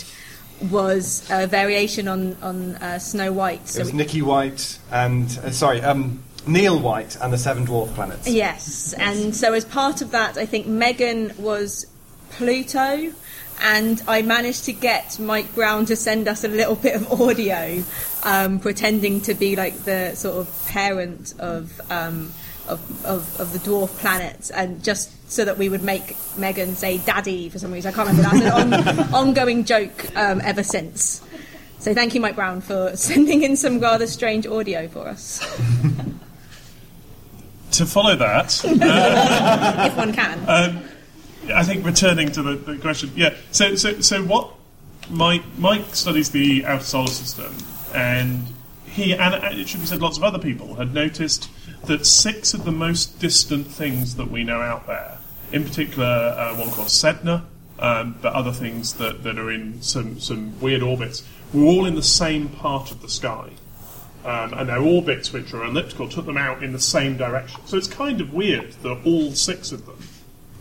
Speaker 22: was a variation on on uh, Snow White.
Speaker 14: It was Nicky White and uh, sorry, um, Neil White and the Seven Dwarf Planets.
Speaker 22: Yes, and so as part of that, I think Megan was Pluto, and I managed to get Mike Brown to send us a little bit of audio, um, pretending to be like the sort of parent of, um, of, of of the dwarf planets, and just so that we would make Megan say "daddy" for some reason. I can't remember. That's an on, ongoing joke um, ever since. So thank you, Mike Brown, for sending in some rather strange audio for us,
Speaker 6: To follow that,
Speaker 22: if one can.
Speaker 6: Um, I think returning to the, the question, yeah. So, so, so what? Mike Mike studies the outer solar system, and he and it should be said, lots of other people had noticed that six of the most distant things that we know out there, in particular uh, one called Sedna, um, but other things that, that are in some some weird orbits, were all in the same part of the sky. Um, and their orbits, which are elliptical, took them out in the same direction. So it's kind of weird that all six of them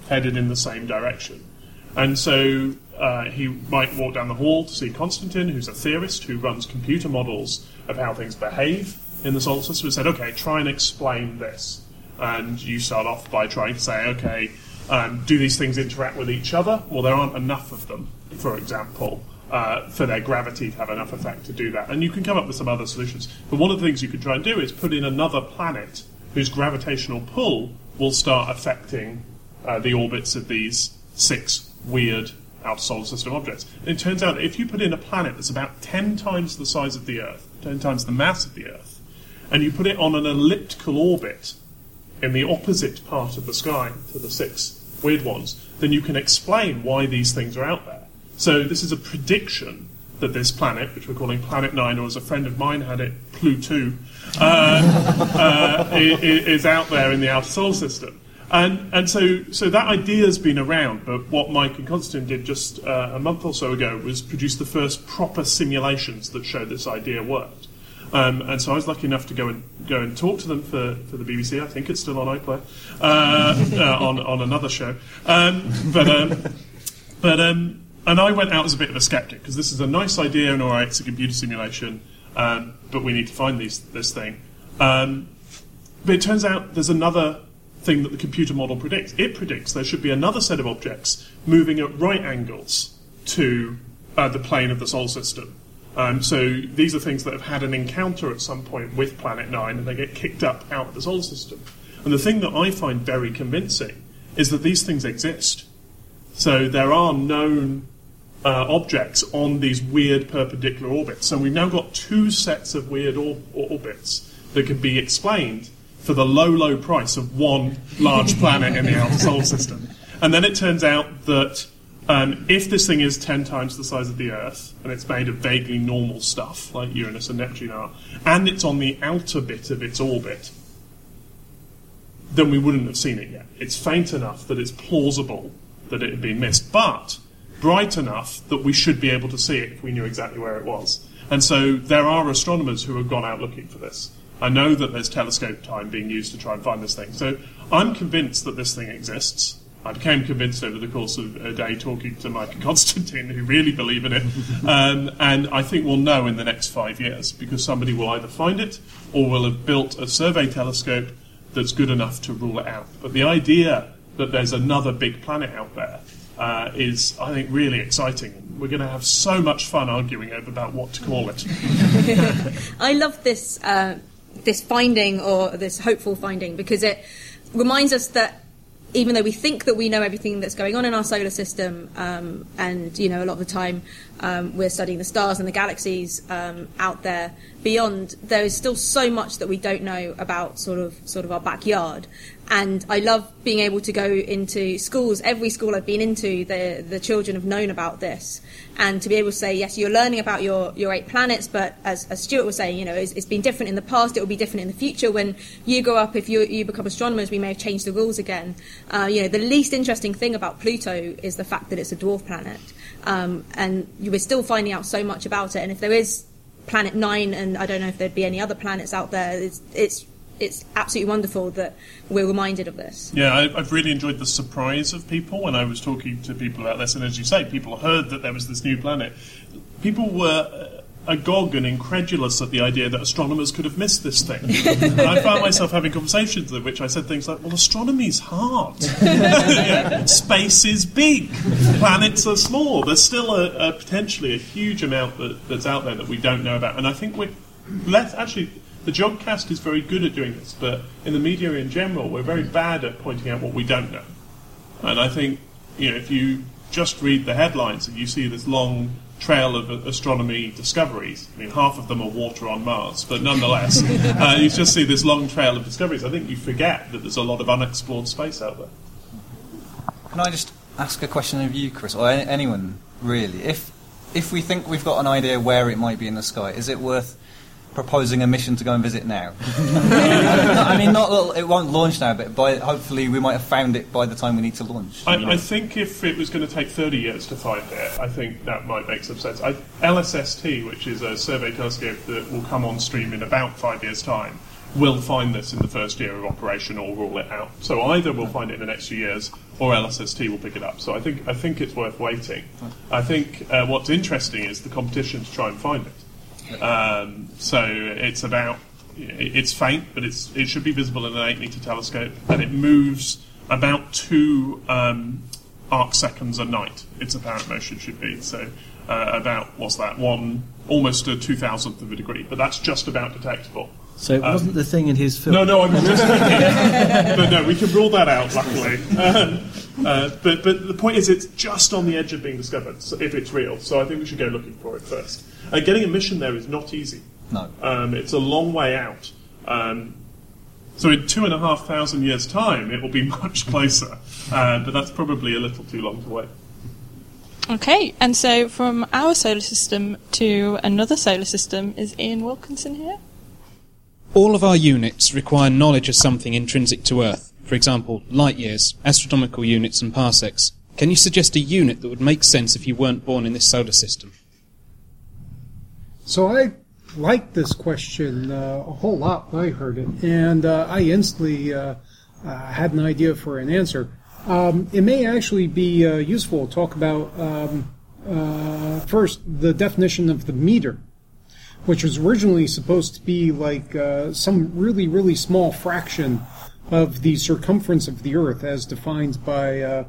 Speaker 6: headed in the same direction. And so uh, he might walk down the hall to see Konstantin, who's a theorist who runs computer models of how things behave in the solar system, and said, okay, try and explain this. And you start off by trying to say, okay, um, do these things interact with each other? Well, there aren't enough of them, for example. Uh, for their gravity to have enough effect to do that. And you can come up with some other solutions. But one of the things you could try and do is put in another planet whose gravitational pull will start affecting uh, the orbits of these six weird outer solar system objects. And it turns out that if you put in a planet that's about 10 times the size of the Earth, 10 times the mass of the Earth, and you put it on an elliptical orbit in the opposite part of the sky to the six weird ones, then you can explain why these things are out there. So this is a prediction that this planet, which we're calling Planet Nine, or as a friend of mine had it, Pluto, uh, uh, is out there in the outer solar system. And, and so, so that idea has been around, but what Mike and Konstantin did just uh, a month or so ago was produce the first proper simulations that showed this idea worked. Um, and so I was lucky enough to go and go and talk to them for, for the BBC. I think it's still on iPlayer uh, uh, on on another show. Um, but um, but um, and I went out as a bit of a skeptic because this is a nice idea and all right, it's a computer simulation, um, but we need to find these this thing. But it turns out there's another thing that the computer model predicts. It predicts there should be another set of objects moving at right angles to uh, the plane of the solar system. Um, so these are things that have had an encounter at some point with Planet Nine, and they get kicked up out of the solar system. And the thing that I find very convincing is that these things exist. So there are known uh, objects on these weird perpendicular orbits. So we've now got two sets of weird or- orbits that can be explained for the low, low price of one large planet in the outer solar system. And then it turns out that um, if this thing is 10 times the size of the Earth, and it's made of vaguely normal stuff, like Uranus and Neptune are, and it's on the outer bit of its orbit, then we wouldn't have seen it yet. It's faint enough that it's plausible that it had been missed, but bright enough that we should be able to see it if we knew exactly where it was. And so there are astronomers who have gone out looking for this. I know that there's telescope time being used to try and find this thing. So I'm convinced that this thing exists. I became convinced over the course of a day talking to Mike and Konstantin, who really believe in it. Um, and I think we'll know in the next five years because somebody will either find it or will have built a survey telescope that's good enough to rule it out. But the idea that there's another big planet out there uh, is, I think, really exciting. We're going to have so much fun arguing over about what to call it.
Speaker 22: I love this uh, this finding or this hopeful finding because it reminds us that even though we think that we know everything that's going on in our solar system, um, and you know a lot of the time um, we're studying the stars and the galaxies um, out there beyond, there is still so much that we don't know about sort of sort of our backyard. And I love being able to go into schools. Every school I've been into, the the children have known about this, and to be able to say, yes, you're learning about your, your eight planets, but as, as Stuart was saying, you know, it's, it's been different in the past. It will be different in the future. When you grow up, if you you become astronomers, we may have changed the rules again. Uh, you know, the least interesting thing about Pluto is the fact that it's a dwarf planet, um, and you were still finding out so much about it. And if there is Planet Nine, and I don't know if there'd be any other planets out there, it's it's it's absolutely wonderful that we're reminded of this.
Speaker 6: Yeah, I, I've really enjoyed the surprise of people when I was talking to people about this. And as you say, people heard that there was this new planet. People were agog and incredulous at the idea that astronomers could have missed this thing. and I found myself having conversations in which I said things like, well, astronomy's hard. Yeah, Space is big. Planets are small. There's still a, a potentially a huge amount that, that's out there that we don't know about. And I think we're less, actually, the Jodcast is very good at doing this, but in the media in general, we're very bad at pointing out what we don't know. And I think, you know, if you just read the headlines and you see this long trail of astronomy discoveries, I mean, half of them are water on Mars, but nonetheless, uh, you just see this long trail of discoveries. I think you forget that there's a lot of unexplored space out there.
Speaker 15: Can I just ask a question of you, Chris, or anyone really? If if we think we've got an idea where it might be in the sky, is it worth proposing a mission to go and visit now? I mean, not it won't launch now, but by, hopefully we might have found it by the time we need to launch.
Speaker 6: I, I think if it was going to take 30 years to find it, I think that might make some sense. I, LSST, which is a survey telescope that will come on stream in about five years' time, will find this in the first year of operation or rule it out. So either we'll find it in the next few years, or LSST will pick it up. So I think I think it's worth waiting. I think uh, what's interesting is the competition to try and find it. Um, so it's about it's faint, but it's it should be visible in an eight meter telescope, and it moves about two um, arc seconds a night. Its apparent motion should be so uh, about what's that one almost a two thousandth of a degree, but that's just about detectable.
Speaker 17: So it
Speaker 6: Um,
Speaker 17: wasn't the thing in his film.
Speaker 6: no, no, I'm just thinking. but no, we can rule that out, luckily. Um, uh, but, but the point is, it's just on the edge of being discovered, so if it's real. So I think we should go looking for it first. Uh, getting a mission there is not easy.
Speaker 15: No.
Speaker 6: Um, it's a long way out. Um, so in two and a half thousand years' time, it will be much closer. Uh, but that's probably a little too long to wait.
Speaker 24: Okay, and so from our solar system to another solar system is Ian Wilkinson here.
Speaker 31: All of our units require knowledge of something intrinsic to Earth. for example, light years, astronomical units, and parsecs, can you suggest a unit that would make sense if you weren't born in this solar system?
Speaker 25: So I liked this question uh, a whole lot when I heard it, and uh, I instantly uh, uh, had an idea for an answer. Um, it may actually be uh, useful to talk about um, uh, first the definition of the meter, which was originally supposed to be like uh, some really, really small fraction of the circumference of the Earth, as defined by uh,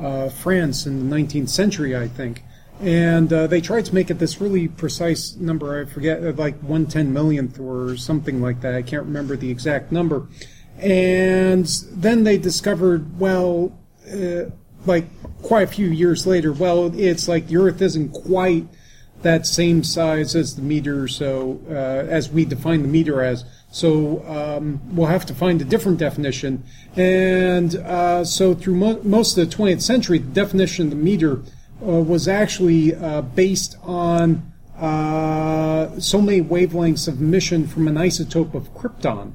Speaker 25: uh, France in the 19th century, I think. And uh, they tried to make it this really precise number. I forget, uh, like one ten millionth or something like that. I can't remember the exact number. And then they discovered, well, uh, like quite a few years later, well, it's like the Earth isn't quite that same size as the meter, so uh, as we define the meter as. So um, we'll have to find a different definition. And uh, so through mo- most of the 20th century, the definition of the meter uh, was actually uh, based on uh, so many wavelengths of emission from an isotope of krypton.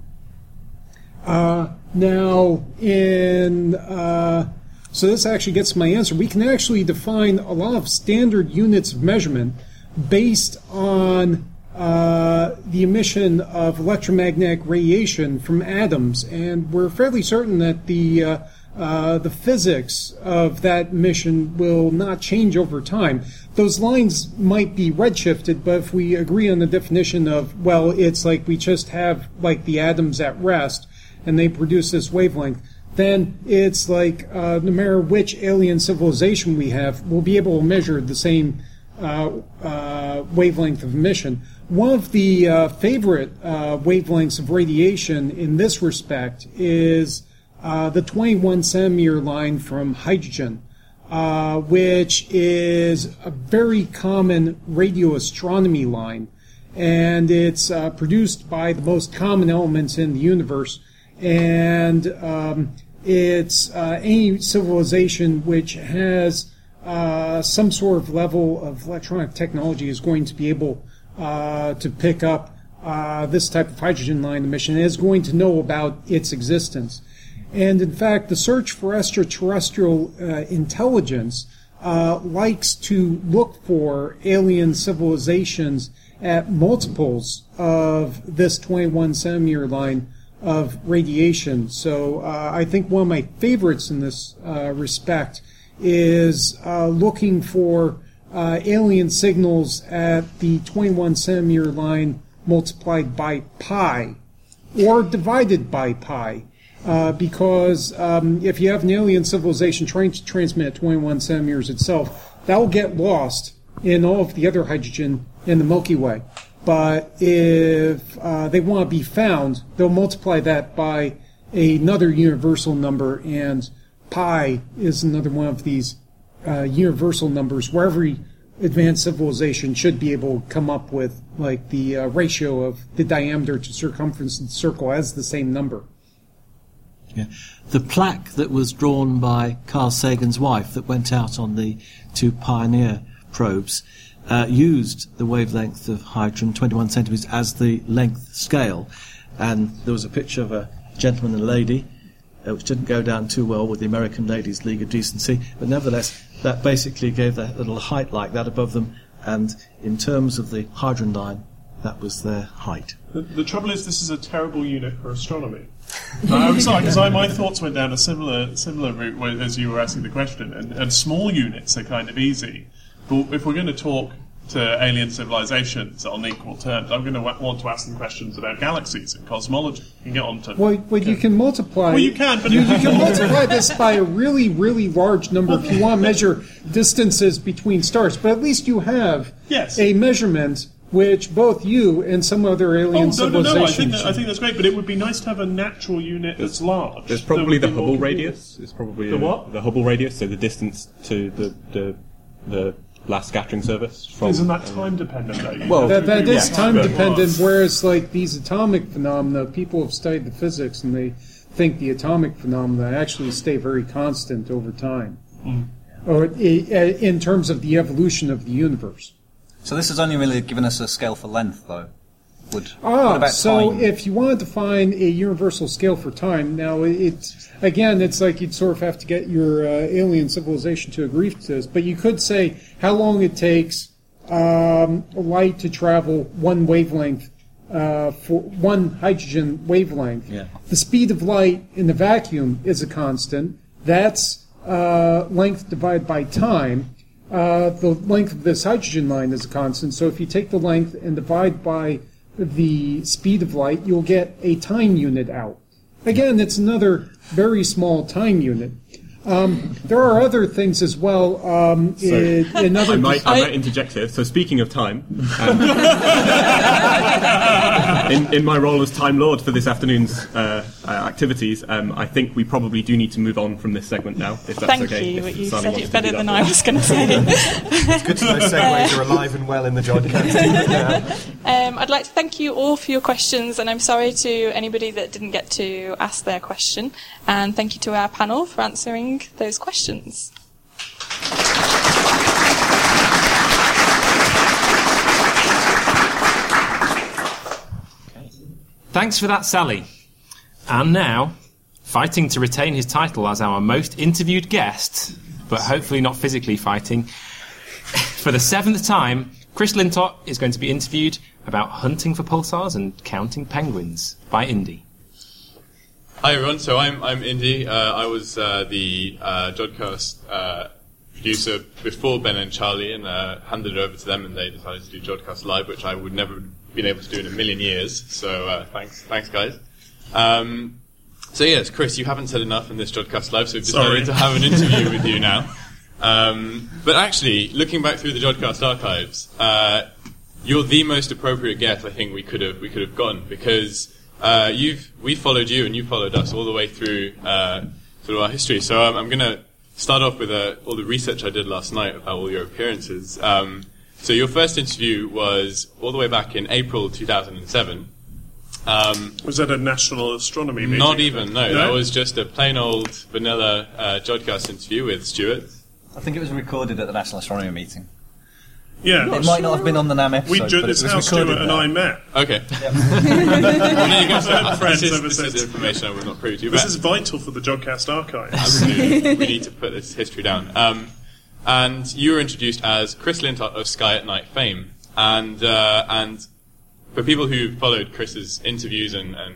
Speaker 25: Uh, now, in so this actually gets my answer. We can actually define a lot of standard units of measurement based on uh, the emission of electromagnetic radiation from atoms, and we're fairly certain that the uh, uh, the physics of that emission will not change over time. Those lines might be redshifted, but if we agree on the definition of well, it's like we just have like the atoms at rest, and they produce this wavelength. Then it's like uh, no matter which alien civilization we have, we'll be able to measure the same wavelength of emission. One of the uh, favorite uh, wavelengths of radiation in this respect is uh, the 21 centimeter line from hydrogen, uh, which is a very common radio astronomy line. And it's uh, produced by the most common elements in the universe. And um, it's uh, any civilization which has uh, some sort of level of electronic technology is going to be able uh, to pick up uh, this type of hydrogen line emission and is going to know about its existence. And in fact, the search for extraterrestrial uh, intelligence uh, likes to look for alien civilizations at multiples of this 21 centimeter line of radiation. So I think one of my favorites in this respect is uh, looking for uh, alien signals at the 21 centimeter line multiplied by pi or divided by pi. Uh, because um, if you have an alien civilization trying to transmit at 21 centimeters itself, that will get lost in all of the other hydrogen in the Milky Way. But if uh, they want to be found, they'll multiply that by another universal number, and pi is another one of these uh, universal numbers where every advanced civilization should be able to come up with like the uh, ratio of the diameter to circumference of the circle as the same number.
Speaker 17: Yeah. The plaque that was drawn by Carl Sagan's wife that went out on the two Pioneer probes uh, used the wavelength of hydrogen, 21 centimeters, as the length scale. And there was a picture of a gentleman and a lady, uh, which didn't go down too well with the American Ladies League of Decency, but nevertheless, that basically gave that little height like that above them. And in terms of the hydrogen line, that was their height.
Speaker 6: The, the trouble is, this is a terrible unit for astronomy. I was like, because my thoughts went down a similar similar route as you were asking the question, and, and small units are kind of easy. But if we're going to talk to alien civilizations on equal terms, I'm going to w- want to ask them questions about galaxies and cosmology. You can get on to
Speaker 25: Well, well you can multiply.
Speaker 6: Well, you can, but-
Speaker 25: you, you can multiply this by a really, really large number if you want to measure distances between stars. But at least you have
Speaker 6: Yes.
Speaker 25: a measurement which both you and some other
Speaker 6: Oh,
Speaker 25: alien
Speaker 6: no, no, no, I think, that, I think that's great, but it would be nice to have a natural unit that's large.
Speaker 30: There's probably the Hubble radius. It's probably
Speaker 6: The
Speaker 30: uh,
Speaker 6: what?
Speaker 30: The Hubble radius, so the distance to the the, the last scattering service. from.
Speaker 6: Isn't that time dependent though?
Speaker 30: Well,
Speaker 25: that, that is
Speaker 30: yes,
Speaker 25: time
Speaker 30: but-
Speaker 25: dependent, whereas like these atomic phenomena, people have studied the physics and they think the atomic phenomena actually stay very constant over time,
Speaker 6: Mm.
Speaker 25: or in terms of the evolution of the universe.
Speaker 32: So this has only really given us a scale for length, though. Would.
Speaker 25: Ah, so
Speaker 32: time?
Speaker 25: if you wanted to find a universal scale for time, now it's again, it's like you'd sort of have to get your uh, alien civilization to agree to this, but you could say how long it takes um, light to travel one wavelength uh, for one hydrogen wavelength.
Speaker 32: Yeah.
Speaker 25: The speed of light in the vacuum is a constant. That's uh, length divided by time. Uh, the length of this hydrogen line is a constant. So if you take the length and divide by the speed of light, you'll get a time unit out. Again, it's another very small time unit. Um, there are other things as well. Um,
Speaker 30: So,
Speaker 25: in, in other
Speaker 30: I might, I might interject here. So, speaking of time, um, in, in my role as Time Lord for this afternoon's uh, uh, activities, um, I think we probably do need to move on from this segment now, if that's
Speaker 24: Thank
Speaker 30: okay.
Speaker 24: you.
Speaker 30: if
Speaker 24: You said it better than. I was going to say.
Speaker 14: It's good to know segues are alive and well in the Jodcast.
Speaker 24: Um, I'd like to thank you all for your questions, and I'm sorry to anybody that didn't get to ask their question. And thank you to our panel for answering those questions.
Speaker 33: Thanks for that, Sally. And now, fighting to retain his title as our most interviewed guest, but hopefully not physically fighting, for the seventh time, Chris Lintott is going to be interviewed about hunting for pulsars and counting penguins by Indy.
Speaker 34: Hi everyone. So I'm I'm Indy. Uh, I was uh, the uh, Jodcast uh, producer before Ben and Charlie, and uh, handed it over to them, and they decided to do Jodcast Live, which I would never have been able to do in a million years. So uh, thanks, thanks guys. Um, so yes, Chris, you haven't said enough in this Jodcast Live, so we've
Speaker 6: Sorry.
Speaker 34: decided to have an interview with you now. Um, but actually, looking back through the Jodcast archives, uh, you're the most appropriate guest I think we could have we could have gotten because uh, you've we followed you and you followed us all the way through uh, through our history. So um, I'm going to start off with uh, all the research I did last night about all your appearances. Um, so your first interview was all the way back in April 2007. Um,
Speaker 6: Was that a national astronomy meeting?
Speaker 34: not even no, that was just a plain old vanilla uh, Jodcast interview with Stuart.
Speaker 32: I think it was recorded at the National Astronomy meeting.
Speaker 6: Yeah.
Speaker 32: It might not have been on the NAM episode,
Speaker 6: We ju-
Speaker 32: but it
Speaker 6: it's
Speaker 32: was
Speaker 6: how
Speaker 32: recorded
Speaker 6: Stuart and. I met.
Speaker 34: Okay.
Speaker 6: Well,
Speaker 34: there you go. So, uh,
Speaker 6: Friends
Speaker 34: this, is,
Speaker 6: ever
Speaker 34: this
Speaker 6: since.
Speaker 34: is information I was not privy to.
Speaker 6: This is vital for the Jodcast archives.
Speaker 34: Absolutely. we need to put this history down. Um, and you were introduced as Chris Lintott of Sky at Night fame. And, uh, and for people who followed Chris's interviews and, and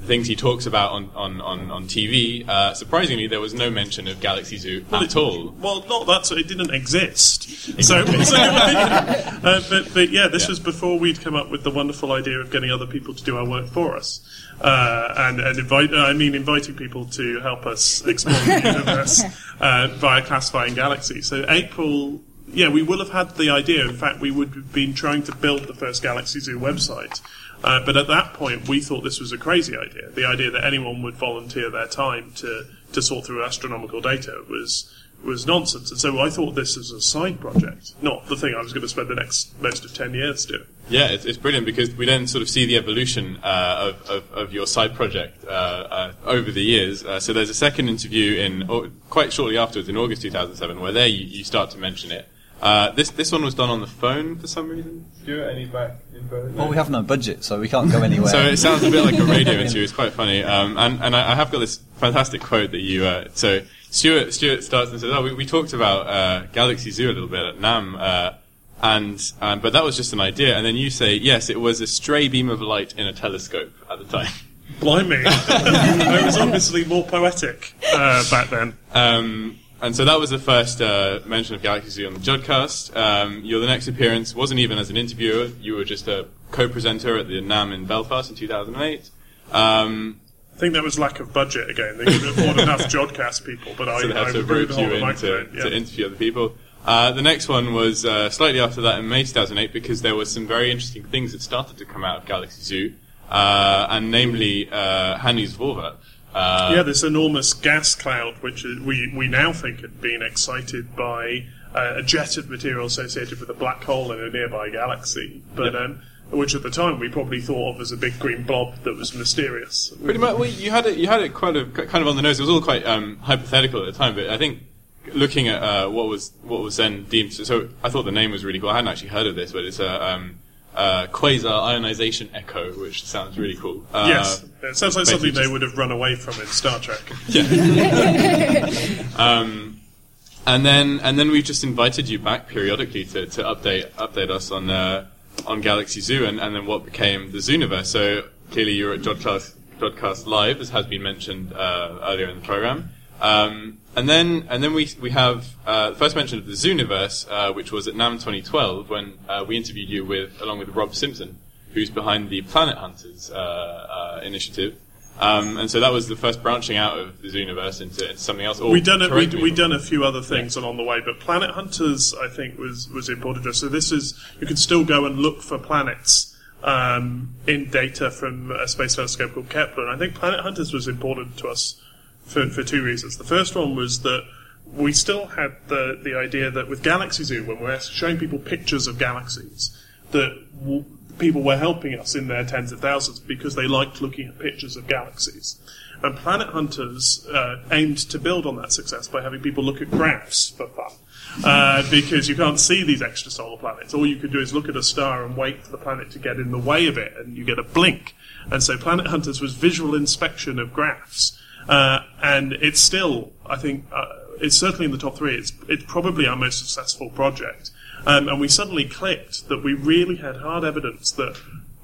Speaker 34: things he talks about on, on, on, on TV, uh, surprisingly, there was no mention of Galaxy Zoo at all.
Speaker 6: Well, not that. So it didn't exist. So, so uh, but, but yeah, this
Speaker 34: Yeah.
Speaker 6: was before we'd come up with the wonderful idea of getting other people to do our work for us, uh, and and invite. I mean, inviting people to help us explore the universe uh, via classifying galaxies. So April. Yeah, we will have had the idea. In fact, we would have been trying to build the first Galaxy Zoo website. Uh, but at that point, we thought this was a crazy idea. The idea that anyone would volunteer their time to, to sort through astronomical data was was nonsense. And so I thought this was a side project, not the thing I was going to spend the next most of ten years doing.
Speaker 34: Yeah, it's, it's brilliant because we then sort of see the evolution uh, of, of, of your side project uh, uh, over the years. Uh, so there's a second interview in oh, quite shortly afterwards in August 2007 where there you, you start to mention it. Uh, this this one was done on the phone for some reason. Stuart, any back info?
Speaker 32: Well, we have no budget, so we can't go anywhere.
Speaker 34: So it sounds a bit like a radio interview. It's quite funny. Um, and and I, I have got this fantastic quote that you. Uh, so Stuart Stuart starts and says, "Oh, we, we talked about uh, Galaxy Zoo a little bit at Nam." Uh, and um, but that was just an idea, and then you say yes, it was a stray beam of light in a telescope at the time.
Speaker 6: Blimey, I was obviously more poetic uh, back then.
Speaker 34: Um, and so that was the first uh, mention of Galaxy Zoo on the Jodcast. Um, your next appearance wasn't even as an interviewer; you were just a co-presenter at the NAM in Belfast in 2008. Um,
Speaker 6: I think that was lack of budget again. They couldn't afford enough Jodcast people, but I,
Speaker 34: so they
Speaker 6: I
Speaker 34: to rope you in to,
Speaker 6: microphone.
Speaker 34: to interview other people. Uh, the next one was uh, slightly after that in May 2008 because there were some very interesting things that started to come out of Galaxy Zoo, uh, and namely uh, Hanny's Voorwerp. Uh,
Speaker 6: yeah, this enormous gas cloud, which we, we now think had been excited by uh, a jet of material associated with a black hole in a nearby galaxy, but um, which at the time we probably thought of as a big green blob that was mysterious.
Speaker 34: Pretty much, well, you had it. You had it quite of, kind of on the nose. It was all quite um, hypothetical at the time, but I think looking at uh, what was what was then deemed. So, so I thought the name was really cool. I hadn't actually heard of this, but it's a um, uh, quasar ionization echo, which sounds really cool. Uh,
Speaker 6: yes, it sounds like something
Speaker 34: basically
Speaker 6: they would have run away from in Star Trek.
Speaker 34: um, and then and then we've just invited you back periodically to, to update update us on uh, on Galaxy Zoo and, and then what became the Zooniverse. So clearly you're at Jodcast, Jodcast Live, as has been mentioned uh, earlier in the program. Um, and then and then we we have uh, the first mention of the Zooniverse, uh, which was at NAM 2012 when uh, we interviewed you with along with Rob Simpson, who's behind the Planet Hunters uh, uh, initiative. Um, and so that was the first branching out of the Zooniverse into, into something else. or
Speaker 6: we done a, we, we done a few other things along the way, but Planet Hunters, I think, was was important to us. So this is you can still go and look for planets um, in data from a space telescope called Kepler, and I think Planet Hunters was important to us for for two reasons. The first one was that we still had the the idea that with Galaxy Zoo, when we're showing people pictures of galaxies, that w- people were helping us in their tens of thousands because they liked looking at pictures of galaxies. And Planet Hunters uh, aimed to build on that success by having people look at graphs for fun. Uh, because you can't see these extrasolar planets. All you can do is look at a star and wait for the planet to get in the way of it, and you get a blink. And so Planet Hunters was visual inspection of graphs. Uh, and it's still, I think, uh, it's certainly in the top three. It's, it's probably our most successful project. Um, and we suddenly clicked that we really had hard evidence that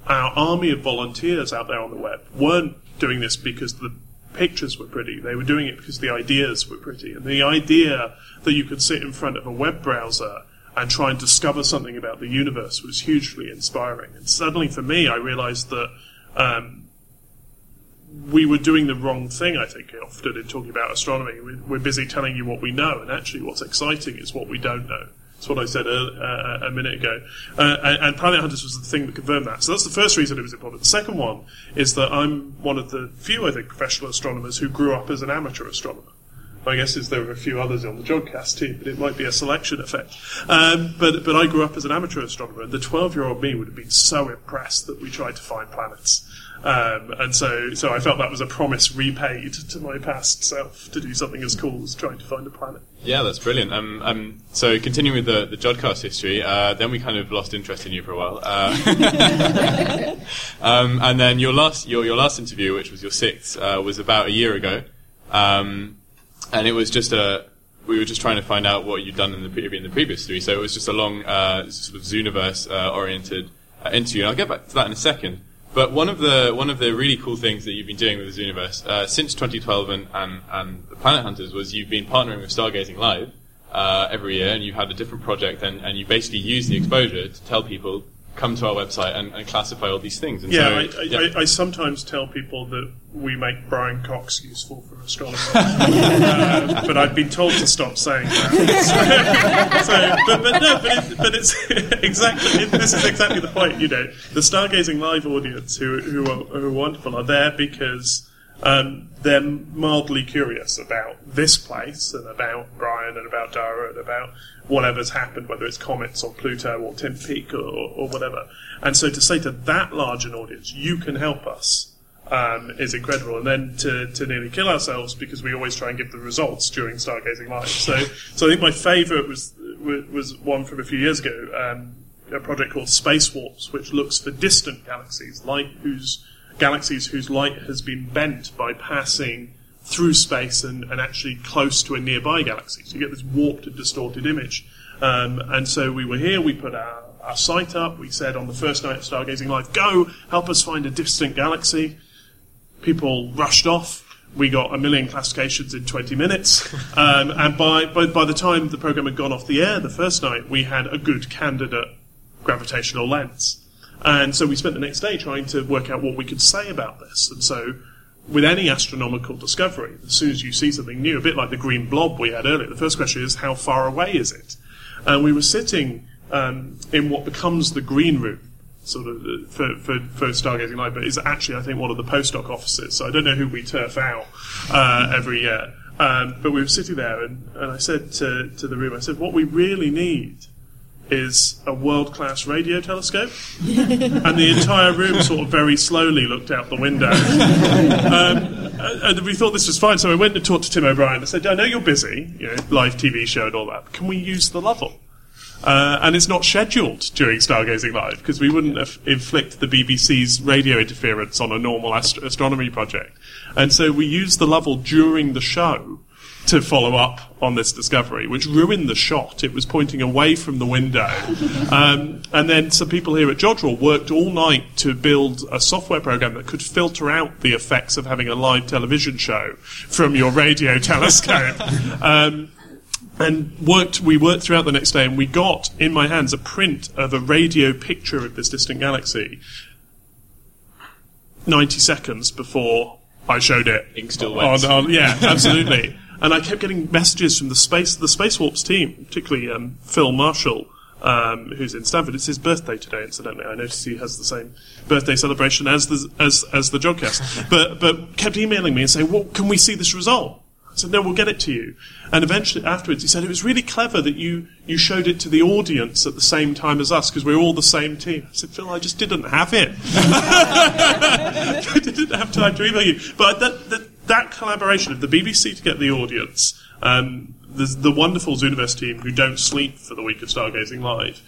Speaker 6: our army of volunteers out there on the web weren't doing this because the pictures were pretty. They were doing it because the ideas were pretty. And the idea that you could sit in front of a web browser and try and discover something about the universe was hugely inspiring. And suddenly for me, I realized that um, we were doing the wrong thing, I think, often in talking about astronomy. We- We're busy telling you what we know, and actually what's exciting is what we don't know. That's what I said a, a, a minute ago. Uh, and, Planet Hunters was the thing that confirmed that. So that's the first reason it was important. The second one is that I'm one of the few, I think, professional astronomers who grew up as an amateur astronomer. My guess is there were a few others on the Jodcast team, but it might be a selection effect. Um, but but I grew up as an amateur astronomer, and the 12 year old me would have been so impressed that we tried to find planets. Um, and so, so I felt that was a promise repaid to my past self to do something as cool as trying to find a planet.
Speaker 34: Yeah, that's brilliant. Um, um, so continuing with the, the Jodcast history, uh, then we kind of lost interest in you for a while. Uh, um, and then your last, your, your last interview, which was your sixth, uh, was about a year ago. Um, and it was just a, we were just trying to find out what you'd done in the, pre- in the previous three. So it was just a long, uh, sort of Zooniverse, uh, oriented uh, interview. And I'll get back to that in a second. But one of the one of the really cool things that you've been doing with the Zooniverse uh, since 2012 and, and, and the Planet Hunters was you've been partnering with Stargazing Live uh, every year, and you've had a different project, and, and you basically use the exposure to tell people come to our website and, and classify all these things. And
Speaker 6: yeah,
Speaker 34: so,
Speaker 6: I, I,
Speaker 34: yeah.
Speaker 6: I, I sometimes tell people that we make Brian Cox useful for astronomy, uh, but I've been told to stop saying that. So, so but, but no, but, it, but it's exactly it, this is exactly the point. You know, the Stargazing Live audience who who are, who are wonderful are there because. Um, they're mildly curious about this place and about Brian and about Dara and about whatever's happened, whether it's comets or Pluto or Tim Peake or, or whatever. And so to say to that large an audience, you can help us, um, is incredible. And then to, to nearly kill ourselves because we always try and give the results during Stargazing Live. So, so I think my favourite was, was one from a few years ago, um, a project called Space Warps, which looks for distant galaxies, like whose galaxies whose light has been bent by passing through space and, and actually close to a nearby galaxy. So you get this warped and distorted image. Um, and so we were here, we put our, our site up, we said on the first night of Stargazing Live, go help us find a distant galaxy. People rushed off. We got a million classifications in 20 minutes. Um, and by, by, by the time the program had gone off the air the first night, we had a good candidate gravitational lens. And so we spent the next day trying to work out what we could say about this. And so, with any astronomical discovery, as soon as you see something new, a bit like the green blob we had earlier, the first question is how far away is it? And we were sitting um, in what becomes the green room, sort of uh, for, for, for Stargazing Live, but is actually, I think, one of the postdoc offices. So I don't know who we turf out uh, every year. Um, but we were sitting there, and, and I said to, to the room, I said, what we really need is a world class radio telescope. and the entire room sort of very slowly looked out the window. um, and we thought this was fine, so I went and talked to Tim O'Brien. I said, I know you're busy, you know, live TV show and all that. Can we use the Lovell? Uh, and it's not scheduled during Stargazing Live because we wouldn't af- inflict the BBC's radio interference on a normal ast- astronomy project. And so we used the Lovell during the show to follow up on this discovery, which ruined the shot. It was pointing away from the window. Um, and then some people here at Jodrell worked all night to build a software program that could filter out the effects of having a live television show from your radio telescope. Um, and worked. We worked throughout the next day, and we got in my hands a print of a radio picture of this distant galaxy. Ninety seconds before I showed it.
Speaker 34: Ink still wet.
Speaker 6: On, on, yeah, absolutely. and I kept getting messages from the space the Space Warps team, particularly um, Phil Marshall, um, who's in Stanford. It's his birthday today, incidentally. I noticed he has the same birthday celebration as the as as the Jodcast. but but kept emailing me and saying, "Well, can we see this result?" I said, no, we'll get it to you. And eventually, afterwards, he said, it was really clever that you, you showed it to the audience at the same time as us, because we're all the same team. I said, Phil, I just didn't have it. I didn't have time to email you. But that, that, that collaboration of the BBC to get the audience, um, the, the wonderful Zooniverse team who don't sleep for the week of Stargazing Live,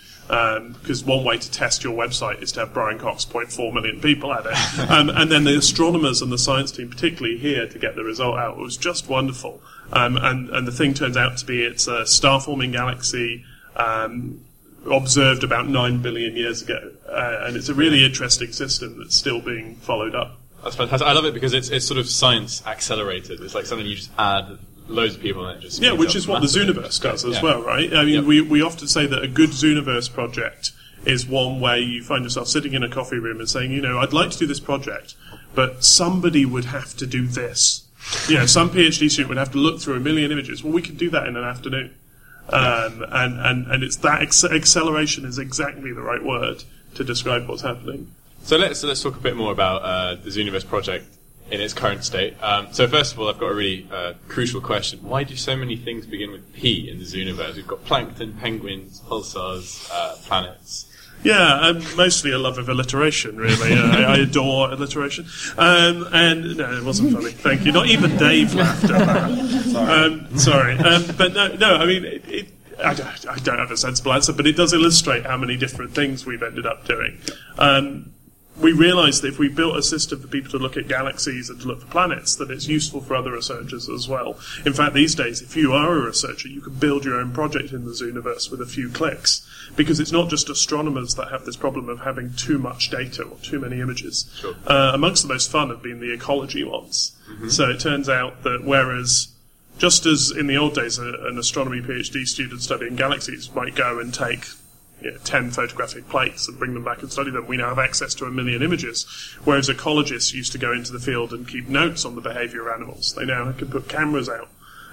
Speaker 6: because one way to test your website is to have Brian Cox point four million people at it, um, and then the astronomers and the science team, particularly here, to get the result out. It was just wonderful, um, and and the thing turns out to be it's a star-forming galaxy. Um, observed about 9 billion years ago uh, and it's a really interesting system that's still being followed up
Speaker 34: That's fantastic. I love it because it's it's sort of science accelerated. It's like something you just add loads of people and it just
Speaker 6: Yeah, which is what the. Zooniverse does as
Speaker 34: Yeah.
Speaker 6: well, right? I mean, we, we often say that a good Zooniverse project is one where you find yourself sitting in a coffee room and saying, you know, I'd like to do this project, but somebody would have to do this. You know, some PhD student would have to look through a million images. Well, we can do that in an afternoon. Um, and, and, and it's that acc- acceleration is exactly the right word to describe what's happening.
Speaker 34: So let's let's talk a bit more about uh, the Zooniverse project in its current state. Um, so first of all, I've got a really uh, crucial question: Why do so many things begin with P in the Zooniverse? We've got plankton, penguins, pulsars, uh, planets.
Speaker 6: Yeah, um, mostly a love of alliteration, really. Uh, I, I adore alliteration. Um, and no, it wasn't funny. Thank you. Not even Dave laughed at that. Um, sorry. Um, but no, no. I mean, it, it, I, don't, I don't have a sensible answer, but it does illustrate how many different things we've ended up doing. Um, we realised that if we built a system for people to look at galaxies and to look for planets, that it's useful for other researchers as well. In fact, these days, if you are a researcher, you can build your own project in the Zooniverse with a few clicks, because it's not just astronomers that have this problem of having too much data or too many images. Uh, amongst the most fun have been the ecology ones.
Speaker 34: Mhm.
Speaker 6: So it turns out that whereas just as in the old days, a, an astronomy PhD student studying galaxies might go and take you know, 10 photographic plates and bring them back and study them, we now have access to a million images. Whereas ecologists used to go into the field and keep notes on the behavior of animals. They now can put cameras out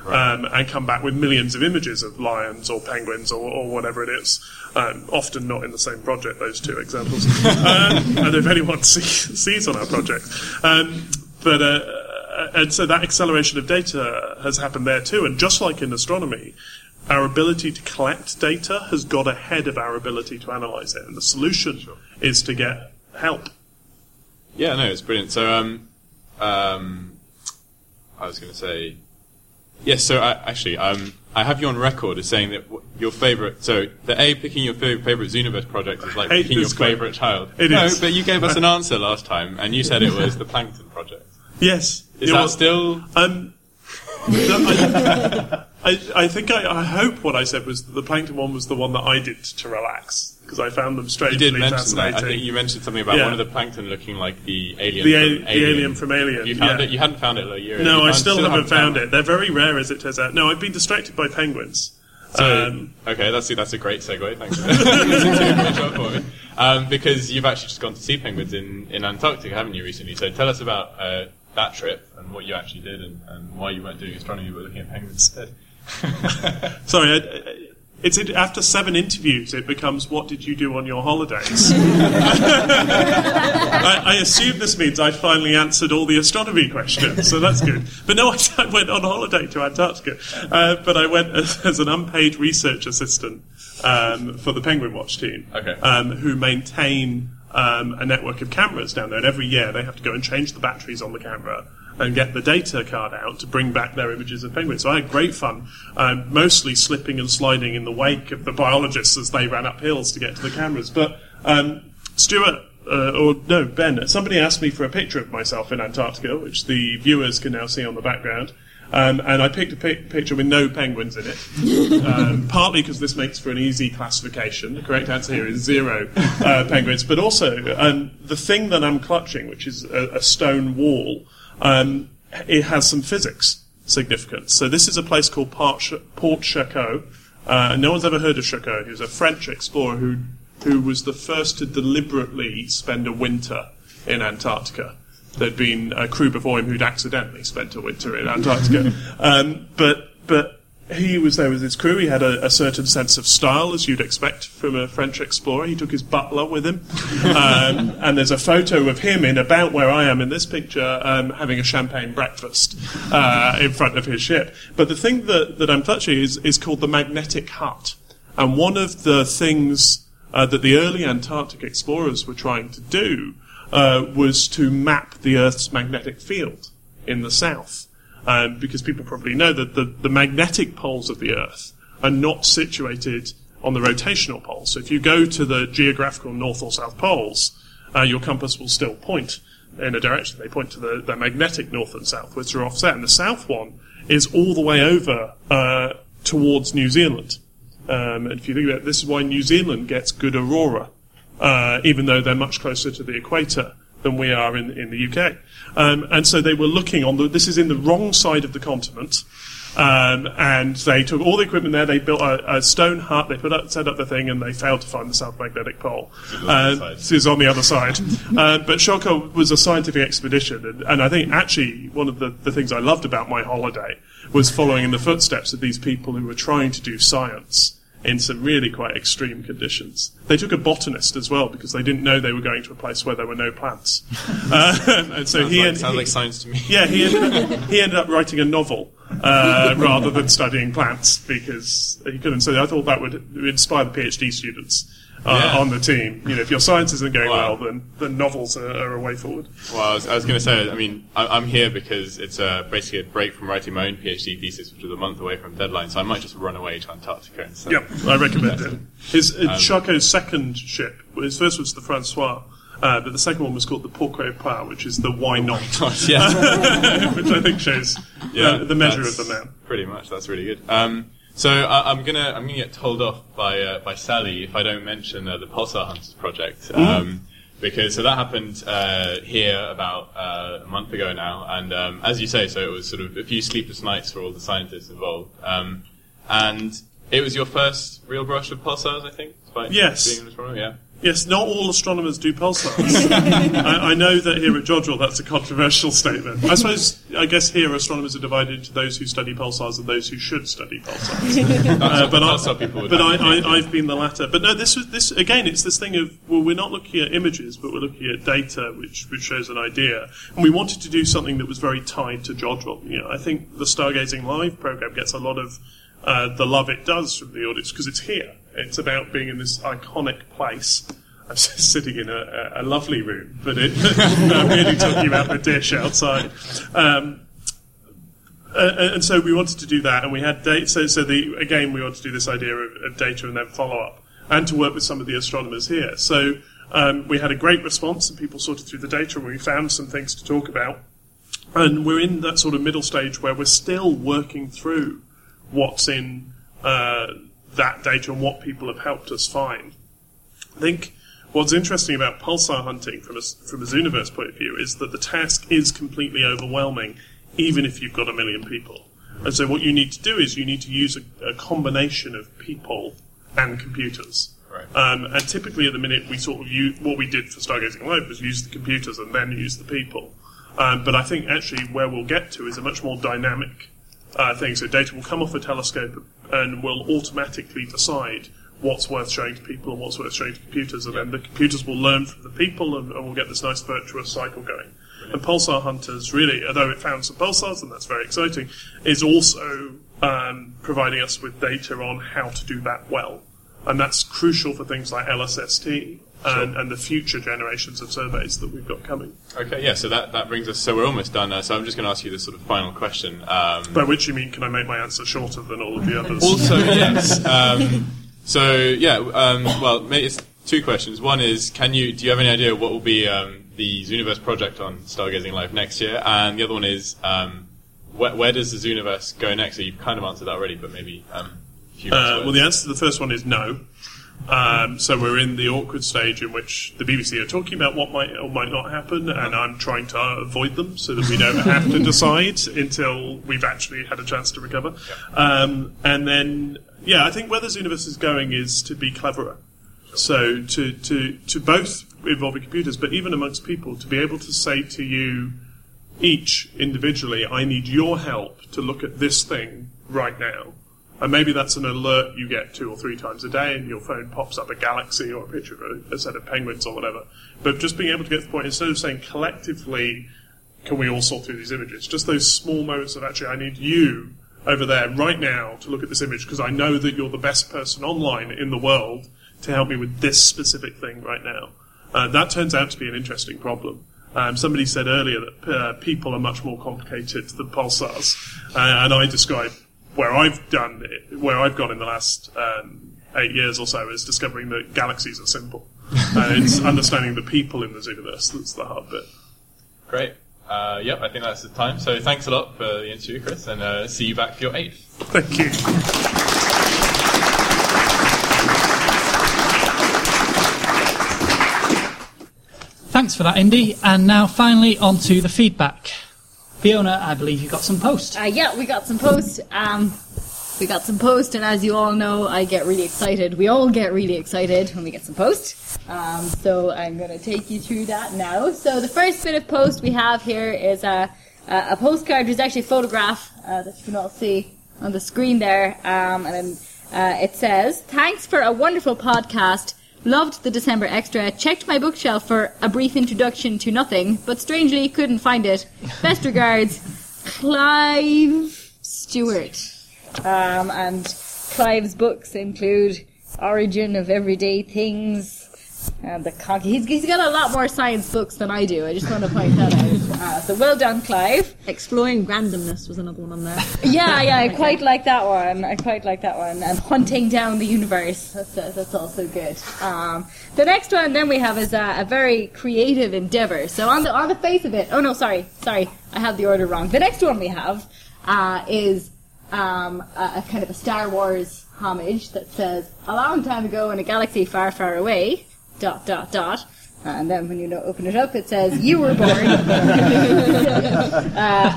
Speaker 6: um, and come back with millions of images of lions or penguins or, or whatever it is. Um, often not in the same project, those two examples. um, and if anyone see, sees on our project. Um, but uh, and so that acceleration of data has happened there too. And just like in astronomy, our ability to collect data has got ahead of our ability to analyze it. And the solution is to get help.
Speaker 34: Yeah, no, it's brilliant. So, um, um, I was going to say, yes. So, I, actually, um, I have you on record as saying that w- your favorite. So, the A picking your fa- favorite Zooniverse project is like picking your favorite child.
Speaker 6: It
Speaker 34: no,
Speaker 6: is.
Speaker 34: but you gave us an answer last time, and you said it was the Plankton project.
Speaker 6: Yes.
Speaker 34: Is that
Speaker 6: well,
Speaker 34: still?
Speaker 6: Um, I, I, think I, I hope what I said was that the plankton one was the one that I did to relax because I found them
Speaker 34: You
Speaker 6: strangely
Speaker 34: did mention that.
Speaker 6: fascinating.
Speaker 34: I think you mentioned something about
Speaker 6: Yeah.
Speaker 34: one of the plankton looking like the alien.
Speaker 6: The
Speaker 34: from
Speaker 6: the alien from Alien,
Speaker 34: You found
Speaker 6: yeah.
Speaker 34: it. You hadn't found it a year.
Speaker 6: No,
Speaker 34: you
Speaker 6: I
Speaker 34: found-
Speaker 6: still, haven't found it. They're very rare, as it turns out. No, I've been distracted by penguins.
Speaker 34: So,
Speaker 6: Um,
Speaker 34: okay, that's a, that's a great segue. Thanks. for doing a great job for me. Um, because you've actually just gone to see penguins in, in Antarctica, haven't you, recently? So tell us about uh, that trip and what you actually did and, and why you weren't doing astronomy but looking at penguins instead.
Speaker 6: Sorry, I, I- it's in, after seven interviews, it becomes what did you do on your holidays? I, I assume this means I finally answered all the astronomy questions, so that's good. But no, I, I went on holiday to Antarctica, uh, but I went as, as an unpaid research assistant um, for the Penguin Watch team,
Speaker 34: Okay.
Speaker 6: um, who maintain um, a network of cameras down there. And every year they have to go and change the batteries on the camera and get the data card out to bring back their images of penguins. So I had great fun, um, mostly slipping and sliding in the wake of the biologists as they ran up hills to get to the cameras. But um, Stuart, uh, or no, Ben, somebody asked me for a picture of myself in Antarctica, which the viewers can now see on the background. Um, and I picked a pic- picture with no penguins in it, um, partly because this makes for an easy classification. The correct answer here is zero uh, penguins. But also, um, the thing that I'm clutching, which is a, a stone wall, um, it has some physics significance. So this is a place called Port, Ch- Uh, no one's ever heard of Charcot. He was a French explorer who who was the first to deliberately spend a winter in Antarctica. There'd been a crew before him who'd accidentally spent a winter in Antarctica. um, but, but he was there with his crew. He had a, a, certain sense of style, as you'd expect from a French explorer. He took his butler with him. Um, and there's a photo of him in about where I am in this picture, um, having a champagne breakfast uh, in front of his ship. But the thing that, that I'm touching is, is called the magnetic hut. And one of the things uh, that the early Antarctic explorers were trying to do uh, was to map the Earth's magnetic field in the south. Um, because people probably know that the, the magnetic poles of the Earth are not situated on the rotational poles. So if you go to the geographical north or south poles, uh, your compass will still point in a direction. They point to the, the magnetic north and south, which are offset. And the south one is all the way over uh, towards New Zealand. Um, and if you think about it, this is why New Zealand gets good aurora, uh, even though they're much closer to the equator than we are in, in the UK. Um, and so they were looking on the, this is in the wrong side of the continent. Um, and they took all the equipment there. They built a, a stone hut. They put up, set up the thing, and they failed to find the South Magnetic Pole. Uh, this is on the other side. uh, but Charcot was a scientific expedition, and, and I think actually one of the, the things I loved about my holiday was following in the footsteps of these people who were trying to do science in some really quite extreme conditions. They took a botanist as well because they didn't know they were going to a place where there were no plants. uh, and so
Speaker 34: sounds
Speaker 6: he,
Speaker 34: like,
Speaker 6: en-
Speaker 34: sounds
Speaker 6: he-
Speaker 34: like science to me.
Speaker 6: yeah, he ended, up, he ended up writing a novel uh, rather than studying plants because he couldn't. So I thought that would inspire the PhD students uh,
Speaker 34: Yeah.
Speaker 6: on the team. You know, if your science isn't going well, then the novels are, are a way forward.
Speaker 34: Well, I was, was going to say, I mean, I, I'm here because it's uh, basically a break from writing my own PhD thesis, which was a month away from deadline, so I might just run away to Antarctica instead.
Speaker 6: Yep, I recommend it. His uh,
Speaker 34: Um,
Speaker 6: Charcot's second ship, his first was the Francois. Uh, but the second one was called the Pourquoi pas, which is the why not,
Speaker 34: yeah.
Speaker 6: which I think shows uh, the measure of the man.
Speaker 34: Pretty much, that's really good. Um, so I, I'm gonna I'm gonna get told off by uh, by Sally if I don't mention uh, the Pulsar Hunters project. Um, because so that happened uh, here about uh, a month ago now, and um, as you say, so it was sort of a few sleepless nights for all the scientists involved. Um, and it was your first real brush with pulsars, I think. despite
Speaker 6: Yes.
Speaker 34: being an astronomer, yeah.
Speaker 6: Yes, not all astronomers do pulsars. I, I know that here at Jodrell that's a controversial statement. I suppose, I guess here astronomers are divided into those who study pulsars and those who should study pulsars. Uh, but I,
Speaker 34: what people would
Speaker 6: but I, I've been the latter. But no, this was this again. It's this thing of well, we're not looking at images, but we're looking at data, which which shows an idea. And we wanted to do something that was very tied to Jodrell. You know, I think the Stargazing Live program gets a lot of uh, the love it does from the audience because it's here. It's about being in this iconic place. I'm sitting in a, a, lovely room, but it, I'm really talking about the dish outside. Um, uh, and so we wanted to do that, and we had data. So, so the, again, we wanted to do this idea of, of data and then follow up, and to work with some of the astronomers here. So um, we had a great response, and people sorted through the data, and we found some things to talk about. And we're in that sort of middle stage where we're still working through what's in uh, that data and what people have helped us find. I think what's interesting about pulsar hunting from a, from a Zooniverse point of view is that the task is completely overwhelming, even if you've got a million people. And so what you need to do is you need to use a, a combination of people and computers.
Speaker 34: Right.
Speaker 6: Um, and typically at the minute we sort of use, what we did for Stargazing Live was use the computers and then use the people. Um, but I think actually where we'll get to is a much more dynamic uh, thing. So data will come off a telescope and will automatically decide what's worth showing to people and what's worth showing to computers, and then the computers will learn from the people, and, and we'll get this nice virtuous cycle going. And Pulsar Hunters, really, although it found some pulsars, and that's very exciting, is also um, providing us with data on how to do that well. and that's crucial for things like LSST and, and the future generations of surveys that we've got coming.
Speaker 34: Okay, yeah. So that, that brings us. So we're almost done. Uh, so I'm just going to ask you this sort of final question. Um,
Speaker 6: By which you mean, can I make my answer shorter than all of the others?
Speaker 34: Also, yes. Um, so yeah. Um, well, maybe it's two questions. One is, can you do you have any idea what will be um, the Zooniverse project on Stargazing Live next year? And the other one is, um, where, where does the Zooniverse go next? So you've kind of answered that already, but maybe um.
Speaker 6: Uh, well, the answer to the first one is no. Um, so we're in the awkward stage in which the BBC are talking about what might or might not happen, and I'm trying to avoid them so that we don't have to decide until we've actually had a chance to recover. Um, and then, yeah, I think where the Zooniverse is going is to be cleverer. So to, to, to both involving computers, but even amongst people, to be able to say to you each individually, I need your help to look at this thing right now. And maybe that's an alert you get two or three times a day, and your phone pops up a galaxy or a picture of a, set of penguins or whatever. But just being able to get to the point, instead of saying collectively, can we all sort through these images? Just those small moments of actually, I need you over there right now to look at this image because I know that you're the best person online in the world to help me with this specific thing right now. Uh, that turns out to be an interesting problem. Um, somebody said earlier that uh, people are much more complicated than pulsars, uh, and I describe where I've done it, where I've gone in the last um, eight years or so is discovering that galaxies are simple. and it's understanding the people in the Zooniverse that's the hard bit.
Speaker 34: Great. Uh, yep, I think that's the time. So thanks a lot for the interview, Chris, and uh, see you back for your eighth.
Speaker 6: Thank you.
Speaker 8: Thanks for that, Indy. And now finally on to the feedback. Fiona, I believe you got some post.
Speaker 11: Uh, yeah, we got some post. Um, we got some post, and as you all know, I get really excited. We all get really excited when we get some post. Um, so I'm going to take you through that now. So the first bit of post we have here is a, a, postcard. There's actually a photograph uh, that you can all see on the screen there, um, and uh, it says, "Thanks for a wonderful podcast." Loved the December extra. Checked my bookshelf for a brief introduction to nothing, but strangely couldn't find it. Best regards, Clive Stewart. Um, and Clive's books include Origin of Everyday Things and the Con- he's, he's got a lot more science books than I do. I just want to point that out. Uh, so well done, Clive.
Speaker 22: Exploring randomness was another one on there.
Speaker 11: Yeah, yeah, I quite like that one. I quite like that one. And hunting down the universe. That's, uh, that's also good. Um, the next one then we have is a, a very creative endeavor. So on the on the face of it, oh no, sorry, sorry, I have the order wrong. The next one we have uh, is um, a, a kind of a Star Wars homage that says, "A long time ago in a galaxy far, far away." Dot dot dot. Uh, and then when you know, open it up, it says, You were born. uh,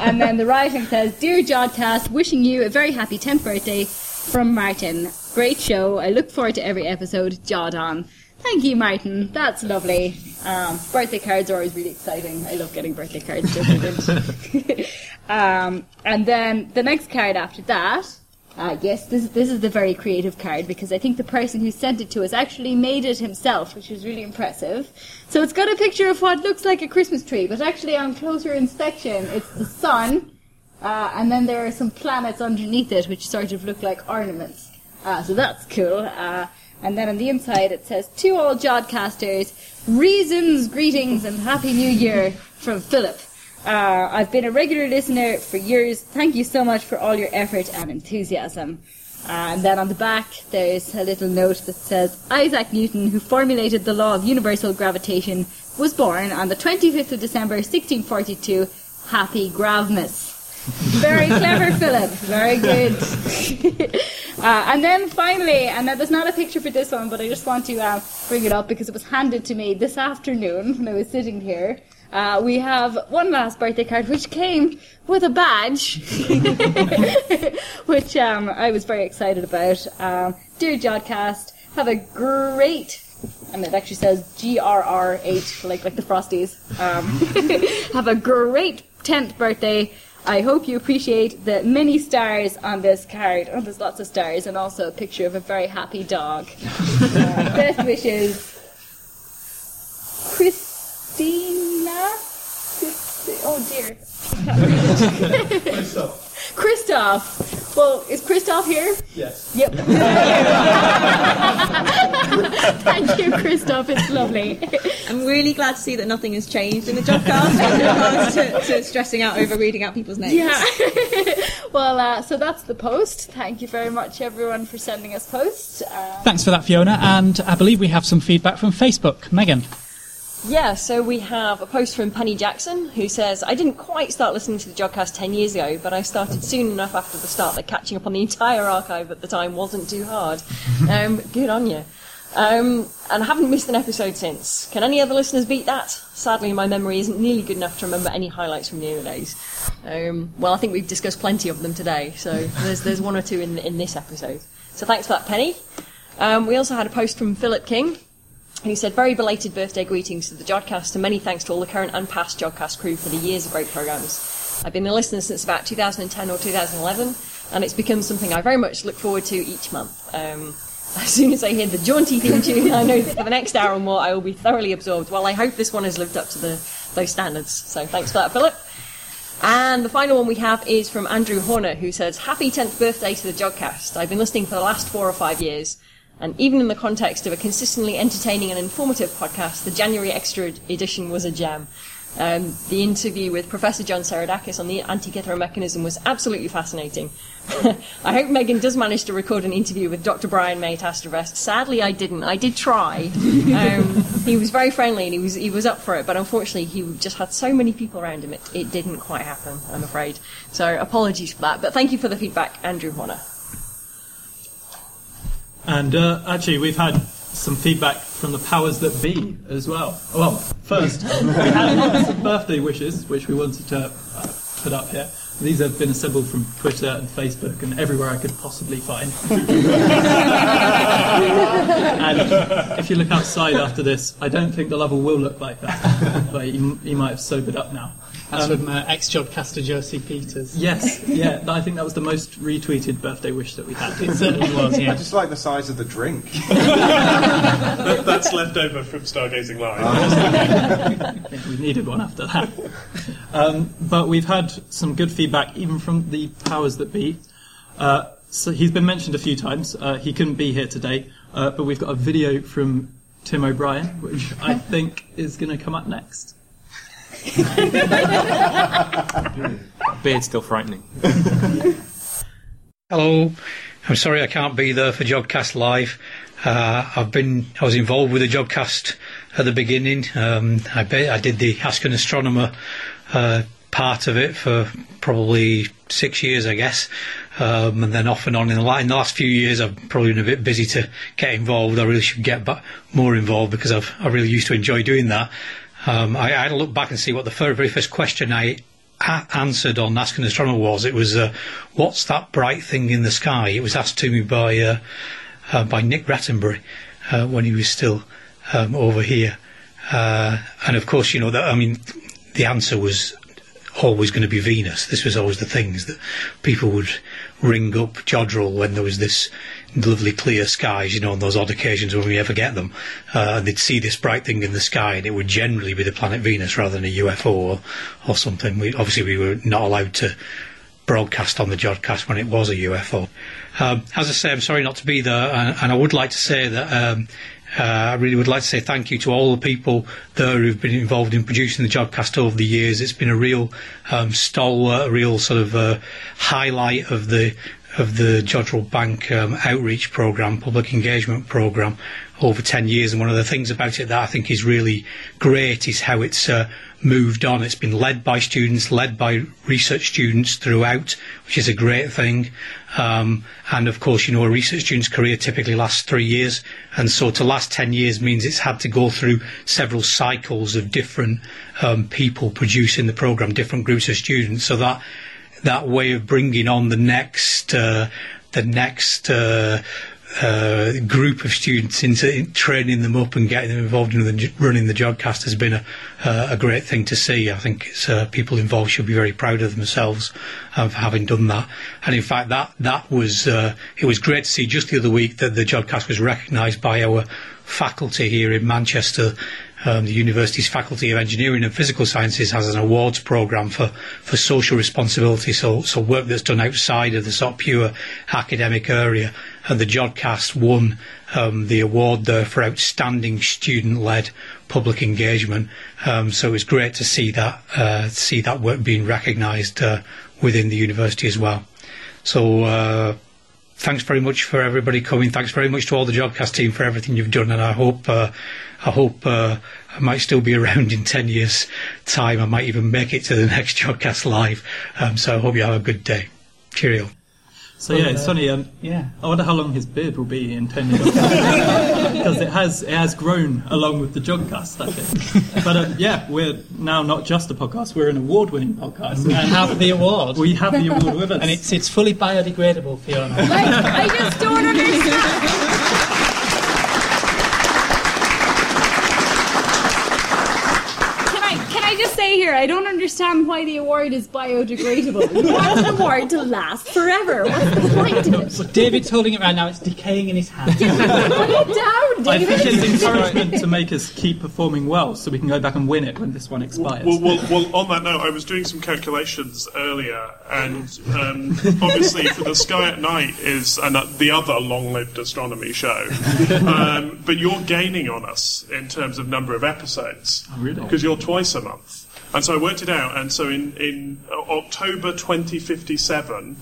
Speaker 11: and then the writing says, Dear Jodcast, wishing you a very happy 10th birthday from Martin. Great show. I look forward to every episode. Jod on. Thank you, Martin. That's lovely. Um, birthday cards are always really exciting. I love getting birthday cards. um, and then the next card after that yes, this, this is the very creative card because I think the person who sent it to us actually made it himself, which is really impressive. So it's got a picture of what looks like a Christmas tree, but actually on closer inspection, it's the sun, uh, and then there are some planets underneath it which sort of look like ornaments. Uh, so that's cool. Uh, and then on the inside it says, To all Jodcasters, reasons, greetings, and Happy New Year from Philip. Uh, I've been a regular listener for years. Thank you so much for all your effort and enthusiasm. Uh, and then on the back, there's a little note that says Isaac Newton, who formulated the law of universal gravitation, was born on the 25th of December 1642. Happy Gravmas. Very clever, Philip. Very good. uh, and then finally, and there's not a picture for this one, but I just want to uh, bring it up because it was handed to me this afternoon when I was sitting here. Uh, we have one last birthday card which came with a badge, which um, I was very excited about. Um, Dear Jodcast, have a great, and it actually says GRR8, like, like the Frosties. Um, have a great 10th birthday. I hope you appreciate the many stars on this card. Oh, there's lots of stars, and also a picture of a very happy dog. Uh, best wishes, Christina. Oh dear. Christoph. Christoph. Well, is Christoph here?
Speaker 10: Yes.
Speaker 11: Yep. Thank you, Christoph. It's lovely.
Speaker 22: I'm really glad to see that nothing has changed in the Jodcast with regards to, to stressing out over reading out people's names.
Speaker 11: Yeah. well, uh, so that's the post. Thank you very much, everyone, for sending us posts. Uh,
Speaker 8: Thanks for that, Fiona. And I believe we have some feedback from Facebook. Megan.
Speaker 12: Yeah, so we have a post from Penny Jackson who says, I didn't quite start listening to the Jodcast 10 years ago, but I started soon enough after the start that catching up on the entire archive at the time wasn't too hard. Um, good on you. Um, and I haven't missed an episode since. Can any other listeners beat that? Sadly, my memory isn't nearly good enough to remember any highlights from the early days. Um, well, I think we've discussed plenty of them today, so there's, there's one or two in, in this episode. So thanks for that, Penny. Um, we also had a post from Philip King, who said, Very belated birthday greetings to the Jodcast and many thanks to all the current and past Jodcast crew for the years of great programmes. I've been a listener since about 2010 or 2011, and it's become something I very much look forward to each month. Um, as soon as I hear the jaunty theme tune, I know that for the next hour or more I will be thoroughly absorbed. Well, I hope this one has lived up to the, those standards. So thanks for that, Philip. And the final one we have is from Andrew Horner, who says, Happy 10th birthday to the Jodcast. I've been listening for the last four or five years. And even in the context of a consistently entertaining and informative podcast, the January Extra edition was a gem. Um, the interview with Professor John Seiradakis on the Antikythera mechanism was absolutely fascinating. I hope Megan does manage to record an interview with Dr. Brian May at Astrofest. Sadly, I didn't. I did try. Um, he was very friendly and he was he was up for it, but unfortunately, he just had so many people around him. It, it didn't quite happen. I'm afraid. So apologies for that. But thank you for the feedback, Andrew Horner.
Speaker 10: And uh, actually, we've had some feedback from the powers that be as well. Well, first, we had some birthday wishes, which we wanted to uh, put up here. These have been assembled from Twitter and Facebook and everywhere I could possibly find. and if you look outside after this, I don't think the level will look like that. but you, you might have sobered up now.
Speaker 8: That's
Speaker 10: Um,
Speaker 8: from uh, ex-Jodcaster Josie Peters.
Speaker 10: Yes, yeah, I think that was the most retweeted birthday wish that we had.
Speaker 8: It certainly was, yeah.
Speaker 14: I just like the size of the drink.
Speaker 6: That- That's left over from Stargazing Live.
Speaker 10: I think we needed one after that. Um, but we've had some good feedback, even from the powers that be. Uh, so he's been mentioned a few times. Uh, he couldn't be here today, uh, but we've got a video from Tim O'Brien, which I think is going to come up next.
Speaker 9: Beard's still frightening.
Speaker 35: Hello. I'm sorry I can't be there for Jodcast Live. Uh, I've been, I was involved with the Jodcast at the beginning. Um, I, be, I did the Ask an Astronomer uh, part of it for probably six years, I guess. Um, and then off and on in the, in the last few years, I've probably been a bit busy to get involved. I really should get ba- more involved because I've, I really used to enjoy doing that. Um, I, I had to look back and see what the very, very first question I a- answered on Ask an Astronomer was. It was, uh, "What's that bright thing in the sky?" It was asked to me by uh, uh, by Nick Rattenbury uh, when he was still um, over here, uh, and of course, you know that. I mean, the answer was always going to be Venus. This was always the things that people would ring up Jodrell when there was this lovely clear skies, you know, on those odd occasions when we ever get them, uh, and they'd see this bright thing in the sky, and it would generally be the planet Venus rather than a UFO or, or something. We, obviously, we were not allowed to broadcast on the Jodcast when it was a UFO. Um, as I say, I'm sorry not to be there, and, and I would like to say that um, uh, I really would like to say thank you to all the people there who've been involved in producing the Jodcast over the years. It's been a real um, stalwart, a real sort of uh, highlight of the of the Jodrell Bank um, outreach program, public engagement program, over 10 years. And one of the things about it that I think is really great is how it's uh, moved on. It's been led by students, led by research students throughout, which is a great thing. Um, and of course, you know, a research student's career typically lasts three years. And so to last 10 years means it's had to go through several cycles of different um, people producing the program, different groups of students. So that that way of bringing on the next uh, the next uh, uh, group of students into in training them up and getting them involved in the, running the Jodcast has been a, a great thing to see. I think uh, people involved should be very proud of themselves for having done that. And in fact, that that was uh, it was great to see just the other week that the Jodcast was recognised by our faculty here in Manchester um, the university's Faculty of Engineering and Physical Sciences has an awards program for, for social responsibility, so, so work that's done outside of the sort of pure academic area. And the Jodcast won um, the award there for outstanding student-led public engagement. Um, so it was great to see that uh, see that work being recognised uh, within the university as well. So uh, thanks very much for everybody coming. Thanks very much to all the Jodcast team for everything you've done, and I hope uh, I hope uh, I might still be around in ten years' time. I might even make it to the next Jodcast live. Um, so I hope you have a good day. Cheerio.
Speaker 10: So yeah, it's
Speaker 35: uh,
Speaker 10: funny. Um,
Speaker 35: yeah.
Speaker 10: I wonder how long his beard will be in ten years because it has it has grown along with the Jodcast, I think. But um, yeah, we're now not just a podcast; we're an award-winning podcast.
Speaker 8: We have the award.
Speaker 10: We have the award with us,
Speaker 8: and it's it's fully biodegradable, Fiona.
Speaker 11: I just don't understand. Can I, can I here, I don't understand why the award is biodegradable. You want an award to last forever. What's the point of it?
Speaker 8: David's holding it right now. It's decaying in his hand.
Speaker 11: Put it down,
Speaker 10: I think
Speaker 11: David.
Speaker 10: it's encouragement to make us keep performing well, so we can go back and win it when this one expires.
Speaker 6: Well, well, well, on that note, I was doing some calculations earlier, and um, obviously, for the Sky at Night is an, the other long-lived astronomy show, um, but you're gaining on us in terms of number of episodes
Speaker 10: really?
Speaker 6: because you're twice a month. And so I worked it out, and so in, in October 2057, um,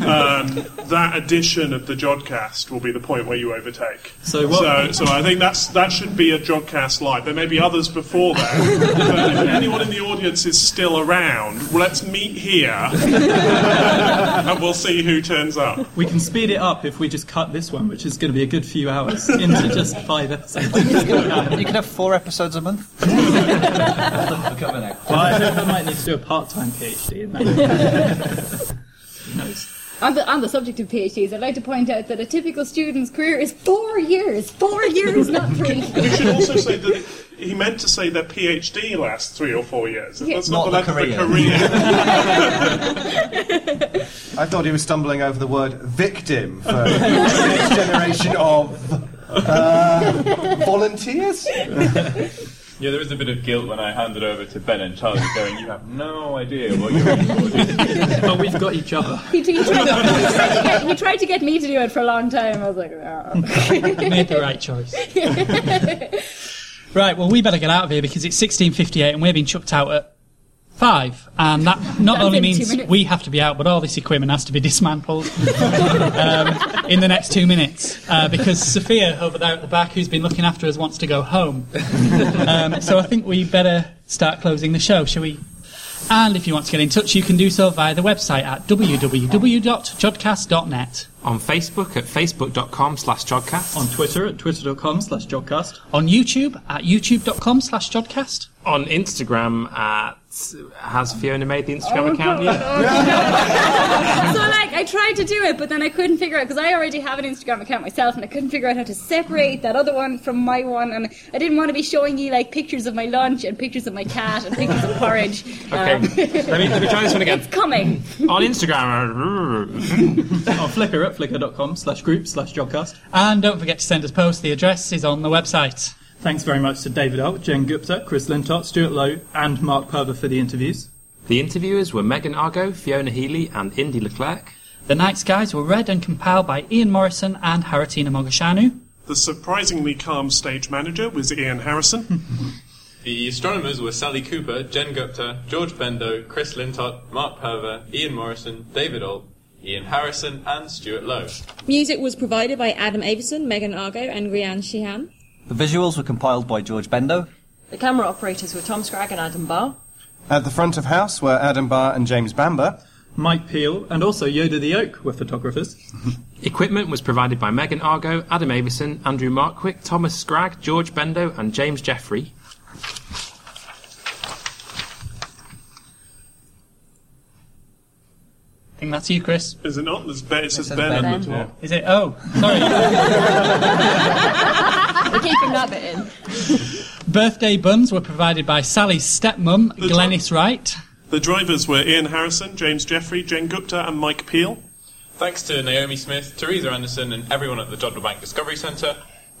Speaker 6: that edition of the Jodcast will be the point where you overtake.
Speaker 10: So what-
Speaker 6: So, so I think that's that should be a Jodcast live. There may be others before that. but if anyone in the audience is still around, let's meet here, and we'll see who turns up.
Speaker 10: We can speed it up if we just cut this one, which is going to be a good few hours, into just five episodes.
Speaker 15: You can have four episodes a month.
Speaker 10: Well, I think I might need to do a part-time PhD in that. Who?
Speaker 11: On the, on the subject of PhDs, I'd like to point out that a typical student's career is four years. Four years, not three.
Speaker 6: We should also say that it, he meant to say that PhD lasts three or four years.
Speaker 11: Yeah.
Speaker 6: That's
Speaker 14: Not
Speaker 6: not,
Speaker 14: the
Speaker 6: that's
Speaker 14: career.
Speaker 6: career.
Speaker 14: I thought he was stumbling over the word victim for the next generation of uh, volunteers.
Speaker 34: Yeah, there was a bit of guilt when I handed over to Ben and Charlie, going, "You have no idea what you're recording."
Speaker 10: but we've got each other.
Speaker 11: He, he, tried, he, tried to get, he tried to get me to do it for a long time. I was like, oh.
Speaker 8: Made the right choice. Right, well, we better get out of here because it's 16.58 and we're being chucked out at 5. And that not only means we have to be out, but all this equipment has to be dismantled um, in the next two minutes uh, because Sophia over there at the back, who's been looking after us, wants to go home. Um, so I think we better start closing the show, shall we? And if you want to get in touch, you can do so via the website at www.jodcast.net.
Speaker 9: On Facebook at facebook.com slash jodcast.
Speaker 10: On Twitter at twitter.com slash jodcast.
Speaker 8: On YouTube at youtube.com slash jodcast.
Speaker 9: On Instagram at... Has Fiona made the Instagram
Speaker 11: Oh,
Speaker 9: account
Speaker 11: God.
Speaker 9: yet?
Speaker 11: so like I tried to do it, but then I couldn't figure out because I already have an Instagram account myself, and I couldn't figure out how to separate that other one from my one, and I didn't want to be showing you like pictures of my lunch and pictures of my cat and pictures of porridge.
Speaker 9: Okay,
Speaker 11: Um,
Speaker 9: let me- let me try this one again.
Speaker 11: It's coming.
Speaker 9: On Instagram...
Speaker 10: on Flickr at flickr.com slash group slash jodcast.
Speaker 8: And don't forget to send us posts. The address is on the website.
Speaker 10: Thanks very much to David Ault, Jen Gupta, Chris Lintott, Stuart Lowe, and Mark Purver for the interviews.
Speaker 9: The interviewers were Megan Argo, Fiona Healy, and Indy Leclerc.
Speaker 8: The Night Skies were read and compiled by Ian Morison and Haritina Mogusanu.
Speaker 6: The surprisingly calm stage manager was Ian Harrison.
Speaker 34: The astronomers were Sally Cooper, Jen Gupta, George Bendo, Chris Lintott, Mark Purver, Ian Morison, David Ault, Ian Harrison, and Stuart Lowe.
Speaker 22: Music was provided by Adam Avison, Megan Argo, and Rianne Sheehan.
Speaker 15: The visuals were compiled by George Bendo.
Speaker 12: The camera operators were Tom Scragg and Adam Barr.
Speaker 14: At the front of house were Adam Barr and James Bamber.
Speaker 10: Mike Peel and also Yoda the Oak were photographers.
Speaker 9: Equipment was provided by Megan Argo, Adam Avison, Andrew Markwick, Thomas Scragg, George Bendo, and James Jeffrey.
Speaker 8: Think that's you, Chris.
Speaker 6: Is it not? There's ben, it says
Speaker 8: says
Speaker 6: Ben,
Speaker 8: Ben.
Speaker 6: at the top.
Speaker 8: Is it? Oh, sorry.
Speaker 12: We're keeping that bit in.
Speaker 8: Birthday buns were provided by Sally's stepmum, Glenys Wright.
Speaker 6: The drivers were Ian Harrison, James Jeffrey, Jane Gupta, and Mike Peel.
Speaker 34: Thanks to Naomi Smith, Teresa Anderson, and everyone at the Jodrell Bank Discovery Centre.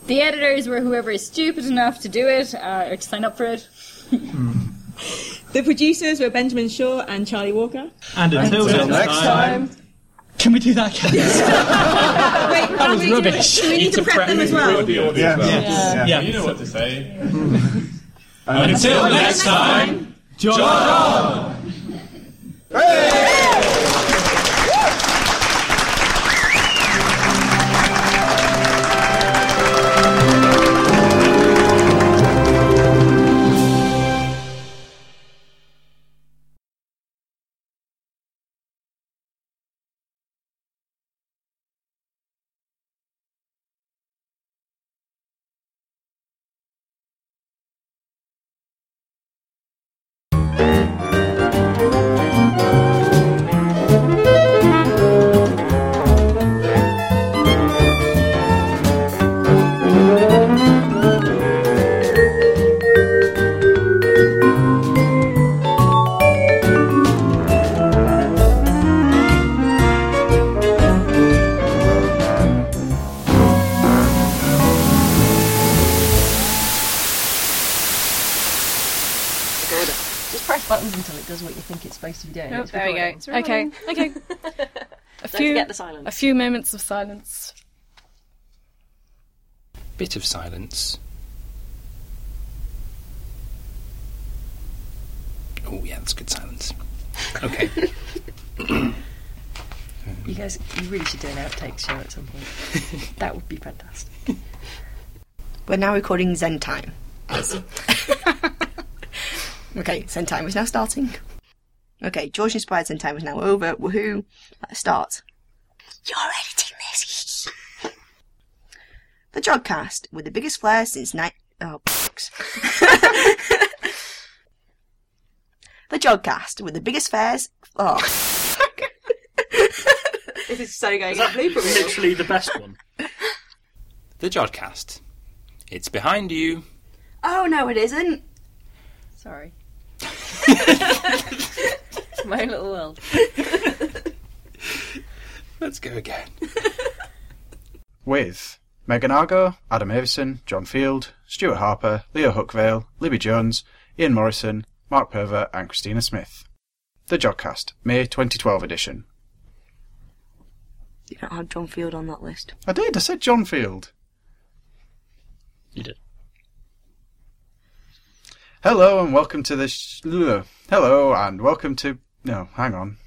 Speaker 11: The editors were whoever is stupid enough to do it uh, or to sign up for it.
Speaker 22: The producers were Benjamin Shaw and Charlie Walker.
Speaker 25: And until, next time.
Speaker 8: Can we do that again?
Speaker 22: Wait,
Speaker 8: that was rubbish.
Speaker 22: Do we need to prep them as well?
Speaker 34: Yeah.
Speaker 8: Yeah.
Speaker 34: Yeah. You know what to say.
Speaker 25: Until next time, John.
Speaker 12: Just
Speaker 36: there we go.
Speaker 12: recording.
Speaker 36: It's Okay, okay. A
Speaker 12: Don't
Speaker 36: few,
Speaker 12: forget the silence.
Speaker 36: a few moments of silence.
Speaker 9: Bit of silence. Oh yeah, that's good silence. Okay.
Speaker 12: You guys, you really should do an outtakes show at some point. that would be fantastic.
Speaker 37: We're now recording Zen time. Okay, Zen time is now starting. Okay, George inspired Zen time is now over. Woohoo! Let's start. You're editing this. the Jodcast with the biggest flair since night. Oh, the Jodcast with the biggest fairs. Oh. this is so going to blooper reel.
Speaker 38: Literally the best one.
Speaker 9: The Jodcast. It's behind you.
Speaker 37: Oh no, it isn't.
Speaker 12: Sorry. My little world.
Speaker 9: Let's go again.
Speaker 39: with Megan Argo, Adam Avison, John Field, Stuart Harper, Leo Huckvale, Libby Jones, Ian Morison, Mark Purver, and Christina Smith. The Jodcast, May 2012 edition.
Speaker 37: You don't have John Field on that list.
Speaker 39: I did, I said John Field.
Speaker 38: You did.
Speaker 39: Hello and welcome to the. Sh- Hello and welcome to. No, hang on.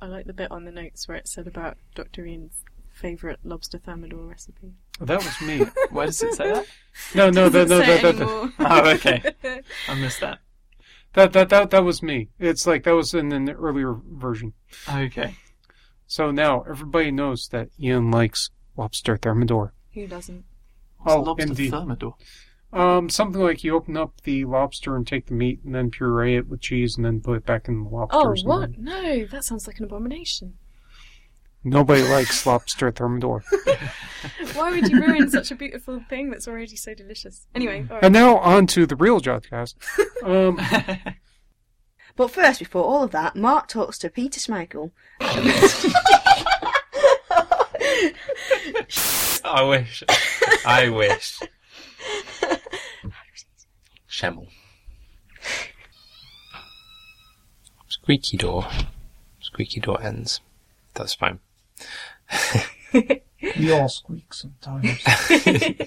Speaker 40: I like the bit on the notes where it said about Dr. Ian's favourite lobster thermidor recipe.
Speaker 25: That was me.
Speaker 40: Where does it say that?
Speaker 25: No, no, that, no,
Speaker 40: Doesn't say
Speaker 25: that, that. Oh, okay. I missed that. That, that, that, that was me. It's like that was in an earlier version.
Speaker 40: Okay.
Speaker 25: So now everybody knows that Ian likes lobster thermidor.
Speaker 40: Who doesn't?
Speaker 25: oh,
Speaker 40: lobster
Speaker 25: indeed.
Speaker 40: thermidor?
Speaker 25: Um, something like you open up the lobster and take the meat and then puree it with cheese and then put it back in the
Speaker 40: Oh,
Speaker 25: lobsters. and
Speaker 40: what?
Speaker 25: then-
Speaker 40: No, that sounds like an abomination.
Speaker 25: Nobody likes lobster thermidor.
Speaker 40: Why would you ruin such a beautiful thing that's already so delicious? Anyway, all right.
Speaker 25: And now on to the real Jodcast. Um,
Speaker 37: But first, before all of that, Mark talks to Peter Schmeichel.
Speaker 9: I wish. I wish. Shemel. Squeaky door. Squeaky door ends. That's fine.
Speaker 38: We all squeak sometimes.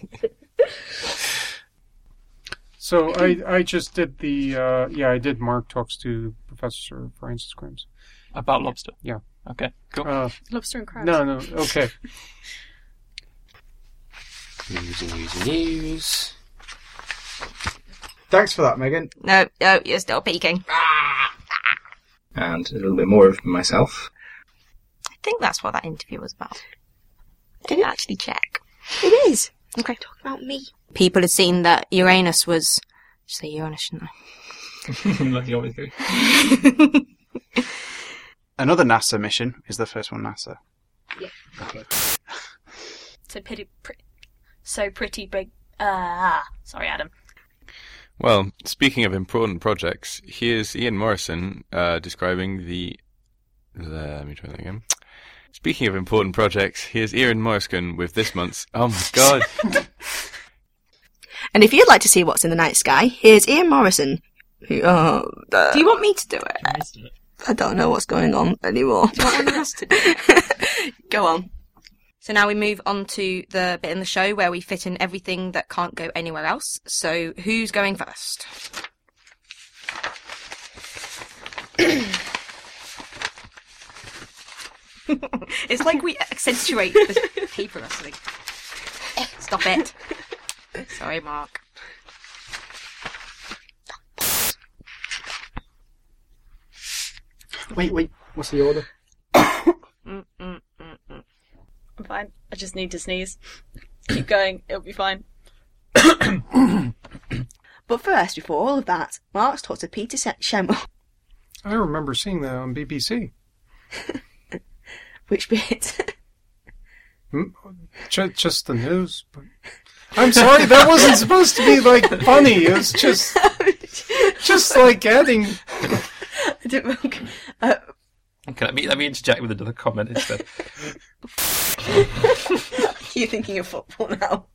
Speaker 25: so I, I just did the uh, yeah I did Mark talks to Professor Francis Grims
Speaker 40: About lobster.
Speaker 25: Yeah.
Speaker 40: Okay, cool.
Speaker 25: Uh,
Speaker 40: Lobster and crabs.
Speaker 25: No, no, okay.
Speaker 9: News and news and news.
Speaker 39: Thanks for that, Megan.
Speaker 37: No, no, you're still peeking.
Speaker 41: and a little bit more of myself.
Speaker 37: I think that's what that interview was about. I didn't actually check. It is. Okay, talk about me. People had seen that Uranus was. I Say Uranus, shouldn't I?
Speaker 41: like you always do.
Speaker 39: Another NASA mission is the first one NASA.
Speaker 11: Yeah. So pretty, pre- so pretty big. Ah, sorry, Adam.
Speaker 42: Well, speaking of important projects, here's Ian Morison uh, describing the, the. Let me try that again. Speaking of important projects, here's Ian Morison with this month's. Oh my god!
Speaker 37: And if you'd like to see what's in the night sky, here's Ian Morison. Who, oh, uh,
Speaker 43: Do you want me to do it?
Speaker 37: I don't know what's going on anymore.
Speaker 43: Do you want us to do it?
Speaker 37: Go on.
Speaker 22: So now we move on to the bit in the show where we fit in everything that can't go anywhere else. So who's going first? it's like we accentuate the paper wrestling. Stop it. Sorry, Mark.
Speaker 25: Wait, wait. What's the order?
Speaker 40: Mm, mm, mm, mm. I'm fine. I just need to sneeze. Keep going. It'll be fine.
Speaker 37: But first, before all of that, Mark's talked to Peter Se- Schemmel.
Speaker 25: I remember seeing that on BBC.
Speaker 37: Which bit?
Speaker 25: Hmm? Ju- just the news. But... I'm sorry, that wasn't supposed to be like funny. It was just, just like adding.
Speaker 37: I don't know. Uh,
Speaker 9: Okay, let me let me interject with another comment instead.
Speaker 37: you're thinking of football now.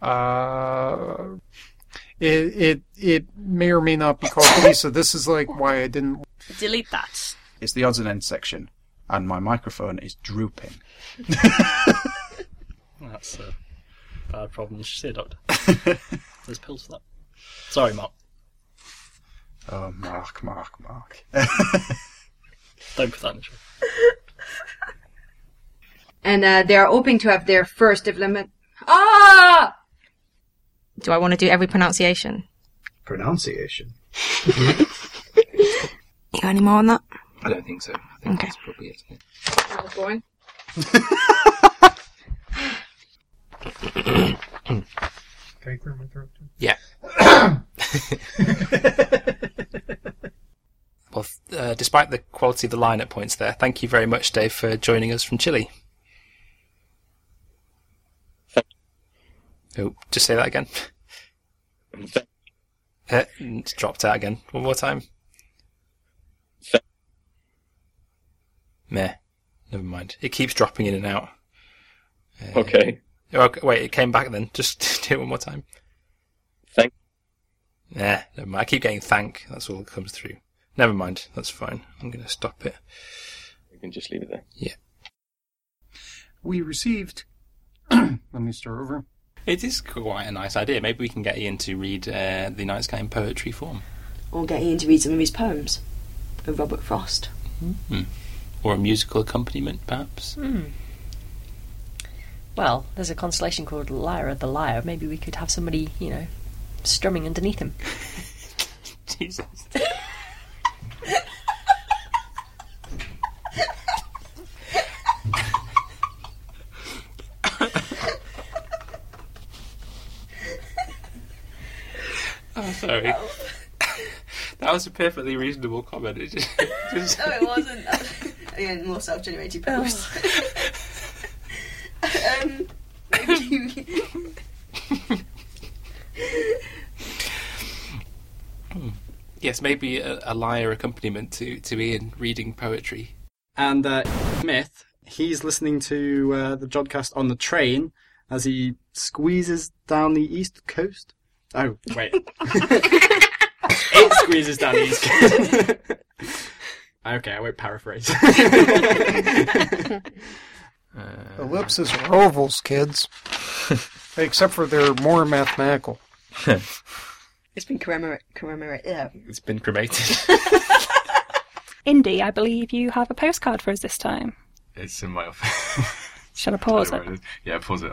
Speaker 25: Uh, it it it may or may not be called Lisa. This is like why I didn't.
Speaker 40: Delete that.
Speaker 39: It's the odds and ends section, and my microphone is drooping.
Speaker 44: That's a bad problem. You should see a doctor. There's pills for that. Sorry, Mark.
Speaker 39: Oh, Mark, Mark, Mark.
Speaker 44: Don't put that in the show.
Speaker 11: And uh, they are hoping to have their first development. Ah!
Speaker 22: Do I want to do every pronunciation?
Speaker 39: Pronunciation.
Speaker 22: You got any more on that?
Speaker 45: I don't think so. I think
Speaker 22: Okay.
Speaker 45: that's probably it. isn't it?
Speaker 11: That was boring.
Speaker 25: Can I clear my throat?
Speaker 9: Yeah. despite the quality of the line at points there, thank you very much, Dave, for joining us from Chile. Oh, just say that again. Uh, it's dropped out again. One more time. Meh. Never mind. It keeps dropping in and out. Uh,
Speaker 46: Okay.
Speaker 9: Okay, wait, it came back then. Just do it one more time.
Speaker 46: Thank.
Speaker 9: Nah, never mind. I keep getting thank. That's all that comes through. Never mind. That's fine. I'm going to stop it.
Speaker 46: You can just leave it there.
Speaker 9: Yeah.
Speaker 25: We received. Let me start over.
Speaker 9: It is quite a nice idea. Maybe we can get Ian to read uh, the Night Sky in poetry form.
Speaker 37: Or get Ian to read some of his poems of Robert Frost.
Speaker 9: Hmm. Or a musical accompaniment, perhaps.
Speaker 47: Hmm. Well, there's a constellation called Lyra the Lyre. Maybe we could have somebody, you know, strumming underneath him.
Speaker 9: Jesus. Oh, sorry. that was a perfectly reasonable comment. It just, just-
Speaker 37: no, it wasn't. Again, more self-generated posts. um, maybe you-
Speaker 9: yes, maybe a, a lyre accompaniment to, to Ian reading poetry.
Speaker 25: And uh, Smith, he's listening to uh, the Jodcast on the train as he squeezes down the east coast. Oh, wait. it squeezes down the east coast. okay, I won't paraphrase. Ellipses are ovals, kids. Except for they're more mathematical.
Speaker 37: It's been commemorate, commemorate, yeah.
Speaker 9: It's been cremated.
Speaker 48: Indy, I believe you have a postcard for us this time.
Speaker 34: It's in my office.
Speaker 48: Shall I pause
Speaker 34: Don't
Speaker 48: it?
Speaker 34: know what is. Yeah, pause it.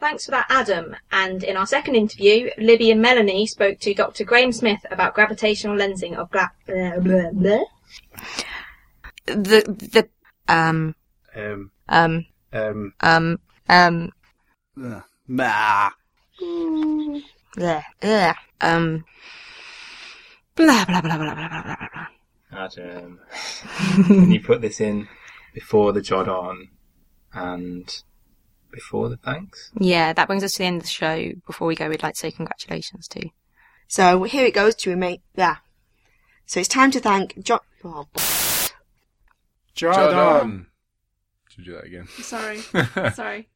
Speaker 49: Thanks for that, Adam. And in our second interview, Libby and Melanie spoke to Dr. Graham Smith about gravitational lensing of gla- blah, blah, blah.
Speaker 22: The the um
Speaker 39: Um,
Speaker 22: um
Speaker 39: um,
Speaker 22: um um
Speaker 39: uh, nah.
Speaker 22: Yeah yeah um blah blah blah blah blah blah blah blah.
Speaker 45: Adam, can you put this in before the jot on and before the thanks?
Speaker 22: Yeah, that brings us to the end of the show. Before we go, we'd like to say congratulations to.
Speaker 37: So here it goes to remain. Yeah. So it's time to thank John. Oh,
Speaker 39: Jordan.
Speaker 42: Should we do that again?
Speaker 40: Sorry. Sorry.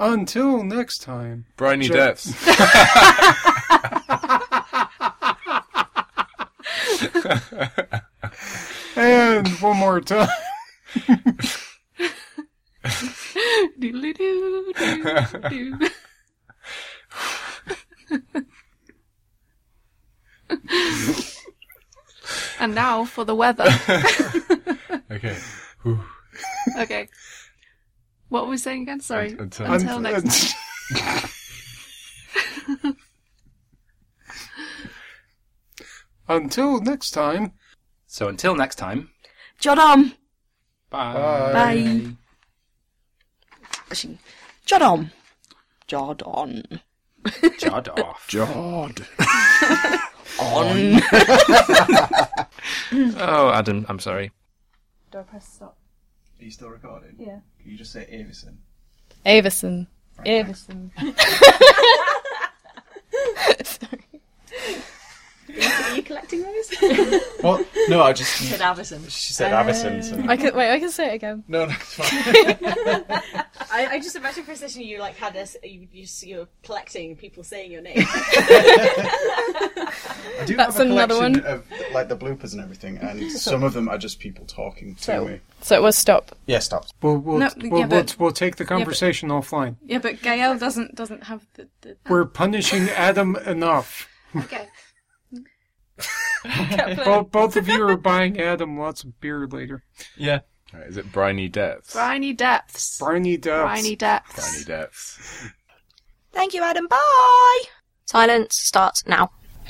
Speaker 39: Until next time.
Speaker 42: Briny
Speaker 39: Jo-
Speaker 42: depths.
Speaker 39: and one more time.
Speaker 40: And now for the weather.
Speaker 42: okay.
Speaker 40: okay. What were we saying again? Sorry.
Speaker 42: Until-
Speaker 40: Until
Speaker 39: Un-
Speaker 40: next
Speaker 39: Until next time.
Speaker 9: So until next time.
Speaker 37: Jordan.
Speaker 9: Bye.
Speaker 37: Bye. Actually, Jordan. Jordan.
Speaker 9: Jod off.
Speaker 39: Jod.
Speaker 37: On.
Speaker 50: oh, Adam, I'm sorry.
Speaker 40: Do I press stop?
Speaker 51: Are you still recording?
Speaker 40: Yeah.
Speaker 51: You just say Avison?
Speaker 40: Avison. Avison.
Speaker 52: Are you collecting those?
Speaker 51: What? No, I just.
Speaker 53: Said Avison.
Speaker 51: She said Avison. So.
Speaker 40: I can wait. I can say it again.
Speaker 51: No, no, it's fine.
Speaker 53: I, I just imagine for a second you like had this. You, you you're collecting people saying your name.
Speaker 39: I do
Speaker 40: That's
Speaker 39: have a
Speaker 40: another
Speaker 39: collection
Speaker 40: one.
Speaker 39: of like the bloopers and everything, and some of them are just people talking to
Speaker 40: So-
Speaker 39: me.
Speaker 40: So it was stop.
Speaker 39: Yeah, stop.
Speaker 25: We'll we'll,
Speaker 40: No,
Speaker 25: we'll,
Speaker 40: yeah,
Speaker 25: we'll,
Speaker 40: but-
Speaker 25: we'll take the
Speaker 40: yeah, but-
Speaker 25: conversation offline.
Speaker 40: Yeah, but Gael doesn't doesn't have the. the
Speaker 25: We're punishing Adam enough.
Speaker 40: okay.
Speaker 25: both, both of you are buying Adam lots of beer later.
Speaker 42: Yeah. Is it briny depths?
Speaker 40: Briny depths.
Speaker 25: Briny depths.
Speaker 40: Briny depths.
Speaker 42: Briny depths.
Speaker 37: Thank you, Adam. Bye.
Speaker 22: Silence starts now.